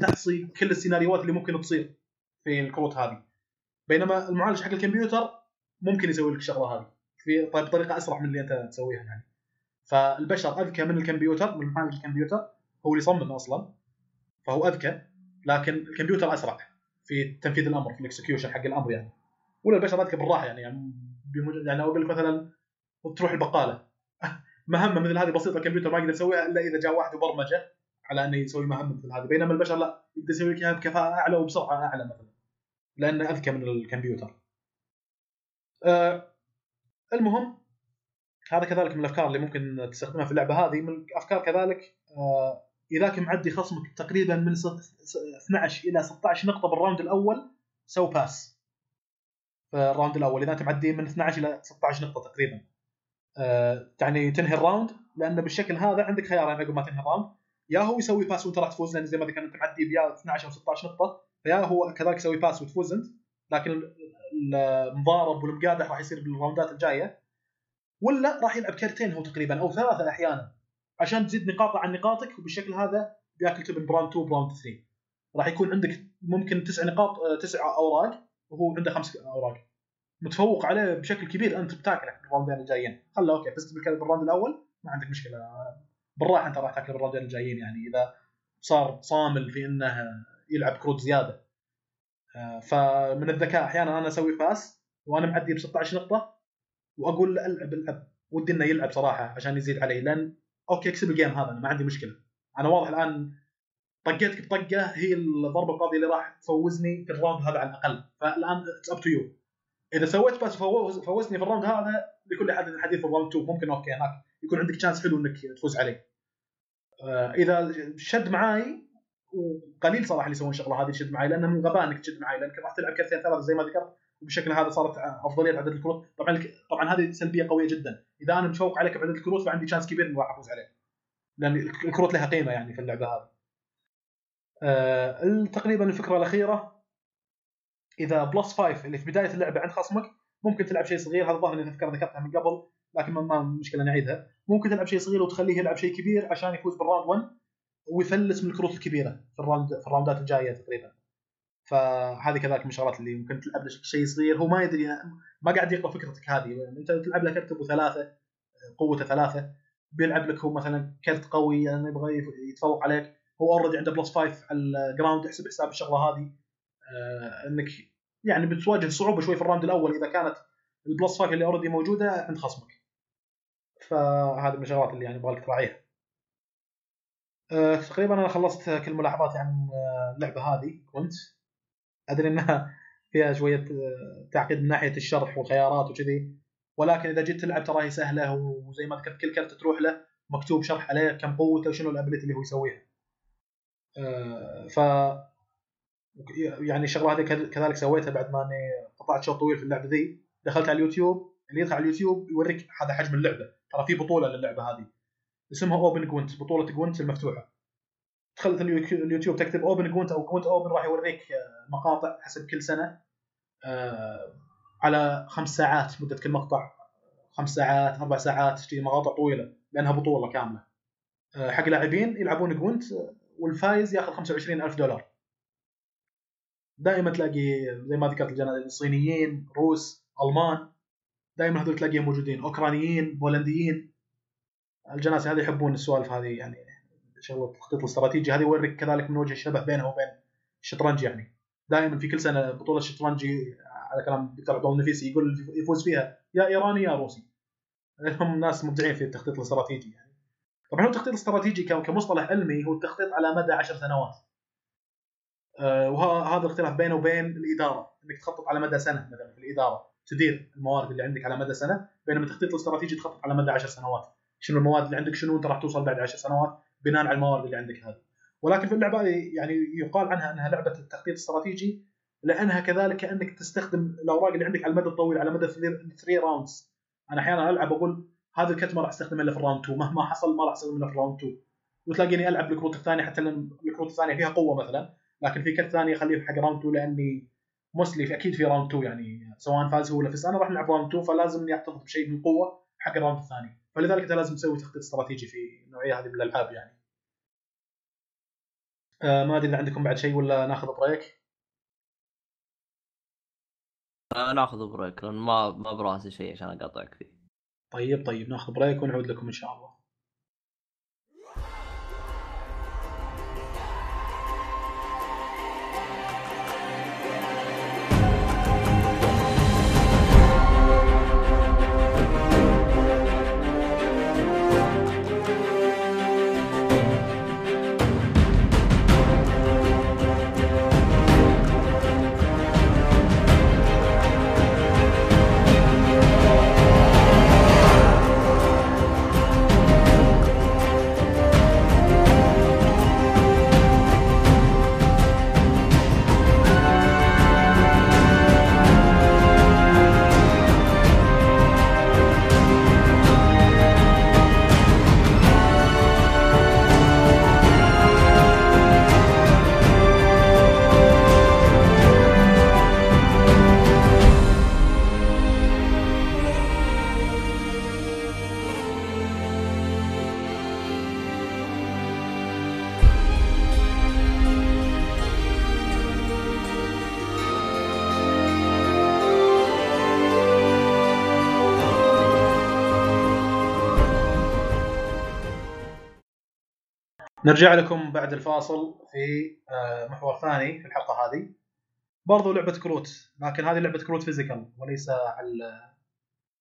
تحصي كل السيناريوهات اللي ممكن تصير في الكروت هذه. بينما المعالج حق الكمبيوتر ممكن يسوي لك الشغلة هذه. في بطريقة أسرع من اللي أنت تسويها يعني. فالبشر أذكى من الكمبيوتر من محل الكمبيوتر هو اللي يصمم أصلا. فهو أذكى لكن الكمبيوتر أسرع في تنفيذ الأمر في ال execution حق الأمر يعني. ولا البشر أذكى بالراحة يعني يعني. يعني أقول لك مثلا تروح البقالة. مهمة مثل هذه بسيطة الكمبيوتر ما يقدر يسويها إلا إذا جاء واحد وبرمجة على إنه يسوي مهمة مثل هذه. بينما البشر لا يقدر يسوي لك إياها بكفاءة أعلى وبسرعة أعلى مثلا. لأنه أذكى من الكمبيوتر. آه المهم هذا كذلك من الأفكار اللي ممكن تستخدمها في اللعبة هذه. من الأفكار كذلك آه إذا كان معدي خصمك تقريبا من 12 إلى 16 نقطة بالراوند الأول so pass. في ال round الأول إذا أنت معدي من 12 إلى 16 نقطة تقريبا. آه يعني تنهي ال round لأن بالشكل هذا عندك خيارين عقب ما تنهي ال round يا هو يسوي pass وانت راح تفوز لأن زي ما ذكرت أنت معدي بيا 12 أو 16 نقطة فيا هو كذلك يسوي pass وتفوز أنت لكن المضارب والمقادح راح يصير بال round ات الجاية. ولا راح يلعب كرتين هو تقريبا أو ثلاثة أحيانا عشان تزيد نقاطه عن نقاطك وبالشكل هذا بياكل تبن ب round 2 ب round 3 راح يكون عندك ممكن تسع نقاط آه، تسع أوراق وهو عنده خمس أوراق. متفوق عليه بشكل كبير. أنت بتاكله بال round ين الجايين خله okay فزت بال round الأول؟ ما عندك مشكلة. بالراحة أنت راح تاكله بال round ين الجايين يعني إذا صار صامل في إنه يلعب كروت زيادة. آه، فمن الذكاء أحيانا أنا أسوي pass وأنا معدي ب 16 نقطة وأقول ألعب ألعب. ودي إنه يلعب صراحة عشان يزيد علي. لأن okay أكسب ال game هذا أنا ما عندي مشكلة. أنا واضح الآن طقيتك بطقة هي الضربة القاضية اللي راح تفوزني في ال round هذا على الأقل. فالآن it's up to you إذا سويت pass فوزني في ال round هذا لكل حد الحديث في ال round 2 ممكن okay هناك يكون عندك chance حلو إنك تفوز عليه. آه، إذا شد معاي وقليل صراحة اللي يسوون الشغله هذه تشد معي لأنه من غباء إنك تشد معي لأنك راح تلعب كرتين ثلاثة زي ما ذكرت وبالشكل هذا صارت أفضلية عدد الكروت. طبعا طبعا هذه سلبية قوية جدا. إذا أنا متفوق عليك بعدد الكروت فعندي chance كبير إني راح أفوز عليك لأن الكروت لها قيمة يعني في اللعبة هذه. آه تقريبا الفكرة الأخيرة. إذا plus 5 اللي في بداية اللعبة عند خصمك ممكن تلعب شيء صغير. هذا الظاهر اني اذكر ذكرتها من قبل لكن ما مشكلة نعيدها. ممكن تلعب شيء صغير وتخليه يلعب شيء كبير عشان يفوز بال round 1 ويفلس من الكروت الكبيرة في ال round في ال round ات الجاية تقريبا. فهذه كذلك من الشغلات اللي ممكن تلعب له شيء صغير. هو ما يدري ما قاعد يقرأ فكرتك هذه. أنت تلعب له كرت ابو ثلاثة قوته ثلاثة. بيلعب لك هو مثلا كرت قوي يعني يبغى يتفوق عليك. هو already عنده plus 5 على ال ground احسب حساب الشغلة هذه. إنك يعني بتواجه صعوبة شوي في ال round الأول. إذا كانت ال plus 5 اللي already موجودة عند خصمك. فهذه من الشغلات اللي يعني يبغى لك تراعيها. أه تقريبا أنا خلصت كل ملاحظاتي عن اللعبة هذه كنت. أدري إنها فيها شوية آه، تعقيد من ناحية الشرح والخيارات وكذي. ولكن إذا جيت تلعب ترى هي سهلة وزي ما ذكرت كل كرت تروح له مكتوب شرح عليه كم قوته وشنو ال ability اللي هو يسويها. ف يعني الشغلة هذه كذلك سويتها بعد ما أني قطعت شوط طويل في اللعبة ذي. دخلت على اليوتيوب اللي يدخل على اليوتيوب يوريك هذا حجم اللعبة. ترى في بطولة للعبة هذه. اسمها Open Gwent بطولة Gwent المفتوحة. دخلت اليوتيوب تكتب Open Gwent أو Gwent Open راح يوريك آه، مقاطع حسب كل سنة آه، على خمس ساعات مدة كل مقطع. خمس ساعات أربع ساعات مقاطع طويلة لأنها بطولة كاملة. آه، حق لاعبين يلعبون Gwent والفايز ياخذ 25000 دولار. دائما تلاقي زي ما ذكرت الجنازه الصينيين روس ألمان دائما هذول تلاقيهم موجودين. أوكرانيين بولنديين. الجناسي هذه يحبون السوالف هذه يعني شغلة التخطيط الاستراتيجي هذه يوريك كذلك من وجه الشبه بينها وبين الشطرنج يعني. دائما في كل سنة بطولة شطرنج على كلام الدكتور عبد الله النفيسي يقول يفوز فيها يا إيراني يا روسي. هم ناس مبدعين في التخطيط الاستراتيجي يعني. طبعا هو التخطيط الاستراتيجي كمصطلح علمي هو التخطيط على مدى عشر سنوات. وهذا الاختلاف بينه وبين الإدارة إنك تخطط على مدى سنة مثلا في الإدارة تدير الموارد اللي عندك على مدى سنة بينما التخطيط الاستراتيجي تخطط على مدى 10 سنوات. شنو المواد اللي عندك؟ شنو أنت راح توصل بعد 10 سنوات؟ بناء على الموارد اللي عندك هذه. ولكن في اللعبة يعني يقال عنها إنها لعبة التخطيط الاستراتيجي لأنها كذلك انك تستخدم الأوراق اللي عندك على المدى الطويل على مدى 3 rounds أنا أحيانا ألعب أقول هذا الكرت ما راح استخدمه إلا في ال round 2 مهما حصل ما راح استخدمه إلا في ال round 2 وتلاقيني ألعب الكروت الثانية حتى الكروت الثانية فيها قوة مثلا. لكن في كرت ثانية أخليه حق round 2 لأني mostly أكيد في round 2 يعني سواء فاز هو ولا فز أنا راح نلعب round 2 فلازم يحتفظ بشيء من قوة حق ال round الثاني. فلذلك أنت لازم تسوي تخطيط استراتيجي في النوعيه هذه من الألعاب يعني. آه ما أدري إذا عندكم بعد شيء ولا ناخذ break آه ناخذ break لأن ما ما براسي شيء عشان أقاطعك فيه. طيب طيب ناخذ break ونعود لكم إن شاء الله. نرجع لكم بعد الفاصل في آه، محور ثاني في الحلقة هذه. برضو لعبة كروت لكن هذه لعبة كروت physical وليس على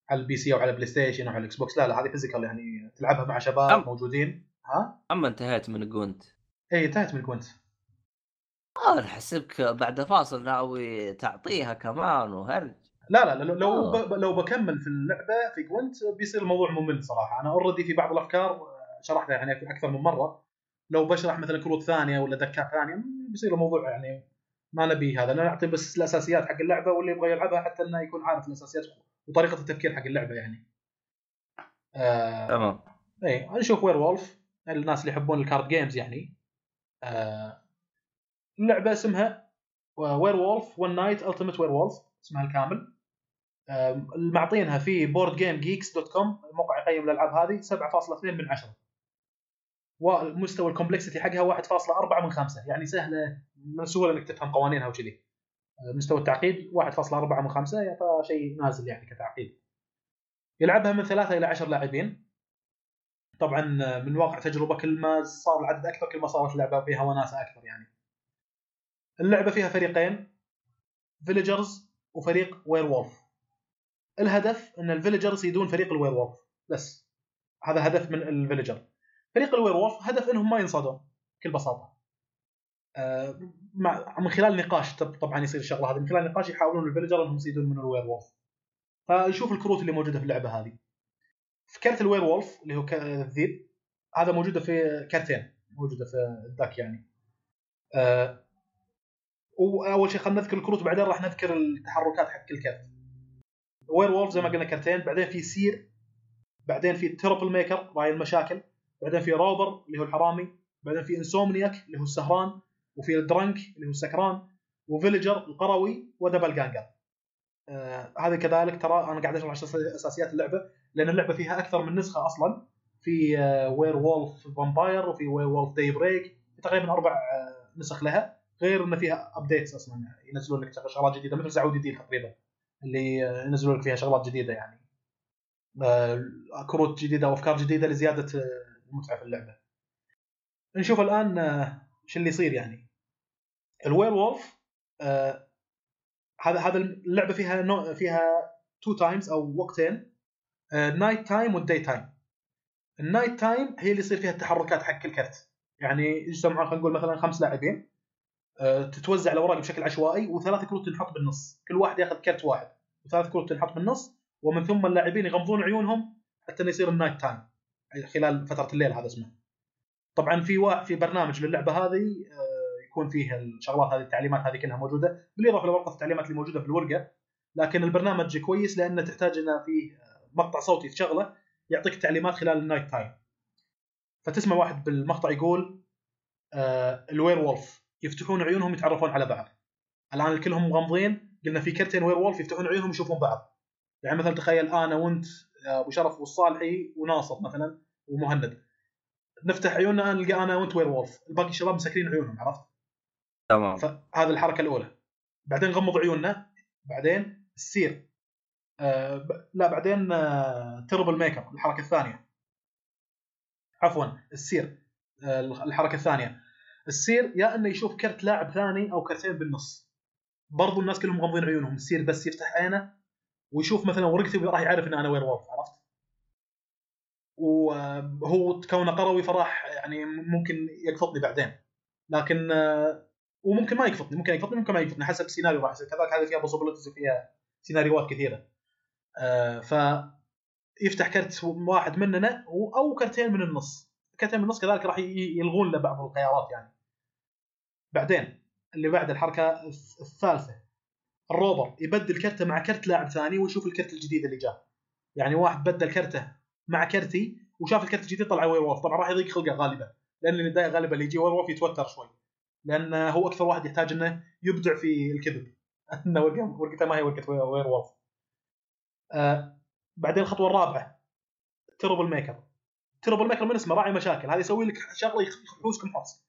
على ال PC أو على البلاي ستيشن أو على ال Xbox لا لا هذه physical يعني تلعبها مع شباب أم. موجودين. ها؟ اما انتهيت من Gwent اي انتهت من Gwent أنا حسبك بعد فاصل ناوي تعطيها كمان وهرج. لا لا لو لو. ب... لو بكمل في اللعبة في Gwent بيصير الموضوع ممل صراحة. أنا already في بعض الأفكار آه، شرحتها يعني أكثر من مرة. لو بشرح مثلا كروت ثانية ولا deck ات ثانية بيصير الموضوع يعني ما نبي هذا. أنا نعطي بس الأساسيات حق اللعبة واللي يبغى يلعبها حتى إنه يكون عارف الأساسيات وطريقة التفكير حق اللعبة يعني. آه تمام. اي نشوف Werewolf الناس اللي يحبون ال card games يعني. آه اللعبة اسمها Werewolf One Night Ultimate Werewolf اسمها الكامل. آه معطينها في BoardGameGeek dot com الموقع يقيم الألعاب هذه 7.2 من 10 ومستوى ال complexity حقها 1.4 من 5 يعني سهلة من السهوله إنك تفهم قوانينها وكذي آه، مستوى التعقيد 1.4 من 5 يعني فشيء نازل يعني كتعقيد. يلعبها من ثلاثة إلى عشر لاعبين. طبعا آه، من واقع تجربة كل ما صار العدد أكثر كل ما صارت اللعبة فيها وناسة أكثر يعني. اللعبة فيها فريقين villagers وفريق werewolf الهدف إن ال villagers يصيدون فريق ال werewolf بس. هذا هدف من ال villager فريق ال werewolf هدف إنهم ما ينصادون بكل بساطة. آه، من خلال نقاش طب- طبعا يصير الشغلة هذه من خلال نقاش يحاولون ال villager إنهم يصيدون من ال werewolf. فنشوف الكروت اللي موجودة في اللعبة هذه. في كرت ال werewolf اللي هو الذيب هذا موجودة في كرتين موجودة في ال deck يعني. آه، وأول شيء خلينا نذكر الكروت بعدين راح نذكر التحركات حق كل كرت. werewolf زي ما قلنا كرتين بعدين في seer بعدين في troublemaker راعي المشاكل. بعدين في robber اللي هو الحرامي بعدين في insomniac اللي هو السهران وفي ال drunk اللي هو السكران و villager القروي و doppelganger آه هذا كذلك ترى أنا قاعد أشرح أساسيات اللعبة لأن اللعبة فيها أكثر من نسخة أصلا. في آه werewolf vampire وفي werewolf daybreak تقريبا أربع آه نسخ لها غير ان فيها updates أصلا ينزلون لك شغلات جديدة مثل سعودي deal تقريبا اللي آه، ينزلون لك فيها شغلات جديدة يعني. آه، كروت جديدة وافكار جديدة لزيادة آه، المتعه في اللعبة. نشوف الآن آه، إيش اللي يصير يعني. ال werewolf آه، هذا هذا اللعبة فيها نوع فيها two times أو وقتين night time وال day time. ال night time هي اللي يصير فيها التحركات حق كل كرت. يعني يجتمعون خلينا نقول مثلا خمس لاعبين آه، تتوزع الاوراق بشكل عشوائي وثلاث كروت تنحط بالنص، كل واحد ياخذ كرت واحد وثلاث كروت تنحط بالنص ومن ثم اللاعبين يغمضون عيونهم حتى يصير ال night time خلال فترة الليل هذا اسمه. طبعا في وا... في برنامج للعبة هذه آه، يكون فيه الشغلات هذه التعليمات هذه كلها موجودة بالاضافه لورقه التعليمات اللي موجودة في الورقة لكن البرنامج كويس لأنه تحتاج إنه فيه مقطع صوتي تشغله يعطيك التعليمات خلال ال night time. فتسمع واحد بالمقطع يقول آه ال werewolf يفتحون عيونهم يتعرفون على بعض. الآن الكلهم مغمضين قلنا في كرتين werewolf يفتحون عيونهم يشوفون بعض. يعني مثلا تخيل أنا وأنت آه، أبو شرف والصالحي وناصر مثلا ومهند. نفتح عيوننا نلقى أنا وأنت werewolf؟ الباقي الشباب مسكرين عيونهم عرفت؟ تمام. فهذه الحركة الأولى. بعدين نغمض عيوننا. بعدين ال seer. آه ب... لا بعدين آه troublemaker الحركة الثانية. عفوا ال seer. آه الحركة الثانية. ال seer يا إنه يشوف كرت لاعب ثاني أو كرتين بالنص. برضو الناس كلهم مغمضين عيونهم. ال seer بس يفتح عينه ويشوف مثلا ورقتي راح يعرف إن أنا werewolf عرفت؟ وهو كونه قروي فراح يعني ممكن يقفطني بعدين. لكن وممكن ما يقفطني ممكن يقفطني ممكن ما يقفطني حسب السيناريو راح يصير. كذلك هذه فيها possibilities وفيها سيناريوهات كثيرة. آه، ف يفتح كرت واحد مننا أو كرتين من النص. كرتين من النص كذلك راح يلغون له بعض الخيارات يعني. بعدين اللي بعد الحركة الثالثة. ال robber يبدل كرته مع كرت لاعب ثاني ويشوف الكرت الجديد اللي جاء. يعني واحد بدل كرته مع كرتي وشاف الكرت الجديد طلع werewolf طبعا راح يضيق خلقه غالبا لأن اللي غالبا اللي يجي werewolf يتوتر شوي. لأن هو أكثر واحد يحتاج إنه يبدع في الكذب. إنه ورقته ما هي ورقة werewolf آه بعدين الخطوة الرابعة troublemaker troublemaker من اسمه؟ راعي مشاكل. هذا يسوي لك شغلة يحوسكم حوس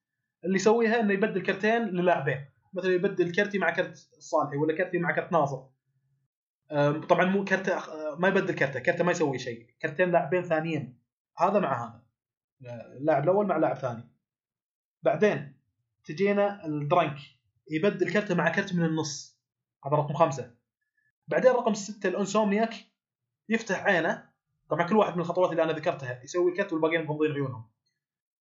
اللي يسويها إنه يبدل كرتين للاعبين. مثلا يبدل كرتي مع كرت صالحي ولا كرتي مع كرت ناصر طبعا مو كرته ما يبدل كرته كرته ما يسوي شيء. كرتين لاعبين ثانيين هذا مع هذا. اللاعب الأول مع لاعب ثاني. بعدين تجينا الدرنك يبدل كرته مع كرت من النص هذا رقم خمسة. بعدين رقم ستة الأنسومنياك يفتح عينه طبعا كل واحد من الخطوات اللي أنا ذكرتها يسوي الكرت والباقيين مغمضين عيونهم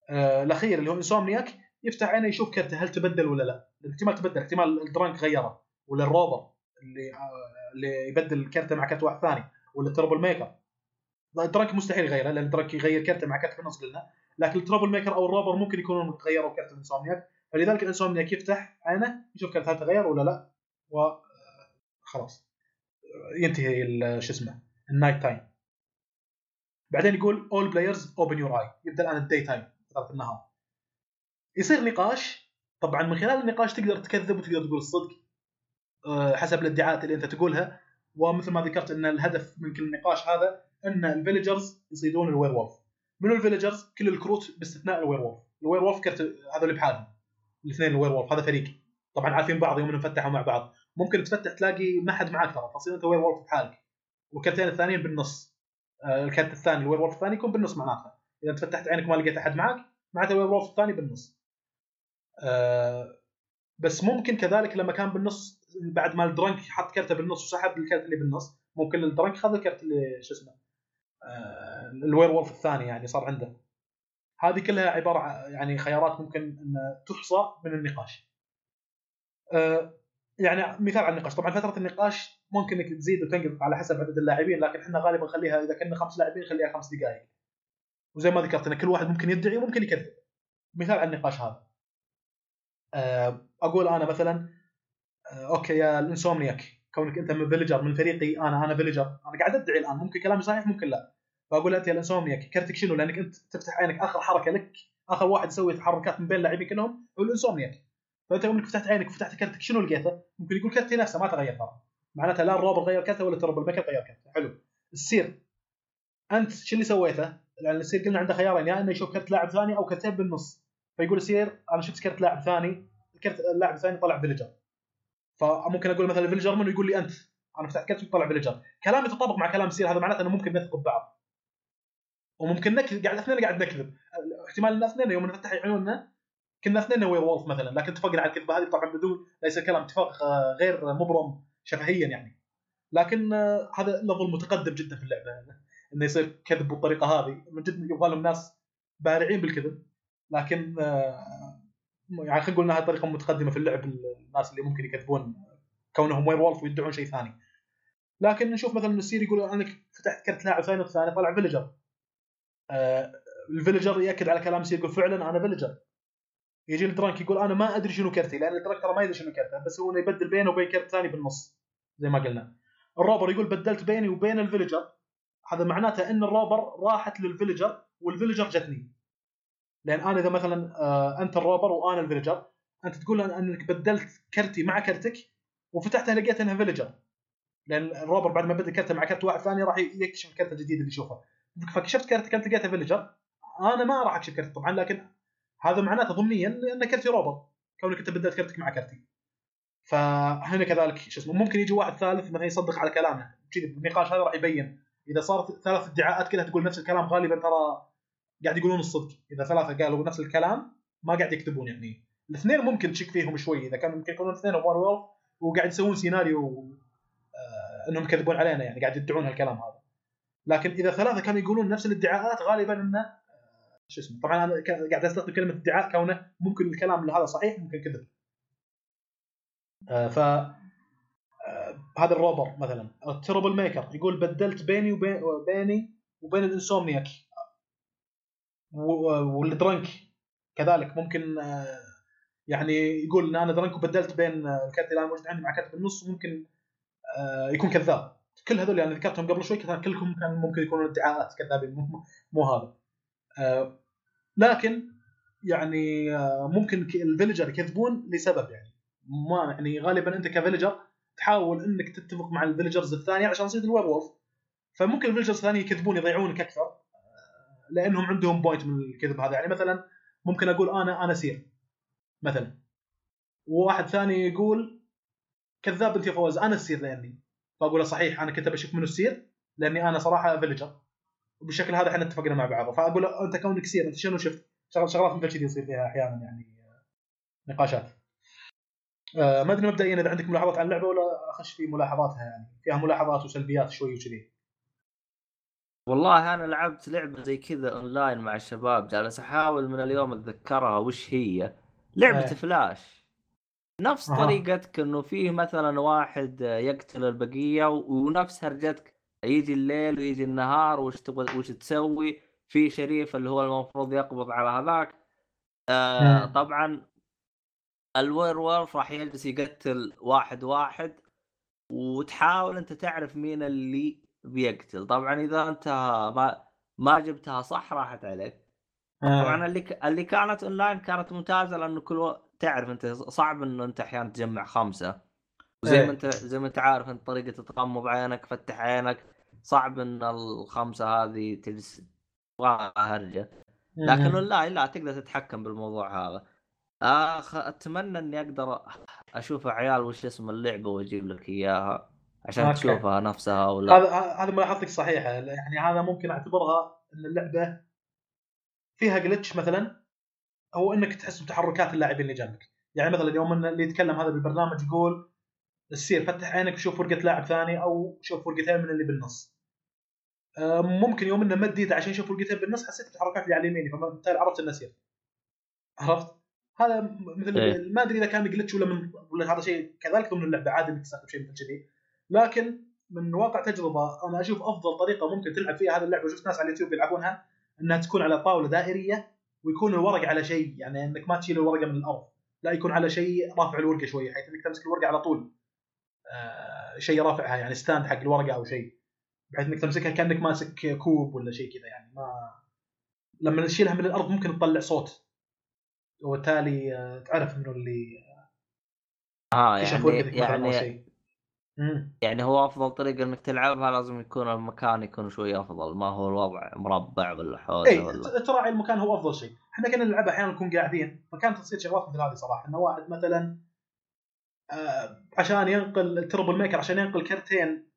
آه الأخير اللي هو انسومنياك يفتح عينه يشوف كرته هل تبدل ولا لا؟ احتمال تبدل احتمال الدرنك غيره ولا الروبر اللي آه اللي يبدل كرته مع كرت واحد ثاني ولا ال troublemaker. ال drunk مستحيل يغيره لأن ال drunk يغير كرته مع كرت في النص قلنا. لكن ال troublemaker أو ال robber ممكن يكونون تغيروا كرت ال insomniac. فلذلك ال insomniac يفتح عينه يشوف كرت هل تغير ولا لا وخلاص ينتهي شو اسمه ال night time. بعدين يقول all players open your eye يبدأ الآن ال day time فترة النهار. يصير نقاش. طبعا من خلال النقاش تقدر تكذب وتقدر تقول الصدق آه، حسب الادعاءات اللي انت تقولها. ومثل ما ذكرت إن الهدف من كل النقاش هذا إن ال villagers يصيدون ال werewolf منو ال villagers؟ كل الكروت باستثناء ال werewolf ال werewolf كرت هذول بحالهم. الاثنين ال werewolf هذا فريق. طبعا عارفين بعض يوم انفتحوا مع بعض. ممكن تفتح تلاقي ما حد معك ترى. تصير أنت werewolf بحالك. والكرتين الثانيين بالنص. آه، الكرت الثاني ال werewolf الثاني يكون بالنص معناتها. إذا انت فتحت عينك ما لقيت أحد معك معناته ال werewolf الثاني بالنص. آه، بس ممكن كذلك لما كان بالنص بعد ما الدرنك حط كرته بالنص وسحب الكرت اللي بالنص ممكن الدرنك خذ الكرت اللي شو اسمه آه، الوير وولف الثاني يعني صار عنده. هذه كلها عبارة عن يعني خيارات ممكن أن تحصى من النقاش. آه، يعني مثال على النقاش. طبعا فترة النقاش ممكن إنك تزيد وتنقص على حسب عدد اللاعبين لكن إحنا غالبا نخليها إذا كنا خمس لاعبين خليها خمس دقائق. وزي ما ذكرت إن كل واحد ممكن يدعي وممكن يكذب. مثال على النقاش هذا. أقول أنا مثلا آه، okay يا ال insomniac كونك أنت من villager من فريقي أنا أنا villager أنا قاعد أدعي الآن ممكن كلامي صحيح ممكن لا. فأقول انت يا ال insomniac كرتك شنو؟ لأنك أنت تفتح عينك آخر حركة لك آخر واحد يسوي تحركات من بين اللاعبين كلهم هو ال insomniac. فأنت يوم فتحت عينك وفتحت كرتك شنو لقيته؟ ممكن يقول كرتي نفسه ما تغير ترى. معناتها لا ال robber غير كرته ولا troublemaker غير كرته. حلو. ال seer. أنت شو اللي سويته؟ لأن ال seer قلنا عنده خيارين يا إنه يشوف كرت لاعب ثاني أو كرتين بالنص. فيقول ال seer أنا شفت كرت لاعب ثاني. الكرت اللاعب الثاني طلع villager فممكن أقول مثلا villager منه يقول لي أنت أنا فتحت كرت وطلع villager كلام يتطابق مع كلام ال seer هذا معناته إنه ممكن نثق ببعض وممكن نكذب قاعد اثنين قاعد نكذب. احتمال إن اثنين يوم نفتح عيوننا كنا اثنين werewolf مثلا لكن اتفقنا على الكذبة هذه طبعا بدون ليس كلام اتفاق آه، غير مبرم شفهيا يعني. لكن آه، هذا level متقدم جدا في اللعبة إنه يصير كذب بالطريقة هذه. من جد يبغى لهم ناس بارعين بالكذب. لكن آه، يعني خلينا نقول إنها طريقة متقدمة في اللعب الناس اللي ممكن يكذبون كونهم werewolf ويدعون شيء ثاني. لكن نشوف مثلا ال seer يقول انك فتحت كرت لاعب ثاني والثاني طلع villager آه ال villager يأكد على كلام ال seer يقول فعلا أنا villager يجي ال drunk يقول أنا ما أدري شنو كرتي لأن ال drunk ترى ما يدري شنو كرته بس هو يبدل بينه وبين كرت ثاني بالنص زي ما قلنا. ال robber يقول بدلت بيني وبين ال villager هذا معناته إن ال robber راحت لل villager وال villager جتني. لأن أنا إذا مثلا آه أنت ال robber وأنا ال villager أنت تقول أنك بدلت كرتي مع كرتك وفتحتها لقيت إنها villager لأن ال robber بعد ما بدل كرته مع كرت واحد ثاني راح يكشف الكرت الجديد اللي يشوفه فكشفت كرتك أنت لقيتها villager أنا ما راح أكشف كرتي طبعا لكن هذا معناته ضمنيا ان كرتي robber كونك أنت بدلت كرتك مع كرتي. فهنا كذلك شو اسمه ممكن يجي واحد ثالث مثلا يصدق على كلامه. بالنقاش هذا راح يبين. إذا صارت ثلاث ادعاءات كلها تقول نفس الكلام غالبا ترى قاعد يقولون الصدق. إذا ثلاثة قالوا نفس الكلام ما قاعد يكذبون يعني. الاثنين ممكن تشك فيهم شوي. إذا كان ممكن يكونون اثنين werewolf وقاعد يسوون سيناريو آه إنهم يكذبون علينا يعني قاعد يدعون هالكلام هذا. لكن إذا ثلاثة كانوا يقولون نفس الادعاءات غالبا إنه آه، شو اسمه طبعا أنا قاعد أستخدم كلمة ادعاء كونه ممكن الكلام هذا صحيح ممكن كذب. آه ف آه، هذا ال robber مثلا ال troublemaker يقول بدلت بيني وبين بيني وبين ال insomniac. وال drunk كذلك ممكن آه، يعني يقول إن أنا drunk وبدلت بين آه، الكارت اللي أنا موجود عندي مع كارت بالنص وممكن آه، يكون كذاب. كل هذول يعني ذكرتهم قبل شوي كلهم كان ممكن يكونون ادعاءات كذابين مو, مو هذا. لكن يعني ممكن ال villager يكذبون لسبب يعني. ما يعني غالبا أنت ك villager تحاول إنك تتفق مع ال villagers الثانية عشان تصيد ال werewolf. فممكن ال villagers الثانية يكذبون يضيعونك أكثر. لأنهم عندهم point من الكذب هذا يعني مثلا ممكن أقول أنا أنا seer مثلا وواحد ثاني يقول كذاب أنت يا أنا ال seer لأني فأقول له صحيح أنا كنت بشوف منه ال seer لأني أنا صراحة villager وبالشكل هذا إحنا اتفقنا مع بعض فأقول له أنت كونك seer أنت شنو شفت؟ شغل- شغلات مثل كذي يصير فيها أحيانا يعني نقاشات. آه، ما أدري مبدئيا إذا عندك ملاحظات عن اللعبة ولا أخش في ملاحظاتها يعني فيها ملاحظات وسلبيات شوي وكذي. والله أنا لعبت لعبة زي كذا أونلاين مع الشباب جالس أحاول من اليوم أتذكرها وش هي لعبة إيه. فلاش نفس أها. طريقتك إنه فيه مثلا واحد يقتل البقية ونفس هرجتك يجي الليل ويجي النهار وش تبغى وش تسوي في شريف اللي هو المفروض يقبض على هذاك آه مم. طبعا الوير وولف راح يجلس يقتل واحد واحد وتحاول أنت تعرف مين اللي بيقتل. طبعا إذا انت ما ما جبتها صح راحت عليك. طبعا اللي ك... اللي كانت اونلاين كانت ممتازة لأنه كل و... تعرف أنت صعب إنه أنت أحيانا تجمع خمسة. وزي إيه. ما أنت زي ما أنت عارف أنت طريقة تغمض عينك فتح عينك. صعب إن الخمسة هذه تجلس هرجه لكن مم. اونلاين لا تقدر تتحكم بالموضوع هذا. آخ أتمنى إني أقدر أشوف عيال وش اسم اللعبة وأجيب لك إياها. عشان okay. تشوفها نفسها ولا هذا هذا ملاحظتك صحيحة. يعني هذا ممكن أعتبرها إن اللعبة فيها جلتش مثلا هو إنك تحس بتحركات اللاعبين اللي جنبك. يعني مثلا يوم إن اللي يتكلم هذا بالبرنامج يقول السير فتح عينك وشوف ورقة لاعب ثاني أو شوف ورقتين من اللي بالنص. آه، ممكن يوم إنه مد عشان يشوف ورقتين بالنص حسيت بتحركات اللي على يميني فبالتالي عرفت إنه سير. عرفت؟ هذا مثل إيه. ما أدري إذا كان جلتش ولا من ولا هذا شيء كذلك ضمن اللعبة. عادي إنك تستخدم شيء مثل كذي. لكن من واقع تجربة أنا أشوف أفضل طريقة ممكن تلعب فيها هذه اللعبة شفت ناس على اليوتيوب يلعبونها إنها تكون على طاولة دائرية ويكون الورق على شيء يعني إنك ما تشيل الورقة من الأرض لا يكون على شيء رافع الورقة شوية حيث إنك تمسك الورقة على طول آه شيء رافعها يعني stand حق الورقة أو شيء بحيث إنك تمسكها كأنك ماسك كوب ولا شيء كذا يعني ما لما تشيلها من الأرض ممكن تطلع صوت وبالتالي آه، تعرف منه اللي آه يعني يعني مم. يعني هو أفضل طريقة إنك تلعبها لازم يكون المكان يكون شوي أفضل ما هو الوضع مربع ولا حوزة اي ولا. تراعي المكان هو أفضل شيء، إحنا كنا نلعبها أحيانا نكون قاعدين فكانت تصير شغلات مثل هذه صراحة انه واحد مثلا آه عشان ينقل التربل ميكر عشان ينقل كرتين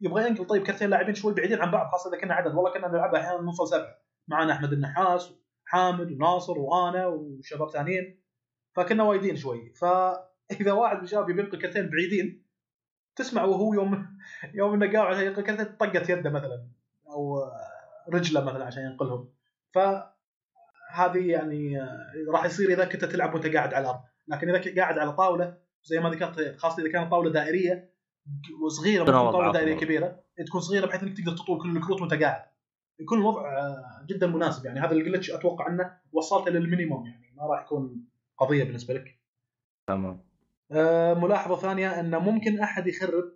يبغى ينقل طيب كرتين لاعبين شوي بعيدين عن بعض خاصة إذا كنا عدد. والله كنا نلعبها أحيانا نوصل سبعة. معنا أحمد النحاس وحامد وناصر وأنا وشباب ثانيين. فكنا وايدين شوي. فإذا واحد من الشباب يبي ينقل كرتين بعيدين تسمع وهو يوم يوم انه قاعد ينقل كرتين طقت يده مثلا أو رجله مثلا عشان ينقلهم. فهذه يعني آه، راح يصير إذا كنت تلعب وأنت قاعد على الأرض. لكن إذا كنت قاعد على طاولة زي ما ذكرت خاصة إذا كانت طاولة دائرية وصغيره تكون طاولة دائرية. كبيرة تكون صغيرة بحيث إنك تقدر تطول كل الكروت وأنت قاعد. يكون الوضع آه، جدا مناسب. يعني هذا الجلتش أتوقع أنه وصلته للمينيموم يعني ما راح يكون قضية بالنسبة لك. تمام. ملاحظة ثانية انه ممكن أحد يخرب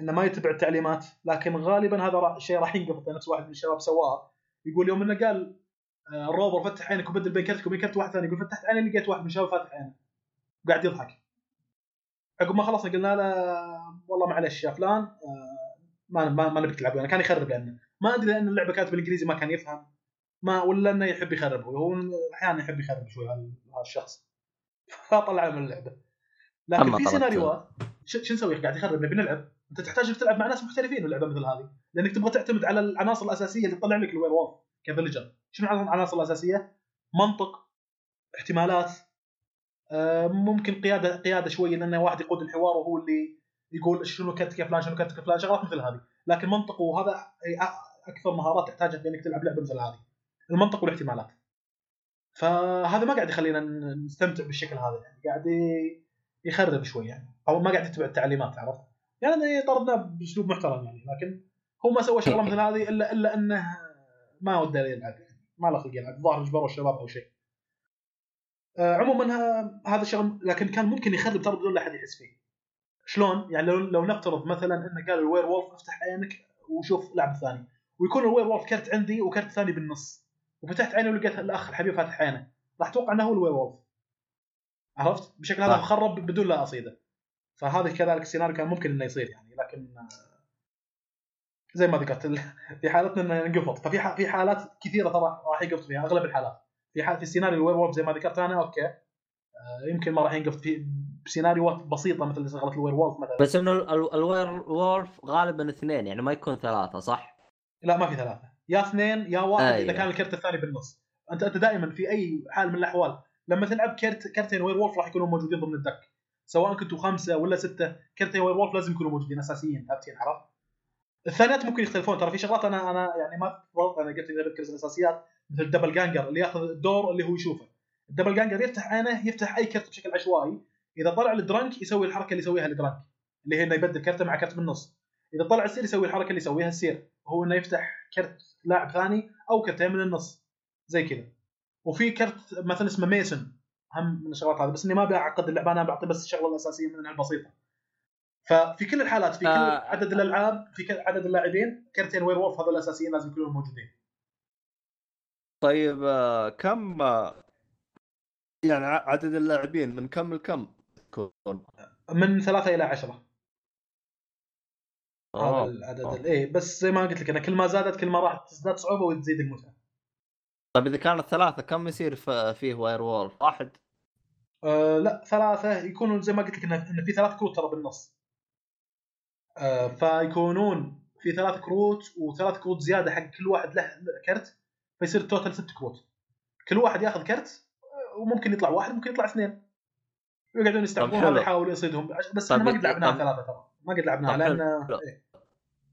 إنه ما يتبع التعليمات لكن غالبا هذا شيء راح ينقطع نفس واحد من الشباب سواه يقول يوم إنه قال آه، الروبر فتح عينك وبدل بين كرتك وبين كرت واحد ثاني يقول فتحت عيني لقيت واحد من الشباب فاتح عينه. قاعد يضحك. عقب ما خلصنا قلنا له والله معلش يا فلان آه، ما ما, ما تلعب كان يخرب لأنه. ما أدري لأن اللعبة كانت بالإنجليزي ما كان يفهم. ما ولا إنه يحب يخرب. هو أحيانا يحب يخرب شوي هذا الشخص فطلعه من اللعبة. لكن في. سيناريوهات شو نسوي؟ قاعد يخرب نبي نلعب. أنت تحتاج تلعب مع ناس محترفين اللعبه مثل هذه. لأنك تبغى تعتمد على العناصر الأساسية اللي تطلع لك ال werewolf ك villager شنو العناصر الأساسية؟ منطق احتمالات آه، ممكن قياده قيادة شوي لأن واحد يقود الحوار وهو اللي يقول شنو كرتك يا فلان شنو كرتك يا فلان شغلات مثل هذه. لكن منطق وهذا أكثر مهارات تحتاجها في انك تلعب لعبة مثل هذه. المنطق والاحتمالات. فهذا ما قاعد يخلينا نستمتع بالشكل هذا. يعني قاعد يخرب شوي يعني. أو ما قاعد يتبع التعليمات عرفت؟ يعني طردناه بأسلوب محترم يعني لكن هو ما سوى شغلة مثل هذه الا إلا أنه ما وده يلعب يعني. ما له خلق يلعب. الظاهر اجبروا الشباب أو شيء. آه، عموما هذا الشغل لكن كان ممكن يخرب ترى بدون لا أحد يحس فيه. شلون؟ يعني لو لو نفترض مثلا انه قال ال werewolf افتح عينك وشوف لعب ثاني. ويكون ال werewolf كرت عندي وكرت ثاني بالنص. وفتحت عيني ولقيت الأخ الحبيب فاتح عينه. راح أتوقع إنه هو ال werewolf. عرفت؟ بشكل هذا صح. خرب بدون لا أصيده فهذا كذلك السيناريو كان ممكن إنه يصير يعني لكن زي ما ذكرت في حالتنا إنه انقفط ففي في حالات كثيرة ترى راح يقفط فيها أغلب الحالات في حال في السيناريو ال werewolf زي ما ذكرت أنا okay آه، يمكن ما راح ينقفط في بسيناريوهات بسيطة مثل شغله ال werewolf مثلا بس إنه ال- ال- ال werewolf غالبا اثنين يعني ما يكون ثلاثة صح؟ لا ما في ثلاثة يا اثنين يا واحد أيوة. إذا كان الكرت الثاني بالنص أنت أنت دائما في أي حال من الأحوال لما تلعب كرت كرتين werewolf راح يكونوا موجودين ضمن ال deck. سواء كنتوا خمسة ولا ستة كرتين werewolf لازم يكونوا موجودين أساسيين ثابتين عرفت؟ الثانيات ممكن يختلفون. ترى في شغلات أنا أنا يعني ما أنا قلت إذا بذكر الأساسيات مثل ال doppelganger اللي يأخذ الدور اللي هو يشوفه. ال doppelganger يفتح عينه يفتح أي كرت بشكل عشوائي. إذا طلع ال drunk يسوي الحركة اللي يسويها ال drunk اللي هي إنه يبدل كرته مع كرت بالنص إذا طلع ال seer يسوي الحركة اللي يسويها ال seer وهو إنه يفتح كرت لاعب ثاني أو كرتين من النص. زي كذا. وفي كرت مثلا اسمه mason هم من الشغلات هذه بس إني ما ابي اعقد اللعبة أنا بعطي بس الشغله الاساسيه منها البسيطه ففي كل الحالات في كل آه. عدد الألعاب في كل عدد اللاعبين كرتين werewolf هذول الأساسيين لازم يكونوا موجودين طيب آه، كم آه، يعني عدد اللاعبين من كم لكم تكون؟ من ثلاثة إلى عشرة هذا آه. العدد آه. ال- إيه بس زي ما قلت لك أنا كل ما زادت كل ما راح تزداد صعوبة وتزيد المتعة طيب إذا كانت ثلاثة كم يصير فيه وير وولف؟ واحد آه لا ثلاثة يكونون زي ما قلت لك إنه في ثلاث كروت ترى بالنص. آه فيكونون في ثلاث كروت وثلاث كروت زيادة حق كل واحد له كرت فيصير ال total ست كروت. كل واحد ياخذ كرت وممكن يطلع واحد ممكن يطلع اثنين. يقعدون يستهبلون يحاول يصيدهم بس طيب إحنا ما قد لعبناها ثلاثة ترى ما قد لعبناها. لأن. إيه.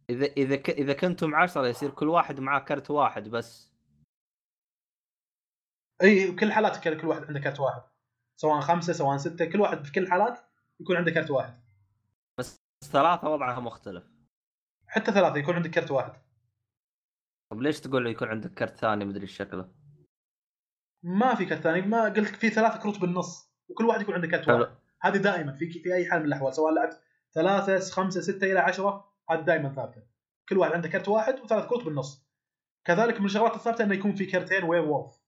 اذا إذا ك... إذا كنتم عشرة يصير كل واحد معاه كرت واحد بس اي كل حالات كل واحد عنده كرت واحد. سواء خمسة سواء ستة كل واحد في كل الحالات يكون عنده كرت واحد. بس ثلاثة وضعها مختلف حتى ثلاثة يكون عندك كرت واحد. طب ليش تقول يكون عندك كرت ثاني مدري شكله؟ ما في كرت ثاني ما قلت لك في ثلاث كروت بالنص وكل واحد يكون عنده كرت. واحد هذه دائما في في أي حال من الأحوال سواء لعبت ثلاثة خمسة ستة إلى عشرة هذه دائما ثابتة كل واحد عنده كرت واحد وثلاث كروت بالنص كذلك من الشغلات الثابتة إنه يكون في كرتين werewolf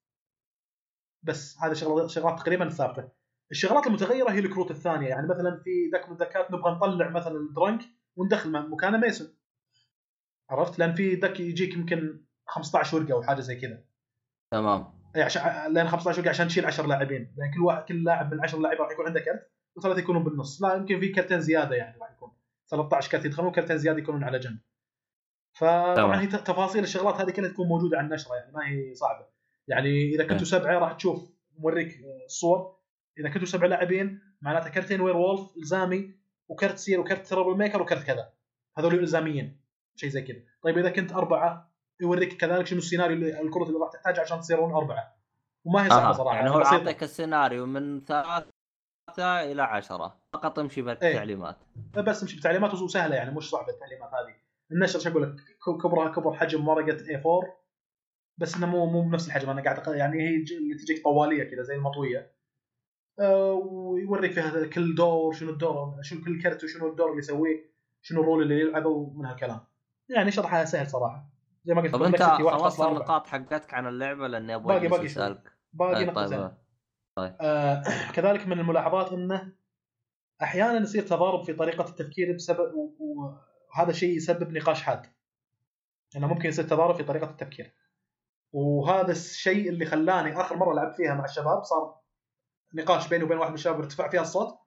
بس هذه شغلات شغلات تقريبا ثابتة. الشغلات المتغيرة هي الكروت الثانية. يعني مثلا في دك من الدكات نبغى نطلع مثلا الدرنك وندخل مكانه ميسون عرفت؟ لأن في دك يجيك يمكن 15 ورقة أو حاجة زي كذا. تمام. اي عشان لأن 15 وقع عشان تشيل 10 لاعبين. لأن كل واحد كل لاعب من 10 لاعبين راح يكون عنده كرت وثلاثة يكونون بالنص. لا يمكن في كرتين زيادة يعني راح يكون. 13 كرت يدخلون كرتين زيادة يكونون على جنب. فطبعا هي تفاصيل الشغلات هذه كلها تكون موجودة على النشرة يعني ما هي صعبة. يعني إذا كنتوا سبعة راح تشوف موريك الصور إذا كنتوا سبع لاعبين معناته كرتين werewolf إلزامي وكرت seer وكرت troublemaker وكرت كذا. هذول إلزاميين شيء زي كذا. طيب إذا كنت أربعة يوريك كذلك شنو السيناريو اللي الكروت اللي راح تحتاجها عشان تصيرون أربعة. وما هي صعبة آه. صراحة يعني هو. أعطيك السيناريو من ثلاثة إلى عشرة فقط امشي بالتعليمات. بس تمشي بتعليمات وسهلة يعني مش صعبة التعليمات هذه. النشر شو أقول لك؟ كبرها كبر حجم ورقة A4 بس إنه مو مو بنفس الحجم. أنا قاعد يعني هي اللي تجيك طوالية كذا زي المطوية. آه، ويوريك فيها كل دور شنو الدور شنو كل كرت وشنو الدور اللي يسويه شنو الرول اللي يلعبه ومن هالكلام يعني شرحها سهل صراحة. زي ما قلت طب أنت complexity 1.4. خلصت النقاط حقتك عن اللعبة لأني أبغى باقي- باقي. اسالك باقي آه، نقطتين. طيب آه، كذلك من الملاحظات إنه أحيانا يصير تضارب في طريقة التفكير بسبب وهذا الشيء يسبب نقاش حاد. إنه ممكن يصير تضارب في طريقة التفكير. وهذا الشيء اللي خلاني آخر مرة لعبت فيها مع الشباب صار نقاش بيني وبين واحد من الشباب ارتفع فيها الصوت.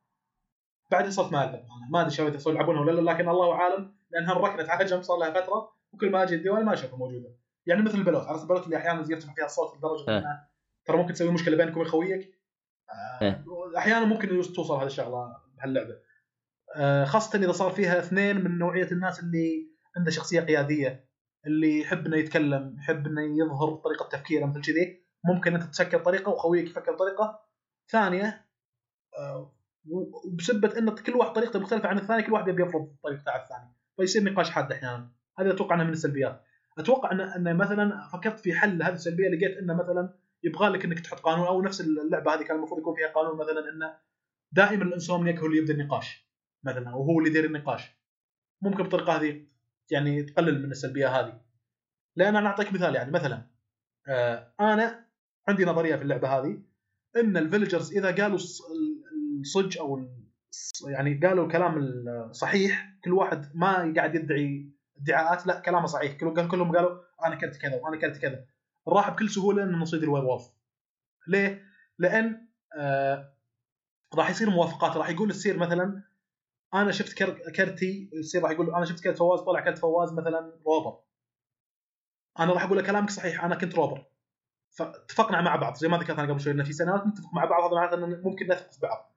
بعدين صرت ما العب أنا ما أدري يصير يلعبونها ولا لا لكن الله أعلم لأنها ركنت على جنب صار لها فترة وكل ما أجي الديوان ما أشوفها موجودة. يعني مثل البلوت عرفت البلوت اللي أحيانا يرتفع فيها الصوت لدرجة إيه. انها ترى ممكن تسوي مشكلة بينك وبين خويك. آه، إيه. أحيانا ممكن توصل هذه الشغلة بهاللعبة. آه، خاصة إذا صار فيها اثنين من نوعية الناس اللي عنده شخصية قيادية. اللي يحب إنه يتكلم يحب إنه يظهر طريقة تفكيره مثل كذي ممكن إنت تفكر بطريقه وخويك يفكر بطريقه ثانية آه، وبسبة إن كل واحد طريقته مختلفة عن الثاني كل واحد يبي يفرض طريقته على الثاني فيصير نقاش حاد إحيانا. هذا أتوقع انها من السلبيات. أتوقع ان إن مثلا فكرت في حل لهذه السلبية لقيت انه مثلا يبغى لك إنك تحط قانون أو نفس اللعبة هذه كان المفروض يكون فيها قانون مثلا إنه دائما الانسومنياك هو اللي يبدأ النقاش مثلا أو هو اللي يدير النقاش. ممكن بالطريقة هذه يعني تقلل من السلبية هذه. لأن أنا أعطيك مثال يعني مثلا آه أنا عندي نظرية في اللعبة هذه إن الفيلجرز إذا قالوا الص- الصج أو يعني قالوا الكلام الصحيح كل واحد ما قاعد يدعي ادعاءات لا كلامه صحيح. كلهم قالوا أنا كلت كذا وأنا كلت كذا. راح بكل سهولة ان نصيد ال werewolf. ليه؟ لأن آه راح يصير موافقات راح يقول ال seer مثلا أنا شفت كر- كرتي ال seer راح يقول أنا شفت كرت فواز طلع كرت فواز مثلا robber. أنا راح أقول له كلامك صحيح أنا كنت robber. فاتفقنا مع بعض زي ما ذكرت أنا قبل شوي ان في سنوات نتفق مع بعض هذا معناته ان ممكن نثق في بعض.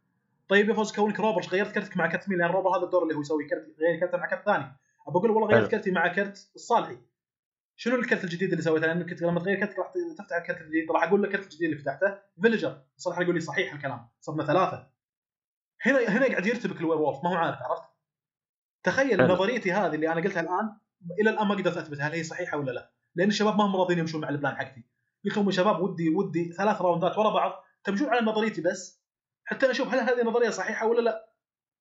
طيب يا فواز كونك robber غيرت كرتك مع كرت مين؟ لأن robber هذا الدور اللي هو يسوي كرت غير كرته مع كرت ثاني. ابى أقول له والله غيرت. كرتي مع كرت الصالحي. شنو الكرت الجديد اللي سويته؟ لأن كنت لما تغير كرتك راح تفتح الكرت الجديد راح أقول لك الكرت الجديد اللي فتحته villager صراحة يقول لي صحيح الكلام صرنا ثلاثة. هنا هنا قاعد يرتبك ال werewolf ما هو عارف عرفت؟ تخيل. نظريتي هذه اللي أنا قلتها الآن إلى الآن ما قدرت أثبت هل هي صحيحة ولا لا لأن الشباب ما هم راضيين يمشون مع ال plan حقتي. يا شباب ودي ودي ثلاث round ات ورا بعض تمشون على نظريتي بس حتى أشوف هل هذه النظرية صحيحة ولا لا.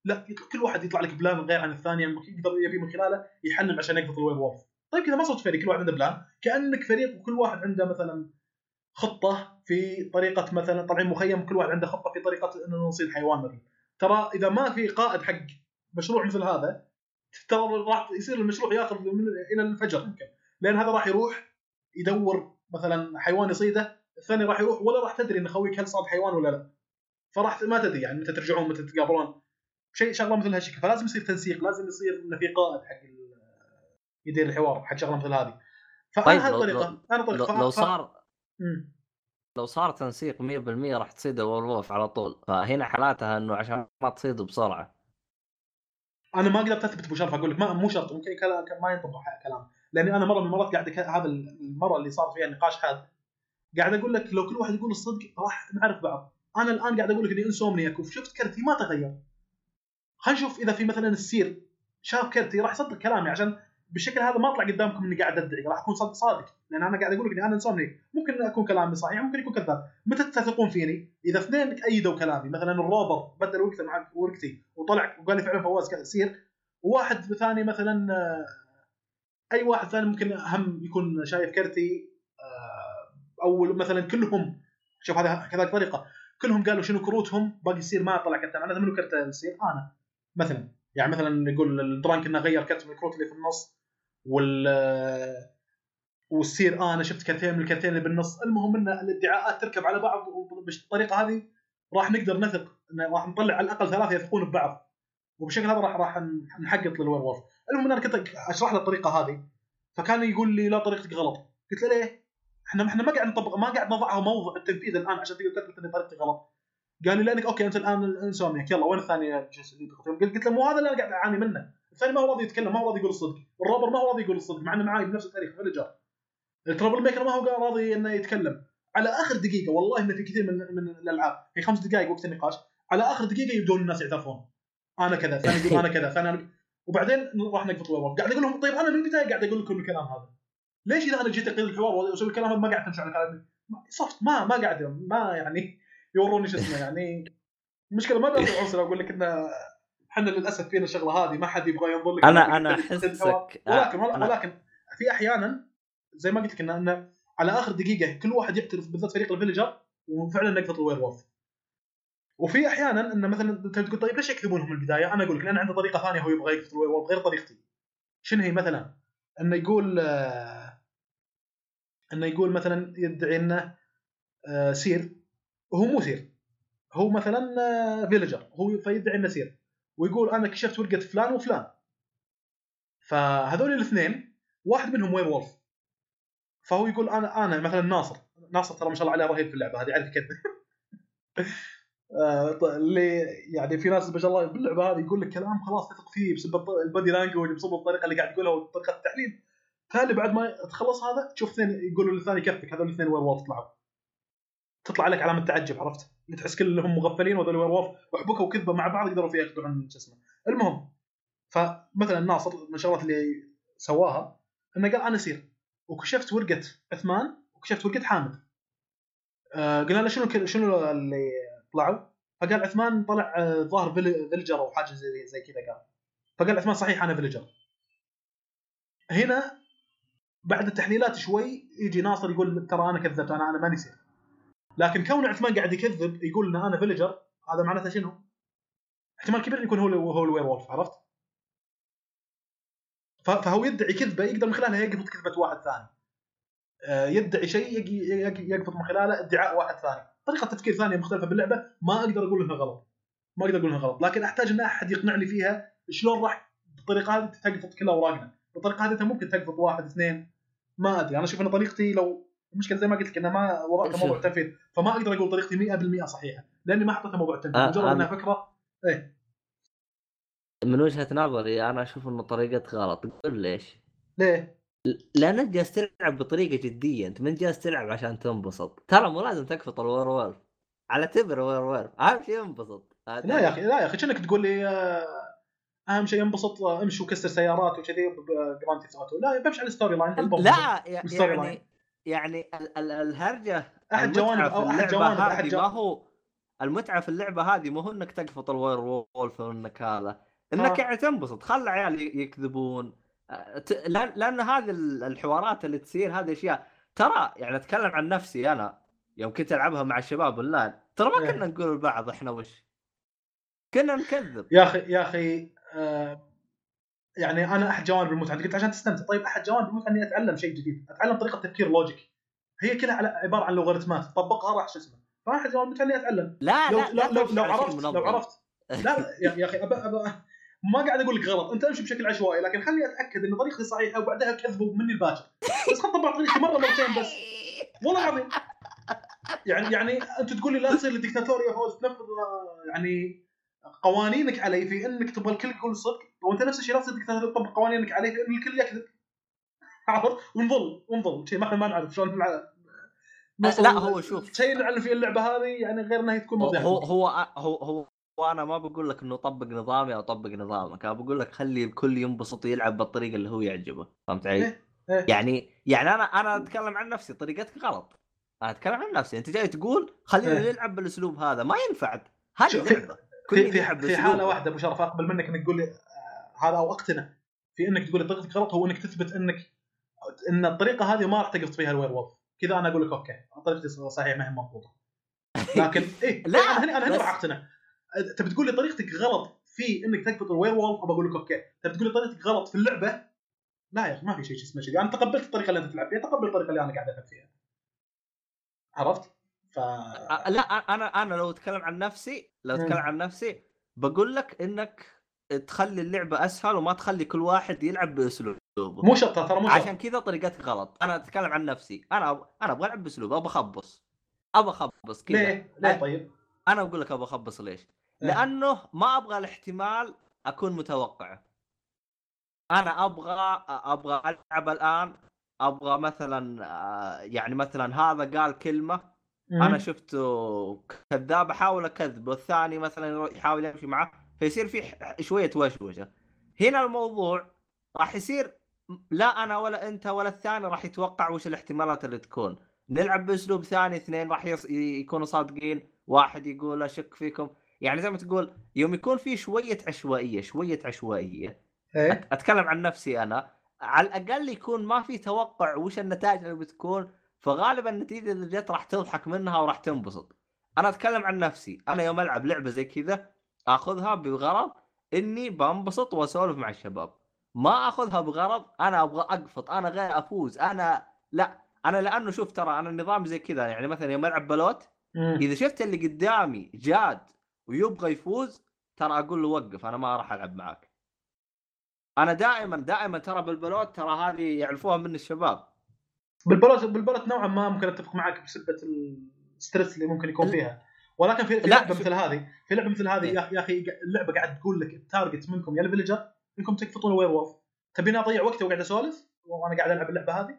لا يطلع- كل واحد يطلع لك plan غير عن الثاني يعني يقدر يبي من خلاله يحلم عشان يقبض ال werewolf. طيب كذا ما صرت فريق كل واحد عنده plan. كأنك فريق وكل واحد عنده مثلا خطة في طريقة مثلا طالعين مخيم كل واحد عنده خطة في طريقة إنه نصيد حيوان مثلا. ترى إذا ما في قائد حق مشروع مثل هذا ترى راح يصير المشروع ياخذ من إلى الفجر يمكن. لأن هذا راح يروح يدور مثلا حيوان يصيده الثاني راح يروح ولا راح تدري إن خويك هل صاد حيوان ولا لا. فراح ما تدري يعني متى ترجعون متى تتقابلون شيء شغلة مثل هالشكل فلازم يصير تنسيق لازم يصير إنه في قائد حق يدير الحوار حق شغلة مثل هذه. فأنا طيب، هذه لو- الطريقة. أنا لو, طريقة. لو ف- صار. لو صار تنسيق 100% راح تصيد الولف على طول. فهنا حالاتها إنه عشان ما تصيد بسرعة. أنا ما قدرت أثبت أبو شرف أقول لك مو شرط ممكن ما ينطبق كلام لأني أنا مرة من المرات قاعد هذا المرة اللي صار فيها النقاش هذا قاعد أقول لك لو كل واحد يقول الصدق راح نعرف بعض. أنا الآن قاعد أقول لك إني insomniac وشفت كرتي ما تغير. خلينا نشوف إذا في مثلا ال seer شاف كرتي راح يصدق كلامي عشان بالشكل هذا ما اطلع قدامكم إني قاعد ادعي راح أكون صادق صادق. لأن أنا قاعد أقول لك إني أنا insomniac ممكن أكون كلامي صحيح ممكن يكون كذاب. متى تثقون فيني؟ إذا اثنين أيدوا كلامي. مثلا ال robber بدل ورقته مع ورقتي وطلع وقال لي فعلا فواز كذا seer وواحد ثاني مثلا آه، أي واحد ثاني ممكن هم يكون شايف كرتي آه، أو مثلا كلهم شوف هذا كذلك طريقة. كلهم قالوا شنو كروتهم؟ باقي يصير ما طلع كرت معناته منو كرت يصير؟ أنا. مثلا. يعني مثلا يقول الدرانك إنه غير كرت من الكروت اللي في النص. وال والسير أنا شفت كرتين من الكرتين اللي بالنص. المهم إن الإدعاءات تركب على بعض وبالطريقه هذه راح نقدر نثق راح نطلع على الأقل ثلاثة يثقون ببعض. وبالشكل هذا راح راح نقفط ال werewolf المهم إن أنا كنت أشرح له الطريقة هذه فكان يقول لي لا طريقتك غلط. قلت له ليه؟ إحنا إحنا ما قاعد نطبق ما قاعد نضعها موضع التنفيذ الآن عشان تقدر تثبت إن طريقتي غلط. قال لي لأنك okay أنت الآن insomniac يلا وين الثاني جالس اللي بيخطئ؟ قلت قلت له مو هذا اللي أنا قاعد أعاني منه. الثاني ما هو راضي يتكلم ما هو راضي يقول الصدق. وال robber ما هو راضي يقول الصدق مع إنه معاي بنفس التاريخ villager ال troublemaker ما هو راضي إنه يتكلم. على آخر دقيقة والله إنه في كثير من من الألعاب في خمس دقائق وقت النقاش على آخر دقيقة يبدون الناس يعترفون. أنا كذا ثاني يقول أنا كذا ثاني أنا... وبعدين راح نقفط ال werewolf قاعد أقول لهم طيب أنا من البداية قاعد أقول لكم الكلام هذا. ليش إذا أنا جيت اقيد الحوار وأسوي الكلام هذا ما قاعد تمشي على كلامي؟ صفت ما ما قاعد ما يعني يوروني شو اسمه يعني المشكلة ما بيعطي أقول لك إنه إحنا للأسف فينا الشغله هذه ما حد يبغى ينظر لك أنا أنا. أحسك ولكن أنا- ولكن في أحيانا زي ما قلت لك انه على آخر دقيقة كل واحد يعترف بالذات فريق ال villager وفعلا نقفط ال werewolf وفي أحيانا انه مثلا أنت تقول طيب ليش يكذبونهم من البدايه؟ أنا أقول لك لأن عنده طريقة ثانية هو يبغى يقفط ال werewolf غير طريقتي. شنو هي مثلا؟ إنه يقول آه، إنه يقول مثلا يدعي إنه آه، seer وهو مو seer هو مثلا آه، villager هو فيدعي إنه seer ويقول أنا كشفت ورقة فلان وفلان. فهذول الاثنين واحد منهم werewolf؟ فهو يقول أنا أنا مثلا ناصر. ناصر ترى ما شاء الله عليه رهيب في اللعبة هذه يعرف كذا آه، اللي يعني في ناس ما شاء الله باللعبة هذه يقول لك كلام خلاص تثق فيه بسبب ال body language بسبب الطريقة اللي قاعد يقولها وطريقة التحليل. تالي بعد ما تخلص هذا تشوف اثنين يقولوا للثاني كفك هذول الاثنين werewolf طلعوا تطلع عليك علامة تعجب عرفت؟ تحس كلهم مغفلين وهذول werewolf وحبكوا وكذبة مع بعض يقدروا فيها ياخذون عن شو اسمه. المهم فمثلا ناصر من الشغلات اللي سواها إنه قال أنا seer وكشفت ورقة عثمان وكشفت ورقة حامد. آه قلنا له شنو شنو اللي طلعوا؟ فقال عثمان طلع آه، ظاهر vil- villager أو حاجة زي زي كذا قال. فقال عثمان صحيح أنا villager. هنا بعد التحليلات شوي يجي ناصر يقول ترى أنا كذبت أنا أنا ماني seer. لكن كون عثمان قاعد يكذب يقول إن أنا villager هذا معناته شنو؟ احتمال كبير يكون هو هو الوير وولف عرفت؟ فهو يدعي كذبة يقدر من خلالها يقبض كذبة واحد ثاني. آه، يدعي شيء يقبض من خلاله ادعاء واحد ثاني. طريقة تفكير ثانية مختلفة باللعبة ما أقدر أقول إنها غلط. ما أقدر أقول إنها غلط، لكن أحتاج إن أحد يقنعني فيها شلون راح بالطريقة هذه تقبض كل اوراقنا. بالطريقة هذه أنت ممكن تقبض واحد اثنين ما أدري أنا أشوف إن طريقتي لو المشكلة زي ما قلت لك انها ما شوف. موضوع التنفيذ فما أقدر أقول طريقتي 100% صحيحة لأني ما حطيتها موضوع التنفيذ آه، مجرد إنها فكرة من وجهة نظري أنا أشوف انه طريقتك غلط. تقول ليش؟ ليه؟ لانك جالس تلعب بطريقة جدية أنت من جالس تلعب عشان تنبسط. ترى مو لازم تقفط ال werewolf على تبر werewolf أهم شيء انبسط لا يا أخي لا يا أخي كأنك تقول لي آه، أهم شيء انبسط آه، امشي وكسر سيارات وكذي ب Grand Theft Auto لا بمشي على ال storyline. لا يعني يعني ال- ال- الهرجة أحد جوانب أو أحد جوانب أحد هذه ما جوانب هو المتعة في اللعبة هذه مو هو إنك تقفط ال werewolf وانك هذا إنك آه. يعني تنبسط. خلى عيال يكذبون. آه، لأن هذه ال- الحوارات اللي تصير هذه أشياء. ترى يعني أتكلم عن نفسي أنا يوم كنت ألعبها مع الشباب أونلاين ترى ما إيه. كنا نقول لبعض إحنا وش؟ كنا نكذب. يا أخي يا أخي آه، يعني أنا أحد جوانب المتعه قلت عشان تستمتع. طيب أحد جوانب المتعه إني أتعلم شيء جديد. أتعلم طريقة تفكير logic هي كلها على عبارة عن لوغاريتمات طبقها راح شو اسمه؟ فاحد جوانب المتعه إني أتعلم. لا لو لا لو لا لو, لو عرفت لو منظم. عرفت. لا يا, أخي أبا أبا ما قاعد أقول لك غلط. أنت أمشي بشكل عشوائي لكن خليني أتأكد إن طريقتي صحيحة وبعدها كذبوا مني لباكر. بس خل طبق طريقتي مرة مرتين بس. والله العظيم. يعني يعني أنت تقول لي لا تصير لي ديكتاتوريا يا فوز تنفذ آه، يعني قوانينك علي في انك تبغى الكل يقول الصدق وانت نفس الشيء لا ديكتاتوريا تطبق قوانينك علي في ان الكل يكذب. عرفت؟ ونظل ونظل. شيء ما إحنا ما نعرف شلون لا، هو شوف. شيء نعلم فيه اللعبة هذه يعني غير إنها تكون هو مضيعه هو هو هو, هو وأنا ما بقول لك إنه طبق نظامي أو طبق نظامك أنا بقول لك خلي الكل ينبسط ويلعب بالطريقة اللي هو يعجبه. فهمت علي؟ إيه، إيه. يعني يعني أنا أنا أتكلم عن نفسي طريقتك غلط. أنا أتكلم عن نفسي. أنت جاي تقول خلينا إيه. نلعب بالأسلوب هذا ما ينفع. هذه في- لعبه في في, يلعب في. حالة واحدة أبو شرف اقبل منك إنك تقول لي آه، هذا أو أقتنع. في إنك تقول لي طريقتك غلط هو إنك تثبت إنك إن الطريقة هذه ما راح تقفط فيها ال werewolf. كذا أنا أقول لك okay طريقتي صحيح ما هي مضبوطة. لكن إيه لا، أنا هنا أنا هنا راح أقتنع. تبي تقول لي طريقتك غلط في إنك تثبت ال werewolf؟ ابى أقول لك okay. تبي تقول لي طريقتك غلط في اللعبة؟ لا يا أخي ما في شيء اسمه كذي أنا تقبلت الطريقة اللي أنت تلعب فيها تقبل الطريقة اللي أنا قاعد ألعب فيها. عرفت؟ ف لا أنا أنا لو أتكلم عن نفسي لو. أتكلم عن نفسي بقول لك إنك تخلي اللعبة أسهل وما تخلي كل واحد يلعب بأسلوبه مو شرط ترى مو شرط عشان كذا طريقتك غلط أنا أتكلم عن نفسي أنا أب... أنا أبغى ألعب بأسلوب أبغى أخبص أبغى أخبص كذا ليه؟ ليه طيب؟ أنا أقول لك أبغى أخبص ليش؟ إيه. لأنه ما أبغى الاحتمال أكون متوقعه أنا أبغى أبغى ألعب الآن أبغى مثلا آه، يعني مثلا هذا قال كلمة أنا شفته كذاب أحاول اكذب والثاني مثلا يحاول يمشي معه فيصير في شوية وشوشة. هنا الموضوع راح يصير لا أنا ولا أنت ولا الثاني راح يتوقع وش الاحتمالات اللي تكون. نلعب بأسلوب ثاني اثنين راح يص... يكونوا صادقين واحد يقول أشك فيكم. يعني زي ما تقول يوم يكون في شوية عشوائية شوية عشوائية. أت- أتكلم عن نفسي أنا. على الأقل يكون ما في توقع وش النتائج اللي بتكون. فغالبا النتيجة اللي جت راح تضحك منها وراح تنبسط. أنا أتكلم عن نفسي. أنا يوم ألعب لعبة زي كذا آخذها بغرض إني بنبسط وأسولف مع الشباب. ما آخذها بغرض أنا أبغى أقفط أنا غير أفوز أنا لا. أنا لأنه شوف ترى أنا النظام زي كذا يعني مثلا يوم ألعب بلوت. إذا شفت اللي قدامي جاد ويبغى يفوز ترى أقول له وقف أنا ما راح ألعب معاك. أنا دائما دائما ترى بالبلوت ترى هذه يعرفوها من الشباب. بالبلوت بالبلوت نوعا ما ممكن أتفق معك بسبه ال stress اللي ممكن يكون فيها. ولكن في, في لعبة. مثل هذه في لعبة مثل هذه إيه. يا أخي اللعبة قاعد تقول لك ال target منكم يا ال villager إنكم تقفطون werewolf تبيني أضيع وقتي وقاعد أسولف؟ وأنا قاعد ألعب اللعبة هذه؟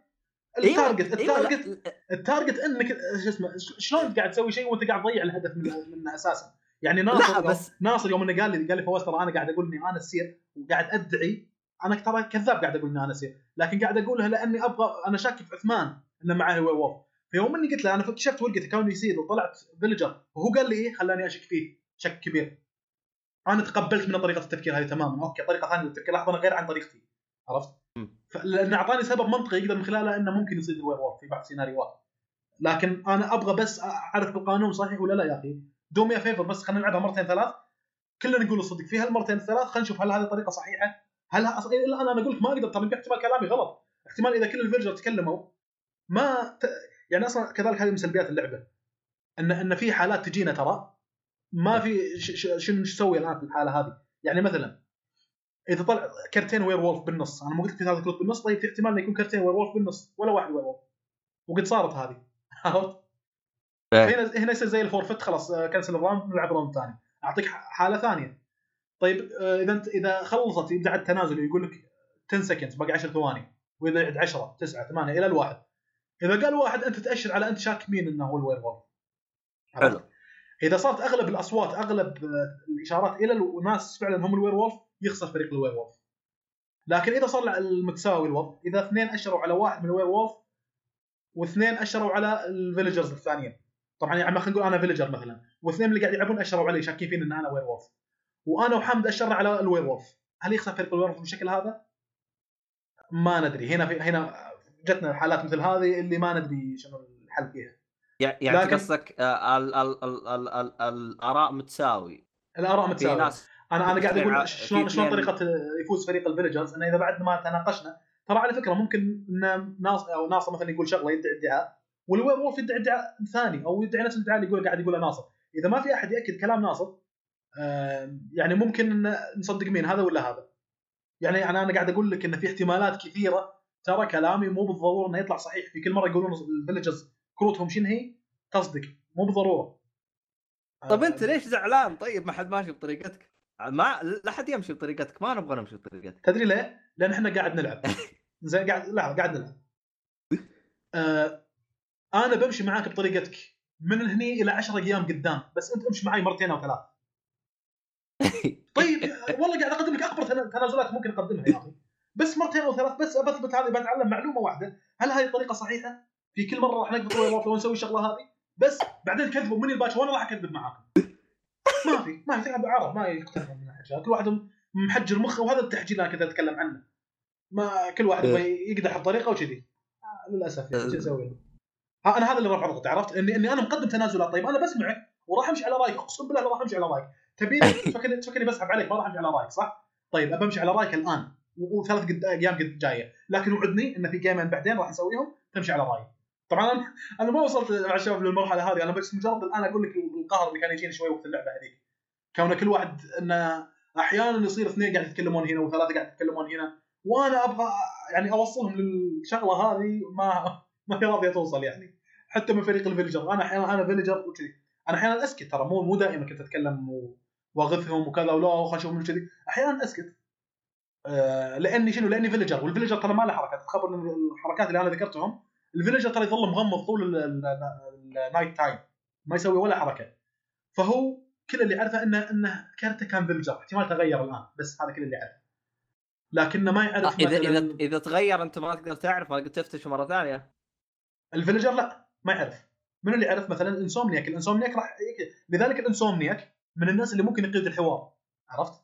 ال target ال target ال target إنك شو اسمه شلون قاعد تسوي شيء وأنت قاعد تضيع الهدف من منه أساسا؟ يعني ناصر لا بس ناصر يوم إنه قال لي قال لي فواز ترى أنا قاعد أقول إني أنا ال seer وقاعد أدعي أنا ترى كذاب قاعد أقول اني أنا لكن قاعد اقولها لأني أبغى أنا شاك في عثمان إنه معاه werewolf فيوم إني قلت له أنا اكتشفت ورقته كونه يصير وطلعت villager وهو قال لي إيه خلاني أشك فيه شك كبير. أنا تقبلت منه طريقة التفكير هذه تماما. okay طريقة ثانية للتفكير لحظة غير عن طريقتي. عرفت؟ لأنه أعطاني سبب منطقي يقدر من خلاله إنه ممكن يصيد ال werewolf في بعض السيناريوهات لكن أنا أبغى بس أعرف القانون صحيح ولا لا يا أخي. do me a favor بس خلينا نلعبها مرتين ثلاث. كلنا نقول الصدق. في هالمرتين الثلاث خلينا نشوف هل هذه طريقة صحيحة هل ه- أصلاً الان أنا أقول لك ما أقدر ترى يمكن احتمال كلامي غلط. احتمال إذا كل ال villager تكلموا ما ت... يعني أصلا كذلك هذه من سلبيات اللعبة. إن إن في حالات تجينا ترى ما في ش... ش... شنو نسوي الآن في الحالة هذه. يعني مثلا إذا طلع كرتين werewolf بالنص أنا ما قلت في ثلاث كروت بالنص طيب في احتمال إنه يكون كرتين werewolf بالنص ولا واحد werewolf وقد صارت هذه. عرفت؟ إيه. هنا هنا يصير زي ال forfeit خلاص آه، cancel ال round نلعب round ثاني. أعطيك حالة ثانية. طيب آه، إذا انت إذا خلصت يبدا التنازل ويقول لك 10 second باقي 10 ثواني. وإذا يعد 10 9 8 إلى الواحد. إذا قال واحد أنت تأشر على أنت شاك مين إنه هو ال werewolf؟ حلو. إذا صارت أغلب الأصوات أغلب آه، الإشارات إلى الناس فعلا هم ال werewolf يخسر فريق ال werewolf. لكن إذا صار المتساوي الوضع إذا اثنين أشروا على واحد من ال werewolf واثنين أشروا على ال villagers الثانيين. طبعا يعني خلينا نقول أنا villager مثلا. واثنين اللي قاعد يلعبون أشروا علي شاكين فيني إن أنا werewolf. وأنا وحمد اشرنا على ال werewolf هل يخسر فريق ال werewolf بالشكل هذا؟ ما ندري. هنا في هنا جتنا حالات مثل هذه اللي ما ندري شنو الحل فيها. يع- يعني لكن- قصدك آه، ال- ال- ال- ال- ال- الآراء متساوي. الآراء في متساوية. ناس أنا أنا قاعد أقول شلون شلون طريقة يفوز فريق ال villagers إنه إذا بعد ما تناقشنا ترى على فكرة ممكن إن ناصر أو ناصر مثلا يقول شغلة يدعي ادعاء وال werewolf يدعي ادعاء ثاني أو يدعي نفس الادعاء اللي يقول قاعد يقوله ناصر. إذا ما في أحد يأكد كلام ناصر آه، يعني ممكن إن نصدق مين هذا ولا هذا؟ يعني أنا أنا قاعد أقول لك إن في احتمالات كثيرة ترى كلامي مو بالضرورة إنه يطلع صحيح. في كل مرة يقولون الفيلجرز كروتهم شنو هي؟ تصدق. مو بالضرورة. طب آه، أنت ليش زعلان؟ طيب ما حد ماشي بطريقتك. ما لا حد يمشي بطريقتك. ما نبغى نمشي بطريقتك. تدري ليه؟ لأن إحنا قاعد نلعب. زين قاعد لا قاعد نلعب. آه أنا بمشي معاك بطريقتك من هني إلى 10 أيام قدام. بس أنت امشي معي مرتين أو ثلاث طيب والله قاعد أقدم لك اكبر تنا- تنازلات ممكن أقدمها يا أخي. بس مرتين أو ثلاث بس بثبت هذه بتعلم معلومة واحدة. هل هذه الطريقة صحيحة؟ في كل مرة راح نقفط werewolf لو نسوي الشغلة هذه؟ بس بعدين كذبوا مني لباچر وأنا راح أكذب معاكم. ما في ما في تلعب عرب ما يقتنعون من احد كل واحد محجر مخه وهذا التحجير اللي أنا كنت أتكلم عنه. ما كل واحد يبغى يقدح بطريقه وكذي. آه، للأسف يعني شو أسوي أنا هذا اللي رفع ضغطي عرفت اني إني أنا مقدم تنازلات. طيب أنا بسمعك وراح أمشي على رأيك. أقسم بالله راح أمشي على رأيك. تبيني تفكرني تفكرني بسحب عليك ما راح أمشي على رايك صح؟ طيب أبى أمشي على رايك الآن وثلاث قد- أيام قد جاية. لكن وعدني إن في جيمين بعدين راح نسويهم تمشي على رايي. طبعا أنا أنا ما وصلت مع الشباب للمرحله هذه أنا بس مجرد الآن أقول لك القهر اللي كان يجيني شوي وقت اللعبة هذيك. كون كل واحد انه أحيانا يصير اثنين قاعد يتكلمون هنا وثلاثة قاعد يتكلمون هنا وأنا أبغى يعني أوصلهم للشغلة هذه ما ما هي راضية توصل يعني. حتى من فريق ال villager أنا أحيانا أنا villager وكذي. أنا أحيانا أسكت ترى مو مو دائما كنت أتكلم و- واغثهم وكذا ولا خلينا نشوف من كذي. أحيانا أسكت. آه لأني شنو؟ لأني villager وال villager ترى ما له حركات. تخبر الحركات اللي أنا ذكرتهم ال villager ترى يظل مغمض طول ال- ال- ال- ال night time ما يسوي ولا حركة. فهو كل اللي عرفه انه إنه كارته كان villager احتمال تغير الآن بس هذا كل اللي عرفه. لكنه ما يعرف اذا مثلاً- اذا إذا تغير أنت ما تقدر تعرف ما تقدر تفتش مرة ثانية. ال villager لا ما يعرف. من اللي يعرف؟ مثلا ال insomniac ال insomniac راح لذلك ال insomniac من الناس اللي ممكن يقيد الحوار. عرفت؟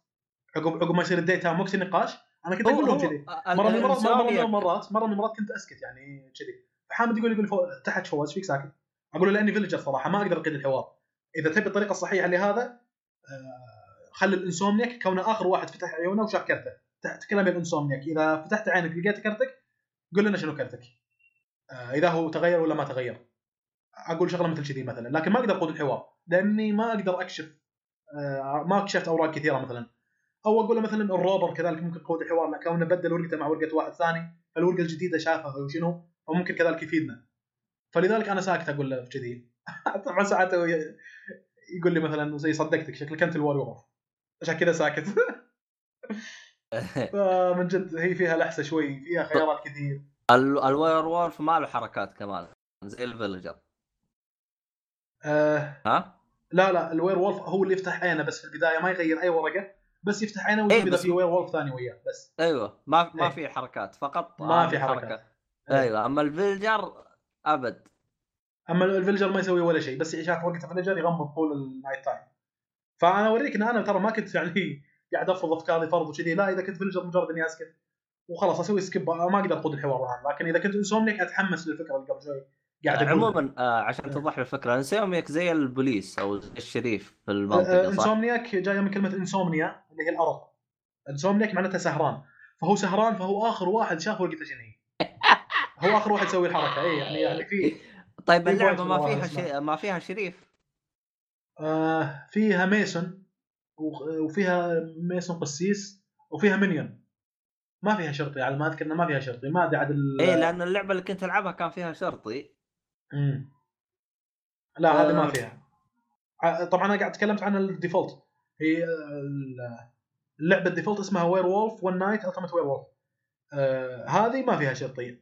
عقب عقب ما يصير ال day time وقت النقاش. أنا كنت أقول لهم كذي. مره من المرات مره من المرات مرة من المرات كنت أسكت يعني كذي. فحامد يقول يقول فو... تحت فواز فيك ساكت. أقول له لأني villager صراحة ما أقدر أقيد الحوار. إذا تبي الطريقة الصحيحة لهذا آه، خلي الإنسومنياك كونه آخر واحد فتح عيونه وشاف كرته. تحت كلام الإنسومنياك. إذا فتحت عينك لقيت كرتك قول لنا شنو كرتك. آه، إذا هو تغير ولا ما تغير. أقول شغلة مثل كذي مثلا. لكن ما أقدر أقود الحوار. لأني ما أقدر أكشف ما اكتشفت اوراق كثيرة مثلا. أو أقول له مثلا الروبر كذلك ممكن قود الحوار لكن كونه بدل ورقته مع ورقة واحد ثاني فالورقة الجديدة شافها وشنو فممكن كذلك يفيدنا. فلذلك أنا ساكت أقول له في كذي. طبعا ساعات يقول لي مثلا زي صدقتك شكلك انت ال werewolf عشان كذا ساكت. فمن جد هي فيها لحسة شوي فيها خيارات كثير. ال- ال werewolf ما له حركات كمان زي ال villager. آه ها؟ لا لا ال werewolf هو اللي يفتح عينه بس في البداية ما يغير أي ورقة بس يفتح عينه ويشوف اذا في werewolf ثاني وياه بس أيوه ما ما إيه. في حركات فقط ما في. حركات إيه. أيوه أما ال villager أبد أما ال villager ما يسوي ولا شيء بس شاف وقت ال villager يغمض طول ال night time فأنا أوريك إن أنا ترى ما كنت يعني قاعد أفرض أفكاري فرض وكذي لا إذا كنت villager مجرد إني أسكت وخلاص أسوي skip ما أقدر أقود الحوار الآن لكن إذا كنت insomniac أتحمس للفكرة اللي قبل شوي قاعد اقولها. عموما آه عشان إيه. توضح الفكرة insomniac زي البوليس أو ال sheriff في آه، المنطقة صح؟ insomniac جاية من كلمة insomnia اللي هي الأرق insomniac معناتها سهران فهو سهران فهو آخر واحد شاف ورقته شنو هي هو آخر واحد يسوي الحركة اي يعني يعني في طيب اللعبة ما فيها. شيء ما فيها sheriff آه فيها mason وفيها mason قسيس وفيها minion ما فيها شرطي على ما أذكر ما فيها شرطي ما أدري عاد إيه لأن اللعبة اللي كنت ألعبها كان فيها شرطي لا هذه ما آه. فيها. ع- طبعا أنا قاعد تكلمت عن ال default. هي ال- اللعبة ال default اسمها werewolf One Night Ultimate Werewolf آه هذه ما فيها شرطي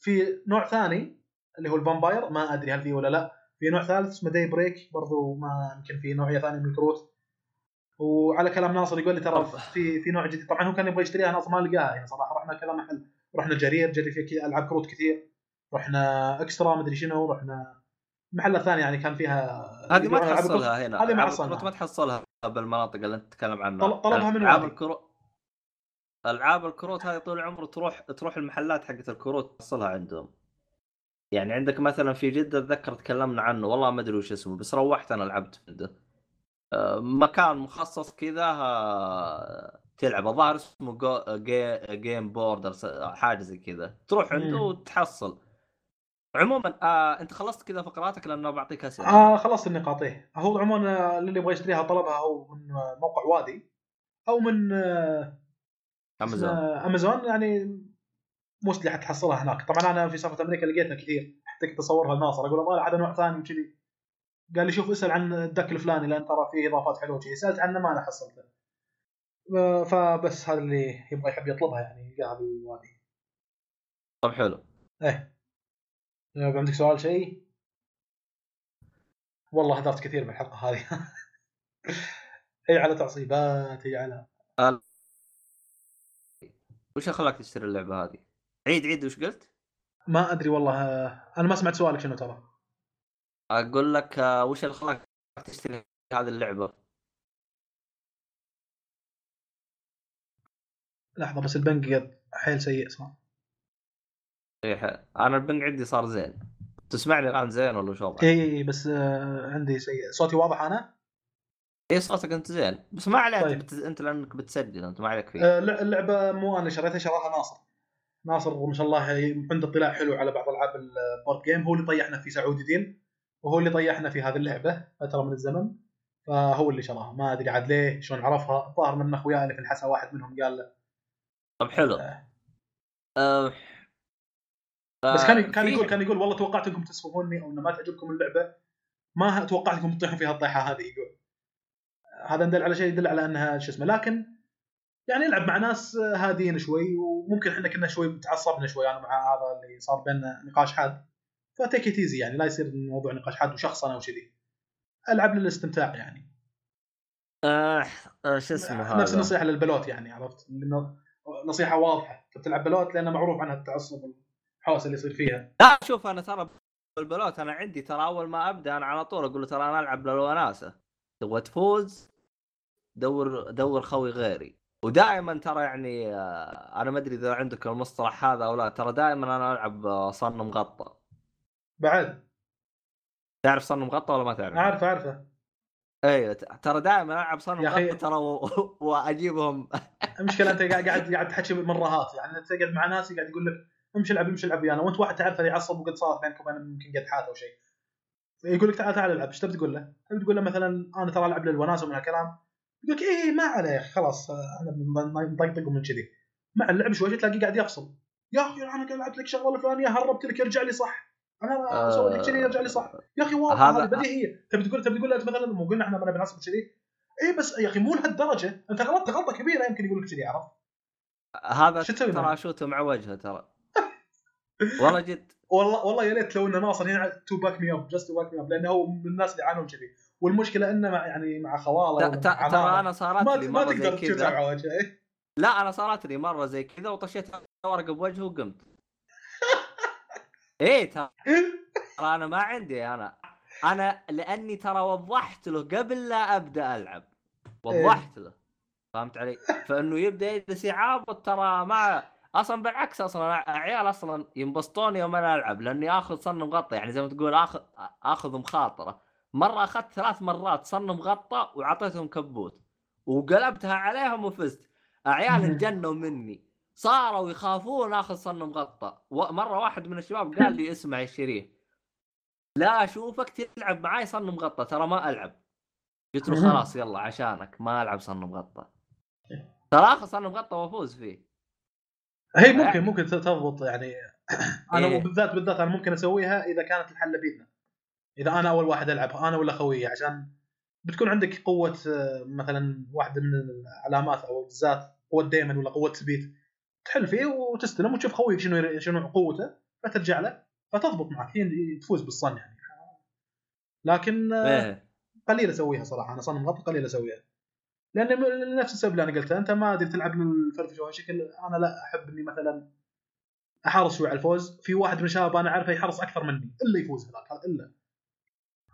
في نوع ثاني اللي هو ال vampire ما أدري هل فيه ولا لا. في نوع ثالث اسمه daybreak برضو ما يمكن في نوعية ثانية من الكروت. وعلى كلام ناصر يقول لي ترى. في في نوع جديد. طبعا هو كان يبغى يشتريها ناصر ما لقاها. يعني صراحة رحنا كذا محل رحنا الجرير جرير فيه كي- ألعاب كروت كثير. رحنا اكسترا مدري شنو رحنا محلات ثانية يعني كان فيها هذه ما. تحصلها هنا هذه ما. الكروت ما تحصلها بالمناطق اللي أنت تتكلم عنها طل- طلبها من ألعاب وادي. الكروت ألعاب الكروت هذه طول العمر تروح تروح المحلات حقت الكروت تحصلها عندهم يعني عندك مثلا في جدة أتذكر تكلمنا عنه والله ما أدري وش اسمه بس روحت أنا لعبت عنده آه، مكان مخصص كذا آه، تلعب الظاهر اسمه جو جي game board أو س- حاجة زي كذا تروح عنده. وتحصل عموما آه أنت خلصت كذا فقراتك لأنه بعطيك أسئلة. آه خلصت النقاط إيه. هو عموما آه، اللي يبغى يشتريها طلبها أو من آه، موقع وادي أو من آه، امازون امازون يعني موستلي حتحصلها هناك. طبعا أنا في سالفه أمريكا لقيتها كثير. حتى كنت أصورها لناصر أقول والله هذا نوع ثاني وكذي. قال لي شوف اسأل عن الدك الفلاني لأن ترى فيه إضافات حلوة وكذي. سألت عنه ما أنا حصلته. آه، فبس هذا اللي يبغى يحب يطلبها يعني يلقاها بالوادي طب حلو. إيه. يبقى عندك سؤال شيء والله هدرت كثير بالحلقة هذه هي على تعصيبات هي على وش خلاك تشتري اللعبة هذه؟ عيد عيد وش قلت؟ ما أدري والله آه، أنا ما سمعت سؤالك شنو ترى أقول لك آه، وش اللي خلاك تشتري هذه اللعبة؟ لحظة بس ال ping حيل سيء اسمع إيه، ح- أنا ال ping عندي صار زين. تسمعني الآن زين ولا شو؟ اي اي بس آه، عندي سيء صوتي واضح أنا؟ اي صوتك أنت زين. بس ما عليك طيب. انت, بت... أنت لأنك بتسجل أنت ما عليك فيه. آه، لا- اللعبة مو أنا شريتها شراها ناصر. ناصر ما شاء الله عنده اطلاع حلو على بعض ألعاب ال board game. هو اللي طيحنا في سعودي ديل وهو اللي طيحنا في هذه اللعبة فترة من الزمن. فهو اللي شراها. ما أدري عاد ليه شلون عرفها. الظاهر من اخوياي اللي في الحسا واحد منهم قال له طب حلو. آه. أه... بس كان كان يقول كان يقول والله توقعت انكم تسفهوني أو ما تعجبكم اللعبة. ما توقعت انكم تطيحون فيها الطيحة هذه يقول. هذا يدل على شيء يدل على أنها شو اسمه لكن يعني العب مع ناس هادين شوي وممكن إحنا كنا شوي تعصبنا شوي أنا مع هذا اللي صار بيننا نقاش حاد. ف take it easy يعني لا يصير الموضوع نقاش حاد وشخصنه وكذي ألعب للاستمتاع يعني. آه... آه... شو اسمه هذا؟ نفس النصيحة للبلوت يعني عرفت؟ نصيحة واضحة. أنت بتلعب بلوت لأنه معروف عنها التعصب والحوسه اللي يصير فيها. لا شوف أنا ترى بالبلوت أنا عندي ترى أول ما أبدأ أنا على طول أقول له ترى أنا ألعب للوناسه تبغى تفوز دور دور خوي غيري. ودائما ترى يعني آه، أنا ما أدري إذا عندك المصطلح هذا أو لا ترى دائما أنا ألعب آه، صن مغطى بعد. تعرف صن مغطى ولا ما تعرف؟ عارفه عارفه أيوه ترى دائما ألعب صن مغطى ترى و... وأجيبهم. المشكلة أنت قاعد قاعد تحكي مرات يعني تقعد مع ناس قاعد يقول لك امشي العب امشي العب ويانا؟ وأنت واحد تعرف يعصب وقد صارت بينكم وبين يمكن قد حاته أو شيء. يقول لك تعال تعال العب إيش تبي تقول له؟ تبي تقول له مثلا أنا ترى ألعب للوناسه ومن هالكلام. يقول لك إيه ما عليه خلاص آه، أنا بنطقطق من كذي. مع اللعب شوي تلاقيه قاعد يفصل. يا أخي أنا قاعد لعبت لك شغلة الفلانيه هربت لك يرجع لي صح. أنا أسوي لك كذي يرجع لي صح. يا أخي واضح هذا- هذه بديهية. تبي تقول تبي تقول له مثلا مو قلنا إحنا ما نبي نعصب كذي اي بس يا أخي مو لهالدرجة. أنت غلطت غلطة كبيرة يمكن يقول لك كذي عرفت؟ هذا شو تسوي ترى معه؟ أشوته مع وجهه ترى. والله جد. والله والله يا ليت لو إنه ناصر هنا to back me up just to back me up لأنه هو من الناس اللي يعانون كذي. والمشكلة إنه مع يعني مع خواله ترى أنا صارت ما لي ما مرة زي تقدر على وجهه إيه. لا أنا صارت لي مرة زي كذا وطشيت ورقة بوجهه وقمت. إيه ترى ترى أنا ما عندي أنا. أنا لأني ترى وضحت له قبل لا أبدأ ألعب. وضحت له. فهمت علي؟ فإنه يبدأ يجلس يعابط ترى ما أصلا بالعكس أصلا عيال أصلا ينبسطون يوم أنا العب لاني آخذ صن مغطى يعني زي ما تقول اخذ آخذ مخاطرة. مرة أخذت ثلاث مرات صن مغطى وعطيتهم كبوت وقلبتها عليهم وفزت. عيال انجنوا مني. صاروا يخافون آخذ صن مغطى. مرة واحد من الشباب قال لي اسمع يا شريف لا أشوفك تلعب معاي صن مغطى ترى ما ألعب. قلت له خلاص يلا عشانك ما ألعب صن مغطى. ترى آخذ صن مغطى وأفوز فيه. هي ممكن ممكن تضبط يعني. أنا إيه. بالذات بالذات أنا ممكن أسويها إذا كانت الحله بيدنا. إذا أنا أول واحد ألعب أنا ولا خويي عشان بتكون عندك قوة آه، مثلا واحدة من العلامات أو بالذات قوة دايما ولا قوة ثبيت تحل فيه وتستلم وتشوف خويك شنو شنو قوته فترجع له فتضبط معك. هي تفوز بالصن يعني. لكن آه، إيه. قليل أسويها صراحة. أنا صنم غطى قليل أسويها. لأن م- نفس السبب اللي أنا قلته. أنت ما ادري تلعب للفرفشه بشكل أنا لا أحب إني مثلا أحرص شوي على الفوز. في واحد من الشباب أنا أعرفه يحرص أكثر مني. الا يفوز هذاك هذا إلا.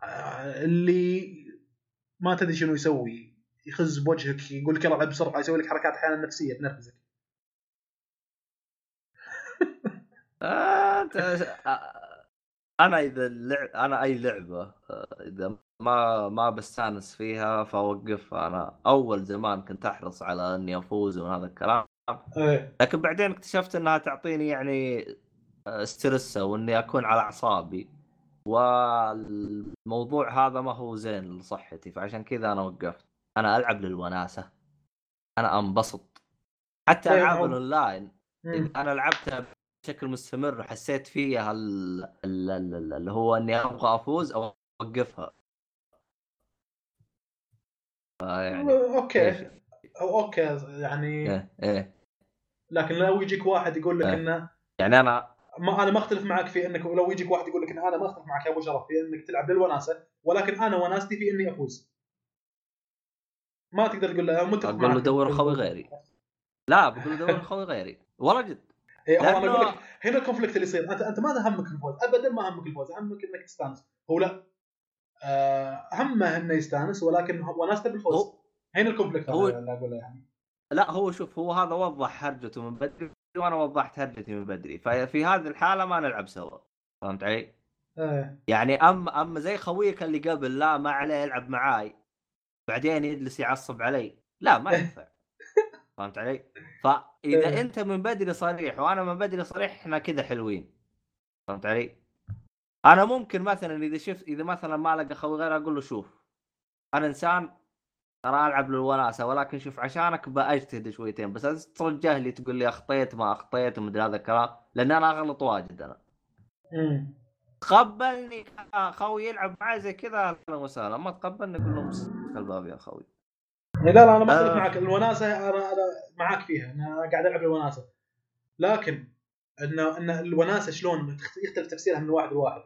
آه، اللي ما تدري شنو يسوي. يخز بوجهك يقول لك يلا العب بسرعة يسوي لك حركات أحيانا نفسية تنرفزك. آه، آه، أنا إذا اللعب أنا أي لعبة إذا ما ما بستأنس فيها فاوقفها أنا أول زمان كنت أحرص على إني أفوز وهذا الكلام. إيه. لكن بعدين اكتشفت إنها تعطيني يعني آه، stress وإني أكون على أعصابي. والموضوع هذا ما هو زين لصحتي فعشان كذا أنا وقفت. أنا ألعب للوناسة. أنا أنبسط. حتى طيب، ألعاب الأونلاين أنا لعبتها بشكل مستمر وحسيت فيها ال- ال- ال- ال- اللي هو إني أبغى أفوز أو أوقفها. يعني okay. أو okay يعني إيه إيه. لكن لو يجيك واحد يقول لك إيه. إنه يعني أنا ما أنا ما أختلف معك في إنك لو يجيك واحد يقول لك إن أنا ما أختلف معك يا أبو شرف في إنك تلعب للوناسه ولكن أنا وناستي في إني أفوز. ما تقدر تقول له متفق أقول له. دور خوي غيري. لا بقول له دور خوي غيري. والله جد. إيه، هو أنا لأنه- أقول لك هنا ال conflict اللي يصير. أنت أنت ما همك الفوز. ابدا ما همك الفوز. همك إنك تستانس. هو لا. همه إنه يستانس ولكن وناسته بالفوز هنا ال conflict هو- اللي أقوله يعني. لا هو شوف هو هذا وضح هرجته من بدري وأنا وضحت هرجتي من بدري. ففي هذه الحالة ما نلعب سوا. فهمت علي؟ إيه. يعني اما اما زي خويك اللي قبل لا ما عليه يلعب معاي. بعدين يجلس يعصب علي. لا ما ينفع. فهمت علي؟ فاذا إيه. أنت من بدري صريح وأنا من بدري صريح إحنا كذا حلوين. فهمت علي؟ أنا ممكن مثلا إذا شفت إذا مثلا ما لقى خوي غير أقول له شوف أنا إنسان ترى ألعب للوناسة ولكن شوف عشانك بأجتهد شويتين بس ترجع لي تقول لي أخطيت ما أخطيت ومدري هذا الكلام لأن أنا أغلط واجد أنا. امم تقبلني خوي يلعب معي زي كذا أهلا وسهلا ما تقبلني قول له الباب يا خوي. لا لا أنا ما آه. معك. الوناسة أنا أنا معاك فيها أنا قاعد ألعب الوناسه لكن انه ان الوناسة شلون يختلف تفسيرها من واحد لواحد.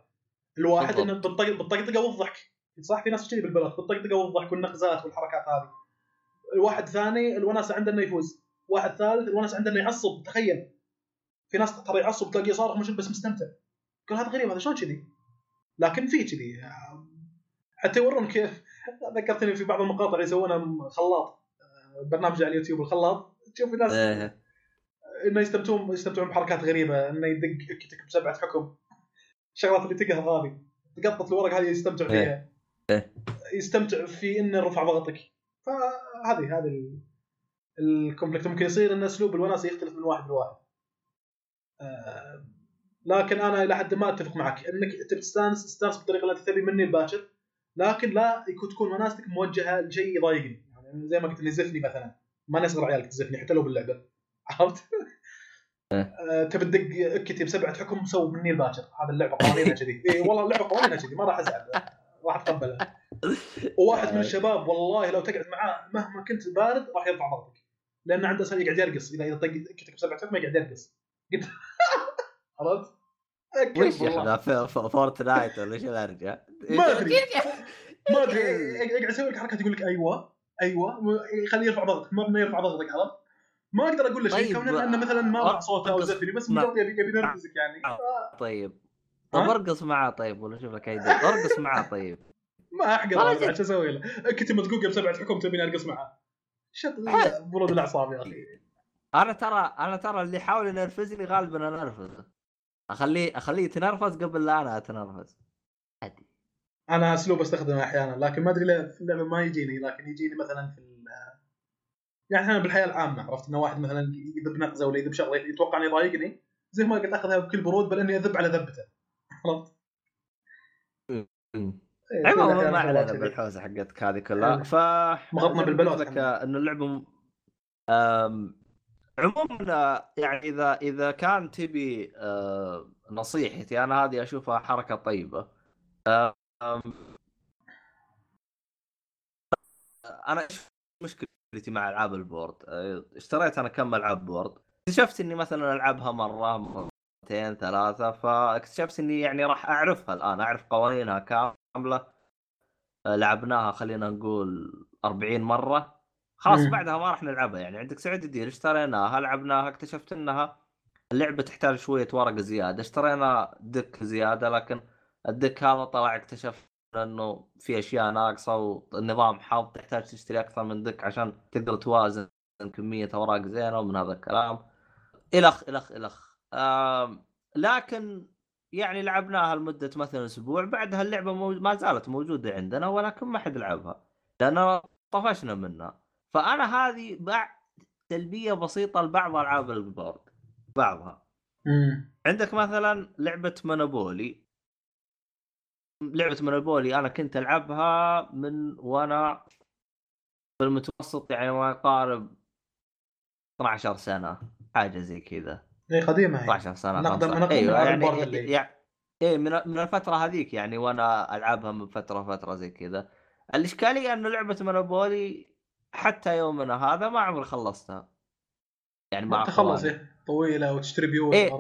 الواحد. إنه بالطق- بالطقطقه والضحك صح؟ في ناس كذي بالبلد بالطقطقه والضحك والنقزات والحركات هذه. الواحد ثاني الوناسة عنده إنه يفوز. واحد ثالث الوناسة عنده إنه يعصب تخيل. في ناس ترى يعصب تلاقيه صارخ مش بس مستمتع. قال هذا غريب هذا شلون كذي؟ لكن في كذي. حتى يورون كيف. ذكرتني في بعض المقاطع اللي يسوونها خلاط. برنامج على اليوتيوب الخلاط. تشوف ناس إيه. انه يستمتعون يستمتعون بحركات غريبة إنه يدق اكتك بسبعة حكم. الشغلات اللي تقهر هذه. تقطط الورق هذه يستمتع فيها. إيه. يستمتع في انه رفع ضغطك. فهذه هذه ال- ال conflict ممكن يصير إن أسلوب الوناسة يختلف من واحد لواحد. آه، لكن أنا إلى حد ما أتفق معك. إنك تبي تستانس تستانس بالطريقة اللي انت تبي مني الباكر لكن لا يكون تكون مناستك موجهة لشيء يضايقني. يعني زي ما قلت لي زفني مثلا. ما نصغر عيالك تزفني حتى لو باللعبة. عرفت؟ إيه. آه، تبي تدق اكتب سبعه حكم سوي مني الباكر. هذا اللعبة قوانينها كذي اي والله اللعبة قوانينها كذي ما راح أزعل. راح أتقبلها. وواحد من الشباب والله لو تقعد معاه مهما كنت بارد راح يرفع ضغطك. لأن عنده أصلا يقعد يرقص. إذا إذا طق كتب سبعه حكم يقعد يرقص. قلت عرفت؟ وش في فورتنايت ولا إيش الارجع؟ ما أدري. ما أدري. يقعد يسوي لك حركات يقول لك أيوه أيوه. يخليه يرفع ضغطك ما يرفع ضغطك عرفت؟ ما أقدر أقول له شيء طيب، كونه أنه مثلا ما مع صوته أو زفني بس مجرد يبي يبي ينرفزك يعني. ف- طيب. ها؟ طب أرقص معاه طيب ولا شوف لك أرقص معاه طيب. ما أحقر. بعد شو أسوي له؟ كتبت جوجل سبعة حكم تبيني أرقص معاه. شط برود الأعصاب يا أخي. أنا ترى أنا ترى اللي يحاول ينرفزني غالبا أنا أنرفزه. اخليه أخليه يتنرفز قبل لا أنا أتنرفز. عادي. أنا أسلوب أستخدمه أحيانا لكن ما أدري ليه في اللعبه ما يجيني لكن يجيني مثلا في ال- يعني أحيانا بالحياة العامة عرفت إنه واحد مثلا يذب نقزة ولا يذب شغلة يتوقع إنه يضايقني زي ما قلت آخذها بكل برود بل اني اذب على ذبته عرفت؟ إيه، عموما ما علينا كذي. بالحوسه حقتك هذه كلها إيه. ف مغطنا بالبلوت لك إحنا. إنه اللعبة. عموما يعني إذا إذا كان تبي نصيحتي أنا هذه أشوفها حركة طيبة. أنا إيش مشكلتي مع ألعاب ال board. آه، اشتريت أنا كم ألعاب board. اكتشفت إني مثلا ألعبها مرة مرتين ثلاثة فاكتشفت إني يعني راح أعرفها الآن أعرف قوانينها كاملة. آه، لعبناها خلينا نقول 40 مرة. خلاص مم. بعدها ما راح نلعبها. يعني عندك سعود الدين اشتريناها لعبناها اكتشفت انها اللعبة تحتاج شوية ورق زيادة. اشترينا دك زيادة لكن الدك هذا طلع اكتشف انه في أشياء ناقصة والنظام حاط تحتاج تشتري أكثر من دك عشان تقدر توازن كمية أوراق زينة ومن هذا الكلام. إلخ إلخ إلخ. لكن يعني لعبناها لمدة مثلا أسبوع بعدها اللعبة مو... ما زالت موجودة عندنا ولكن ما حد لعبها لأن طفشنا منها. فأنا هذه بعد سلبيه بسيطة لبعض ألعاب البورد بعضها. مم. عندك مثلا لعبة مونوبولي. لعبة مونوبولي أنا كنت ألعبها من وأنا في المتوسط يعني ما يقارب 12 سنة حاجة زي كذا. إي قديمة هي. 12 سنة من أقدم- 15. من أقدم أيوه ألعاب يعني يعني إيه من من الفترة هذيك يعني وأنا ألعبها من فترة فتره زي كذا. الإشكالية إنه لعبة مونوبولي حتى يومنا هذا ما عمري خلصتها. يعني ما تخلص. طويلة وتشتري بيوت إيه،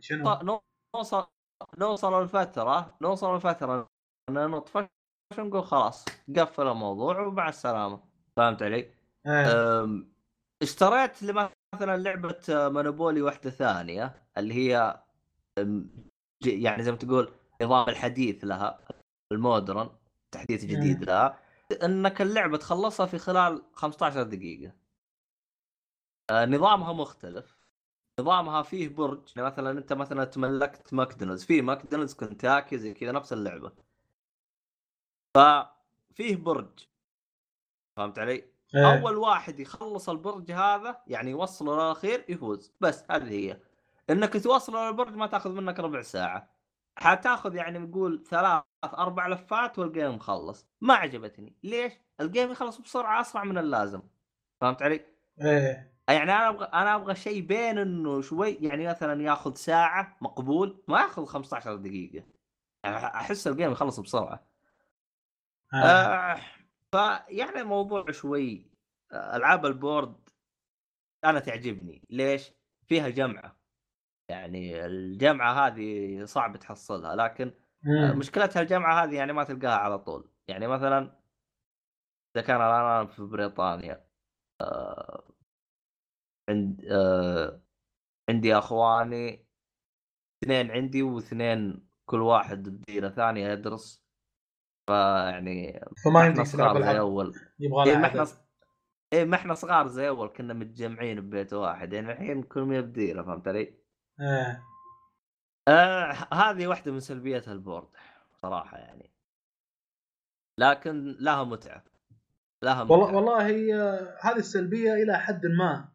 شنو. ط- نوصل نوصل الفترة نوصل الفترة ان نطفش ونقول خلاص قفل الموضوع ومع السلامه فهمت علي؟ إيه. أم، اشتريت مثلا لعبة Monopoly واحدة ثانية اللي هي يعني زي ما تقول نظام الحديث لها ال modern تحديث جديد مم. لها إنك اللعبة تخلصها في خلال 15 دقيقة آه، نظامها مختلف نظامها فيه برج. يعني مثلا أنت مثلا تملكت ماكدونالدز. في ماكدونالدز كنتاكي زي كذا نفس اللعبة. ففيه برج. فهمت علي؟ إيه. أول واحد يخلص البرج هذا يعني يوصله للأخير يفوز. بس هذه هي. إنك توصله للبرج ما تأخذ منك ربع ساعة. حتأخذ يعني نقول ثلاث أربع لفات والجيم مخلص. ما عجبتني. ليش؟ الجيم يخلص بسرعة أسرع من اللازم. فهمت علي؟ إيه. يعني أنا أبغى أنا أبغى شيء بين إنه شوي يعني مثلا ياخذ ساعة مقبول ما ياخذ 15 دقيقة يعني أحس ال game يخلص بسرعة آه. آه فيعني الموضوع شوي آه، ألعاب ال board أنا تعجبني ليش؟ فيها جمعة يعني الجمعة هذه صعب تحصلها لكن آه، مم. مشكلتها الجمعة هذه يعني ما تلقاها على طول يعني مثلا إذا كان الان في بريطانيا آه عند آه عندي أخواني اثنين عندي واثنين كل واحد بديره ثانية يدرس فيعني فما تلعب صغار زي أول. يبغى لها ما إحنا عدد. اي ما إحنا صغار زي أول كنا متجمعين ببيت واحد. يعني الحين كل مية بديره فهمت علي؟ إيه. آه هذه واحدة من سلبيات البورد صراحة يعني. لكن لها متعة لها متعة. والله والله هي هذه السلبية إلى حد ما.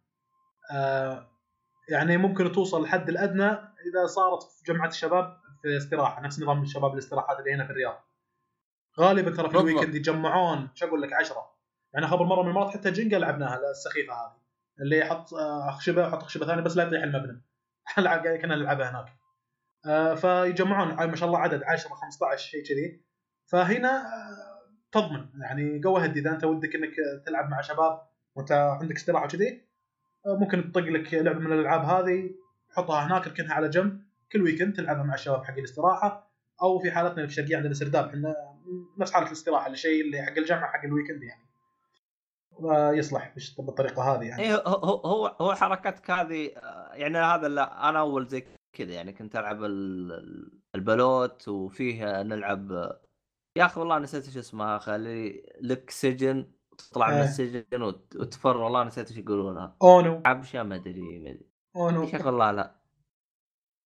يعني ممكن توصل الحد الأدنى إذا صارت في جمعة الشباب في استراحة نفس نظام الشباب الاستراحات اللي هنا في الرياض. غالبا ترى في. الويكند يتجمعون شو أقول لك عشرة. يعني خبر مرة من المرات حتى جنجا لعبناها السخيفة هذه. اللي يحط آه، اخشبه ويحط اخشبه ثانية بس لا يطيح المبنى. كنا نلعبها هناك. آه، فيجمعون ما شاء الله عدد 10 15 شيء كذي. فهنا آه، تضمن. يعني جو هدي اذا أنت ودك إنك تلعب مع شباب وأنت عندك استراحة وكذي. آه، ممكن تطق لك لعبة من الألعاب هذه تحطها هناك اركنها على جنب كل weekend تلعبها مع الشباب حق الاستراحة أو في حالتنا اللي في الشرقيه عندنا سرداب إحنا نفس حالة الاستراحة الشيء اللي حق الجمعة حق ال weekend يعني. ويصلح بش- بالطريقة هذه يعني. إيه هو هو حركتك هذه آه، يعني هذا لا أنا أول زي كذا يعني كنت ألعب ال- البلوت وفيه نلعب يا أخي والله نسيت إيش اسمها خلي لك سجن تطلع من إيه. السجن وت- وتفر والله نسيت إيش يقولونها. أونو. عبشه ما أدري ما أدري. أونو. أخي والله لا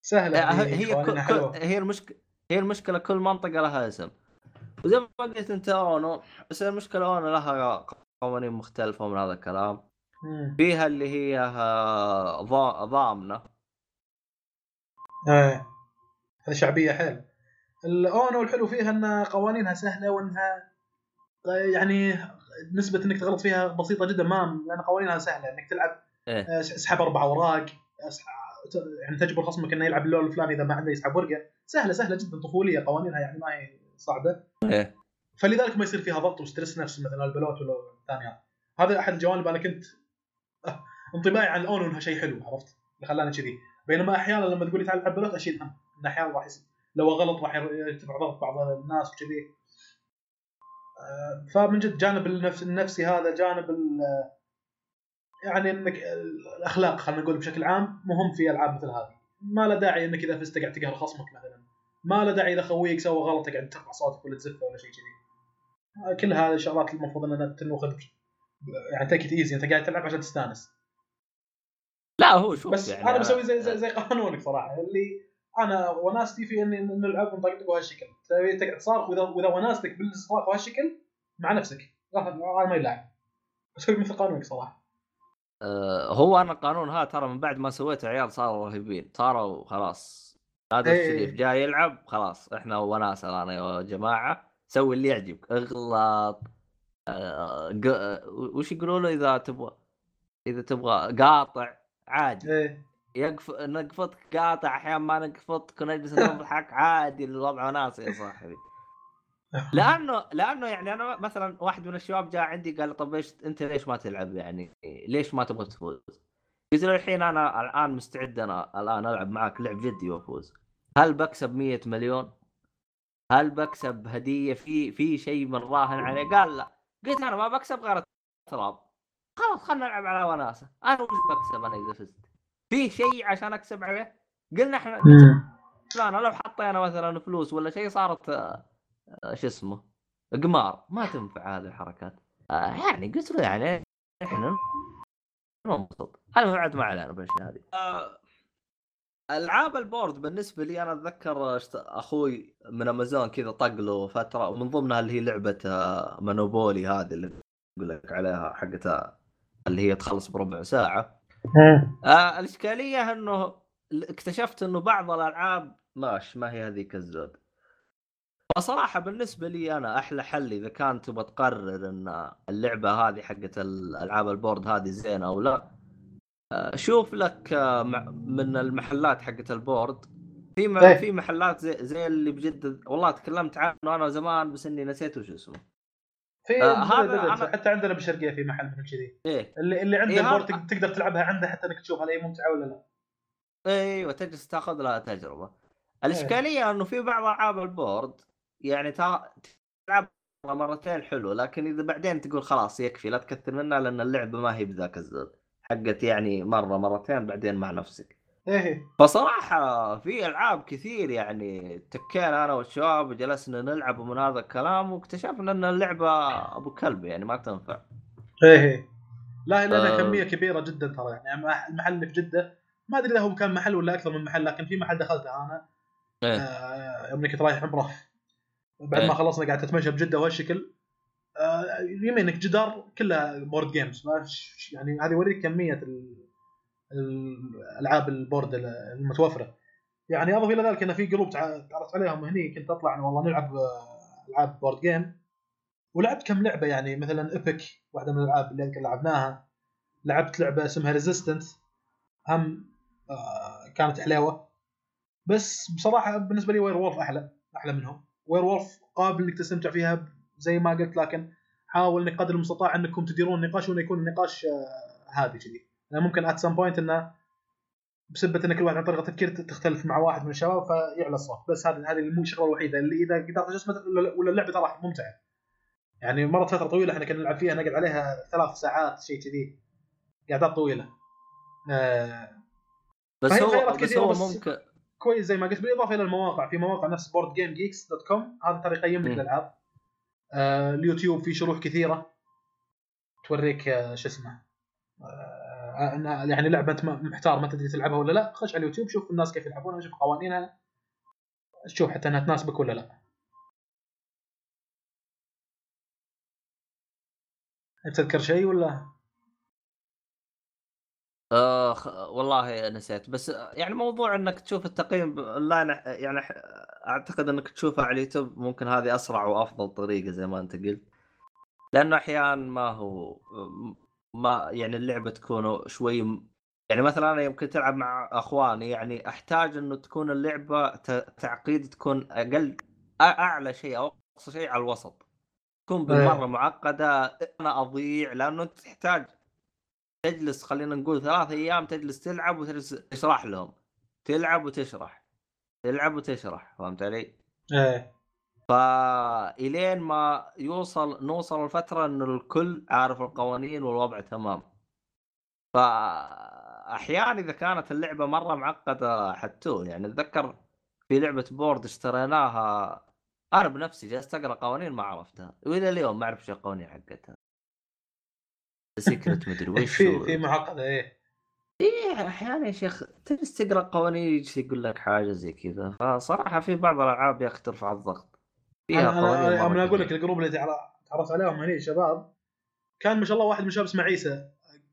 سهلة هي هذه، هي كل- حلوة. هي المشكلة هي المشكلة كل منطقة لها اسم. وزي ما قلت أنت أونو بس المشكلة أونو لها قوانين مختلفة من هذا الكلام. مم. فيها اللي هي آه، ضا- ضامنة. إيه. هذه شعبية حيل. الأونو الحلو فيها إن قوانينها سهلة وإنها يعني نسبة إنك تغلط فيها بسيطة جدا ما لأن قوانينها سهلة إنك تلعب إيه. آه، اسحب أربع أوراق يعني تجبر خصمك إنه يلعب اللون الفلاني إذا ما عنده يسحب ورقة. سهلة سهلة جدا طفولية قوانينها يعني ما هي صعبة. إيه. فلذلك ما يصير فيها ضغط و stress نفسي مثلا البلوت ولا الثانيات هذا أحد الجوانب أنا كنت آه، انطباعي عن ال UNO انها شيء حلو عرفت؟ اللي خلاني كذي. بينما أحيانا لما تقول لي تعال ألعب بلوت أشيل هم ان أحيانا راح لو غلط راح يرتفع ضغط بعض الناس وكذي. فمن جد جانب النفس النفسي هذا جانب يعني إنك الأخلاق خلينا نقول بشكل عام مهم في ألعاب مثل هذه. ما له داعي إنك إذا فزت قاعد تقهر خصمك مثلا. ما له داعي إذا خويك سوى غلط تقعد ترفع صوتك ولا تزفه ولا شيء كذي. آه، كل هذه الشغلات المفروض إنها تنوخذ يعني تيك ايزي أنت قاعد تلعب عشان تستانس. لا هو شوف بس يعني أنا بسوي زي زي, زي قانونك صراحة. اللي أنا وناستي في اني نلعب ونطقطق بهالشكل تبي تقعد تصارخ واذا وإذا وناستك بالصراخ بهالشكل مع نفسك. أنا ما يلعب. أسوي مثل قانونك صراحة. آه، هو أنا القانون هذا ترى من بعد ما سويته عيال صاروا رهيبين. صاروا خلاص. هذا إيه. الشريف جاي يلعب خلاص. إحنا وناسة أنا يا جماعة. سوي اللي يعجبك. اغلط. ق- آه، وش يقولوا له إذا تبغى إذا تبغى قاطع؟ عادي. إيه. يقف نقفطك قاطع أحيانا ما نقفطك ونجلس نضحك عادي الوضع وناسه يا صاحبي لأنه لأنه يعني أنا مثلا واحد من الشباب جاء عندي قال طب إيش أنت ليش ما تلعب يعني ليش ما تبغى تفوز؟ قلت له الحين أنا الآن مستعد أنا الآن ألعب معك لعب جدي وأفوز هل بكسب 100 مليون؟ هل بكسب هدية في في شيء من راهن عليه؟ قال لا قلت أنا ما بكسب غير التراب خلاص خلينا نلعب على وناسة أنا وش بكسب أنا إذا فزت؟ في شيء عشان أكسب عليه؟ قلنا إحنا لا أنا لو حطينا مثلا فلوس ولا شيء صارت آه، آه، شو اسمه؟ قمار ما تنفع هذه الحركات. آه، يعني قلت له يعني إحنا ننبسط. المهم عاد ما علينا بالاشياء هذه. ألعاب البورد بالنسبة لي أنا أتذكر أخوي من أمازون كذا طق له فترة ومن ضمنها اللي هي لعبة مونوبولي هذه اللي أقول لك عليها حقتها اللي هي تخلص بربع ساعة. آه الإشكالية إنه اكتشفت إنه بعض الألعاب ماش ما هي هذيك الزود. فصراحه بالنسبة لي أنا أحلى حل إذا كان تبغى تقرر إن اللعبة هذه حقت الألعاب ال board هذه زينة أو لا آه، شوف لك آه، من المحلات حقت ال board. في إيه. في محلات زي, زي اللي بجد والله تكلمت عنه أنا زمان بس إني نسيت وش اسمه. في آه، هذا أنا- حتى عندنا بالشرقيه في محل مثل كذي. إيه. اللي اللي عنده إيه، ال board هذا- تق- تقدر تلعبها عنده حتى إنك تشوف هل هي ممتعة ولا لا. أيوه تجلس تاخذ لها تجربة. الإشكالية إنه في بعض ألعاب البورد يعني تا- تلعب مرتين حلو لكن إذا بعدين تقول خلاص يكفي لا تكثر منها لأن اللعبة ما هي بذاك الزود. حقت يعني مرة مرتين بعدين مع نفسك. إيه. فصراحة في ألعاب كثير يعني تكينا أنا والشباب وجلسنا نلعب من هذا الكلام واكتشفنا أن اللعبة أبو كلب يعني ما تنفع. إيه. لا لانها آه. كمية كبيرة جدا ترى يعني. مح- المحل اللي في جدة. ما أدري إذا هو كان محل ولا أكثر من محل لكن في محل دخلته أنا. إيه. آه، يوم كنت رايح عمرة. بعد إيه. ما خلصنا قاعد تتمشى بجدة وهالشكل آه، يمينك جدار كلها board games يعني هذه يوريك كمية ال- الألعاب ال board المتوفرة. يعني أضف إلى ذلك إن في group تع- تعرفت عليهم هني كنت أطلع والله نلعب آه، ألعاب board game ولعبت كم لعبة يعني مثلا Epic واحدة من الألعاب اللي يمكن لعبناها. لعبت لعبة اسمها Resistance هم آه، كانت حليوه بس بصراحة بالنسبة لي Werewolf أحلى أحلى منهم. Werewolf قابل إنك تستمتع فيها زي ما قلت لكن حاول انك قدر المستطاع أنكم تديرون النقاش وانه يكون النقاش آه، هادي يعني ممكن at some point إنه بسبة إن كل واحد عن طريقه تفكير تختلف مع واحد من الشباب فيعلى الصوت. بس هذه هذه مو الشغلة الوحيدة. اللي إذا قدرت اجسمت ولا اللعبة ترى ممتعة. يعني مرت فترة طويلة إحنا كنا نلعب فيها نقعد عليها ثلاث ساعات شيء كذي. قعدات طويلة. آه بس هو بس هو ممكن كويس زي ما قلت بالإضافة إلى المواقع. في مواقع نفس board game geeks dot com هذا ترى يقيم لك. الالعاب آه اليوتيوب في شروح كثيرة. توريك آه شو اسمه. يعني لعبة انت ما- محتار ما تدري تلعبها ولا لا. خش على اليوتيوب شوف الناس كيف يلعبونها شوف قوانينها شوف حتى إنها تناسبك ولا لا. تذكر شيء ولا؟ آه خ- والله نسيت. بس آه، يعني موضوع إنك تشوف التقييم اونلاين يعني أعتقد إنك تشوفه على اليوتيوب ممكن هذه أسرع وأفضل طريقة زي ما أنت قلت. لأنه أحيانا ما هو ما يعني اللعبة تكون شوي يعني مثلا أنا يمكن تلعب مع أخواني يعني أحتاج إنه تكون اللعبة تعقيد تكون أقل أعلى شيء أو أقصى شيء على الوسط تكون بالمرة إيه. معقدة أنا أضيع لأنه انت تحتاج تجلس خلينا نقول ثلاث أيام تجلس تلعب وتجلس تشرح لهم تلعب وتشرح تلعب وتشرح فهمت علي؟ إيه فإلين ما يوصل نوصل لفتره انه الكل عارف القوانين والوضع تمام. فاحيانا إذا كانت اللعبة مرة معقدة حتى يعني أتذكر في لعبة board اشتريناها أنا بنفسي جلست أقرأ قوانين ما عرفتها وإلى اليوم ما أعرف شو القوانين حقتها. secret مدري وش في في معقدة إيه. إيه أحيانا يا شيخ تجلس تقرأ قوانين يقول لك حاجة زي كذا. فصراحة في بعض الألعاب يا أخي ترفع الضغط. فيها أنا أنا أنا أقول لك. ال group اللي تعر- تعرفت عليهم هني شباب. كان ما شاء الله واحد من الشباب اسمه عيسى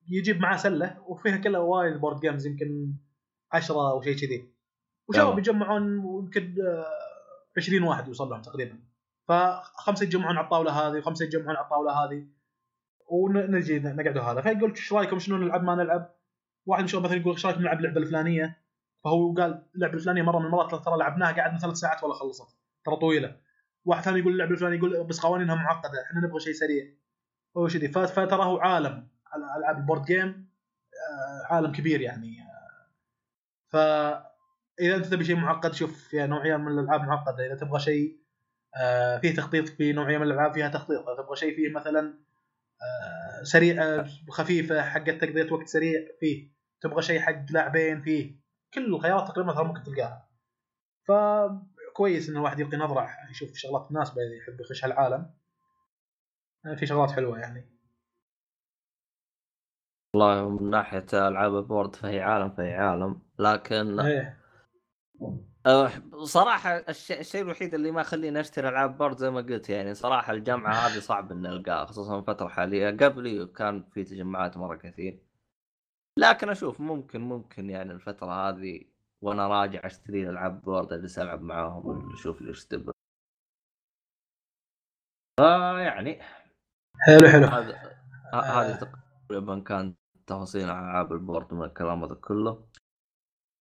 يجيب معاه سلة وفيها كلها وايد board games يمكن 10 أو شيء كذي. وشباب. يجمعون يمكن آه، 20 واحد يوصل لهم تقريبا. فخمسة يتجمعون على الطاولة هذه وخمسة يتجمعون على الطاولة هذه. ونجي نقعدوا هذا. فيقول إيش رأيكم؟ شنو نلعب ما نلعب؟ واحد من الشباب مثلا يقول إيش رأيكم نلعب اللعبه الفلانية؟ فهو قال اللعبه الفلانية مرة من المرات ترى لعبناها قعدنا ثلاث ساعات ولا خلصت. ترى طويلة. واحد ثاني يقول اللعبة الفلانية يقول بس قوانينها معقدة إحنا نبغى شيء سريع. هو شذي ف- فترى هو عالم العاب البورد جيم آه، عالم كبير يعني. فاذا أنت تبي شيء معقد شوف فيها نوعية من الألعاب معقدة. إذا تبغى شيء آه، فيه تخطيط في نوعية من الألعاب فيها تخطيط. إذا تبغى شيء فيه مثلا آه، سريع خفيفة حقت تقضيه وقت سريع فيه. تبغى شيء حق لاعبين فيه. كل الخيارات تقريبا ممكن تلقاها. فكويس إن الواحد يلقي نظرة يشوف شغلات اذا يحب يخش هالعالم آه، في شغلات حلوة يعني. والله من ناحية ألعاب ال board فهي عالم فهي عالم. لكن إيه. أه، صراحة الشيء, الشيء الوحيد اللي ما يخليني أشتري ألعاب board زي ما قلت يعني صراحة الجمعة هذه صعب إني ألقاها خصوصا الفترة الحالية. قبلي كان في تجمعات مرة كثير. لكن أشوف ممكن ممكن يعني الفترة هذه وأنا راجع أشتري ألعاب board أجلس ألعب معاهم أشوف ليش تبغى فيعني حلو حلو هذا ه- آه. هذه تقريبا كان تفاصيل ألعاب ال board من الكلام هذا كله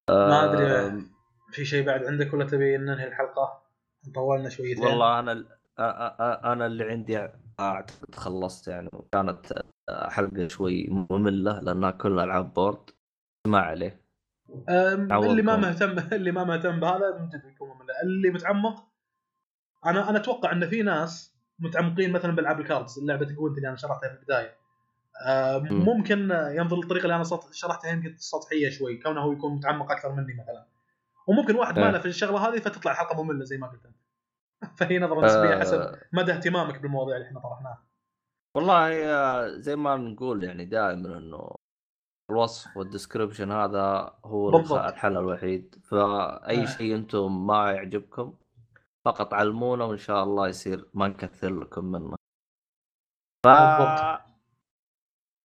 ما أدري في شيء بعد عندك ولا تبي ننهي الحلقة؟ طولنا شويتين والله أنا أنا اللي عندي اعتقد خلصت يعني كانت حلقة شوي مملة لأنها كلها ألعاب board ما عليه. اللي ما مهتم اللي ما مهتم بهذا من جد بيكون ممل اللي متعمق أنا أنا أتوقع إن في ناس متعمقين مثلا بألعاب ال cards اللعبة giant اللي أنا شرحتها في البداية. ممكن ينظر للطريقة اللي أنا شرحتها يمكن سطحية شوي كونه هو يكون متعمق أكثر مني مثلا. وممكن واحد ما إيه. له في الشغلة هذه فتطلع الحلقة مملة زي ما قلت أنت. فهي نظره نسبية آه، حسب مدى اهتمامك بالمواضيع اللي إحنا طرحناها. والله آه، زي ما نقول يعني دائما إنه الوصف وال description هذا هو بالضبط. الحل الوحيد. فأي آه. شيء أنتم ما يعجبكم فقط علمونا وإن شاء الله يصير ما نكثر لكم منه. ف.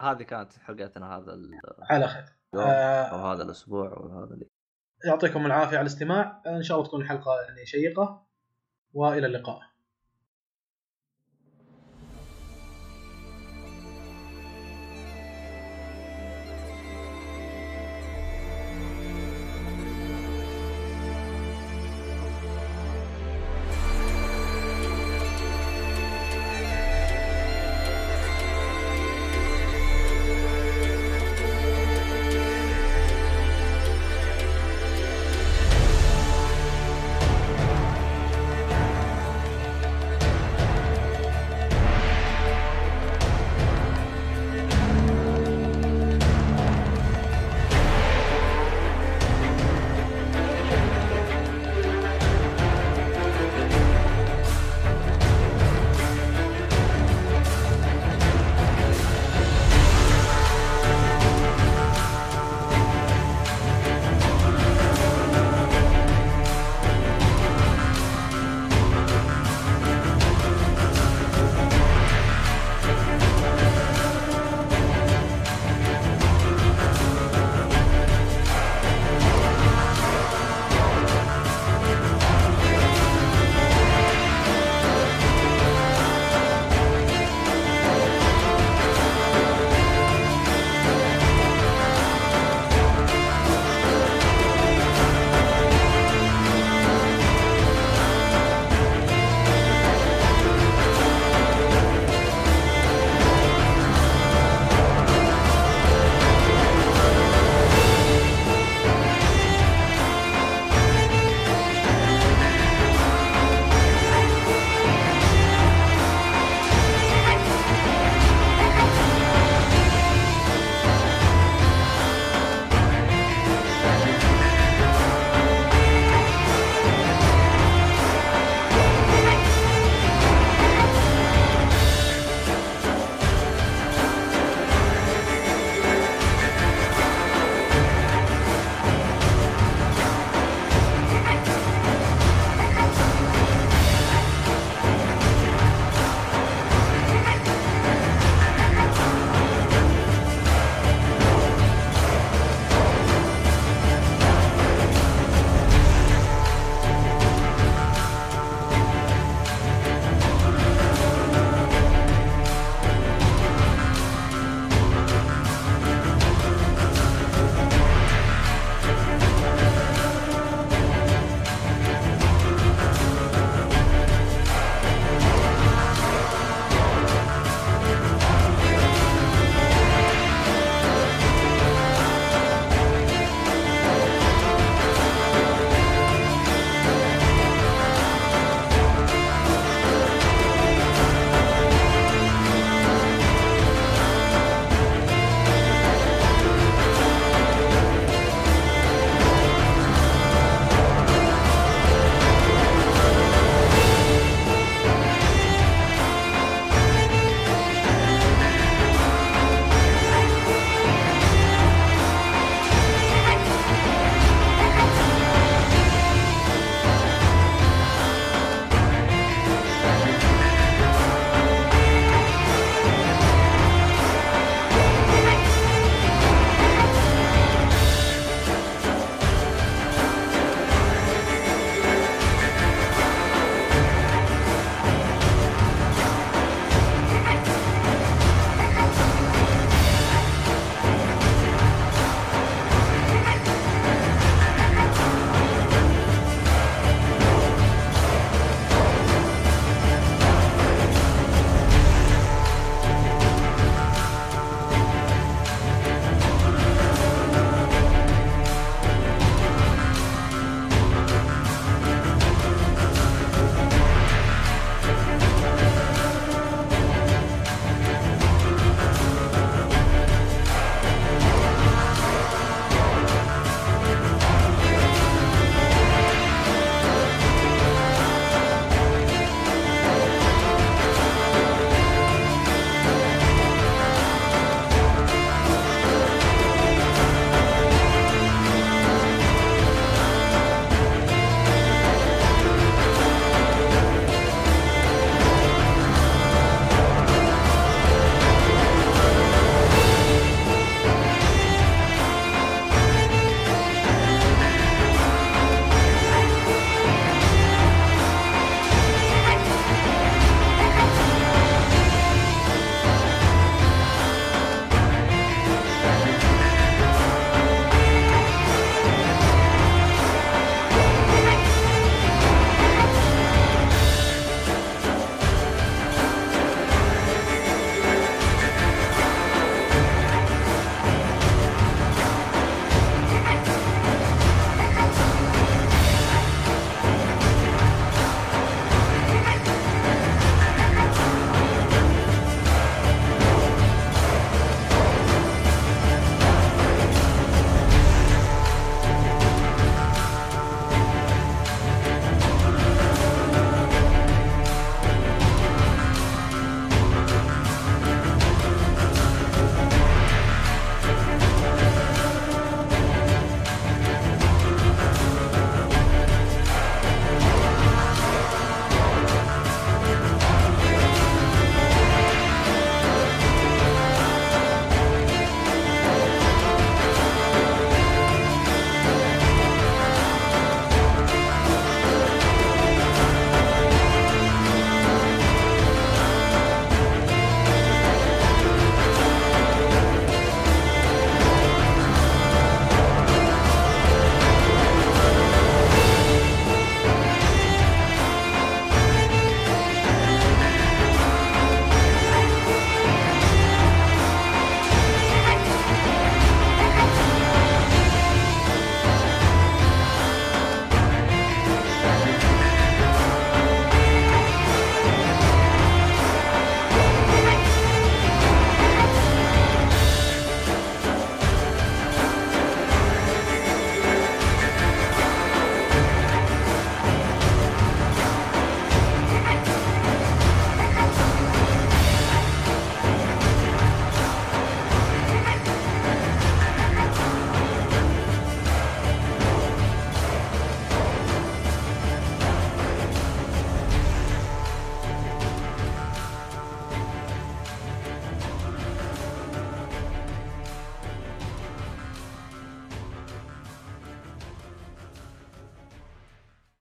هذه كانت حلقتنا هذا ال- على خير. أو آه هذا الأسبوع وهذا اللي يعطيكم العافية على الاستماع. إن شاء الله تكون الحلقة يعني شيقة. وإلى اللقاء.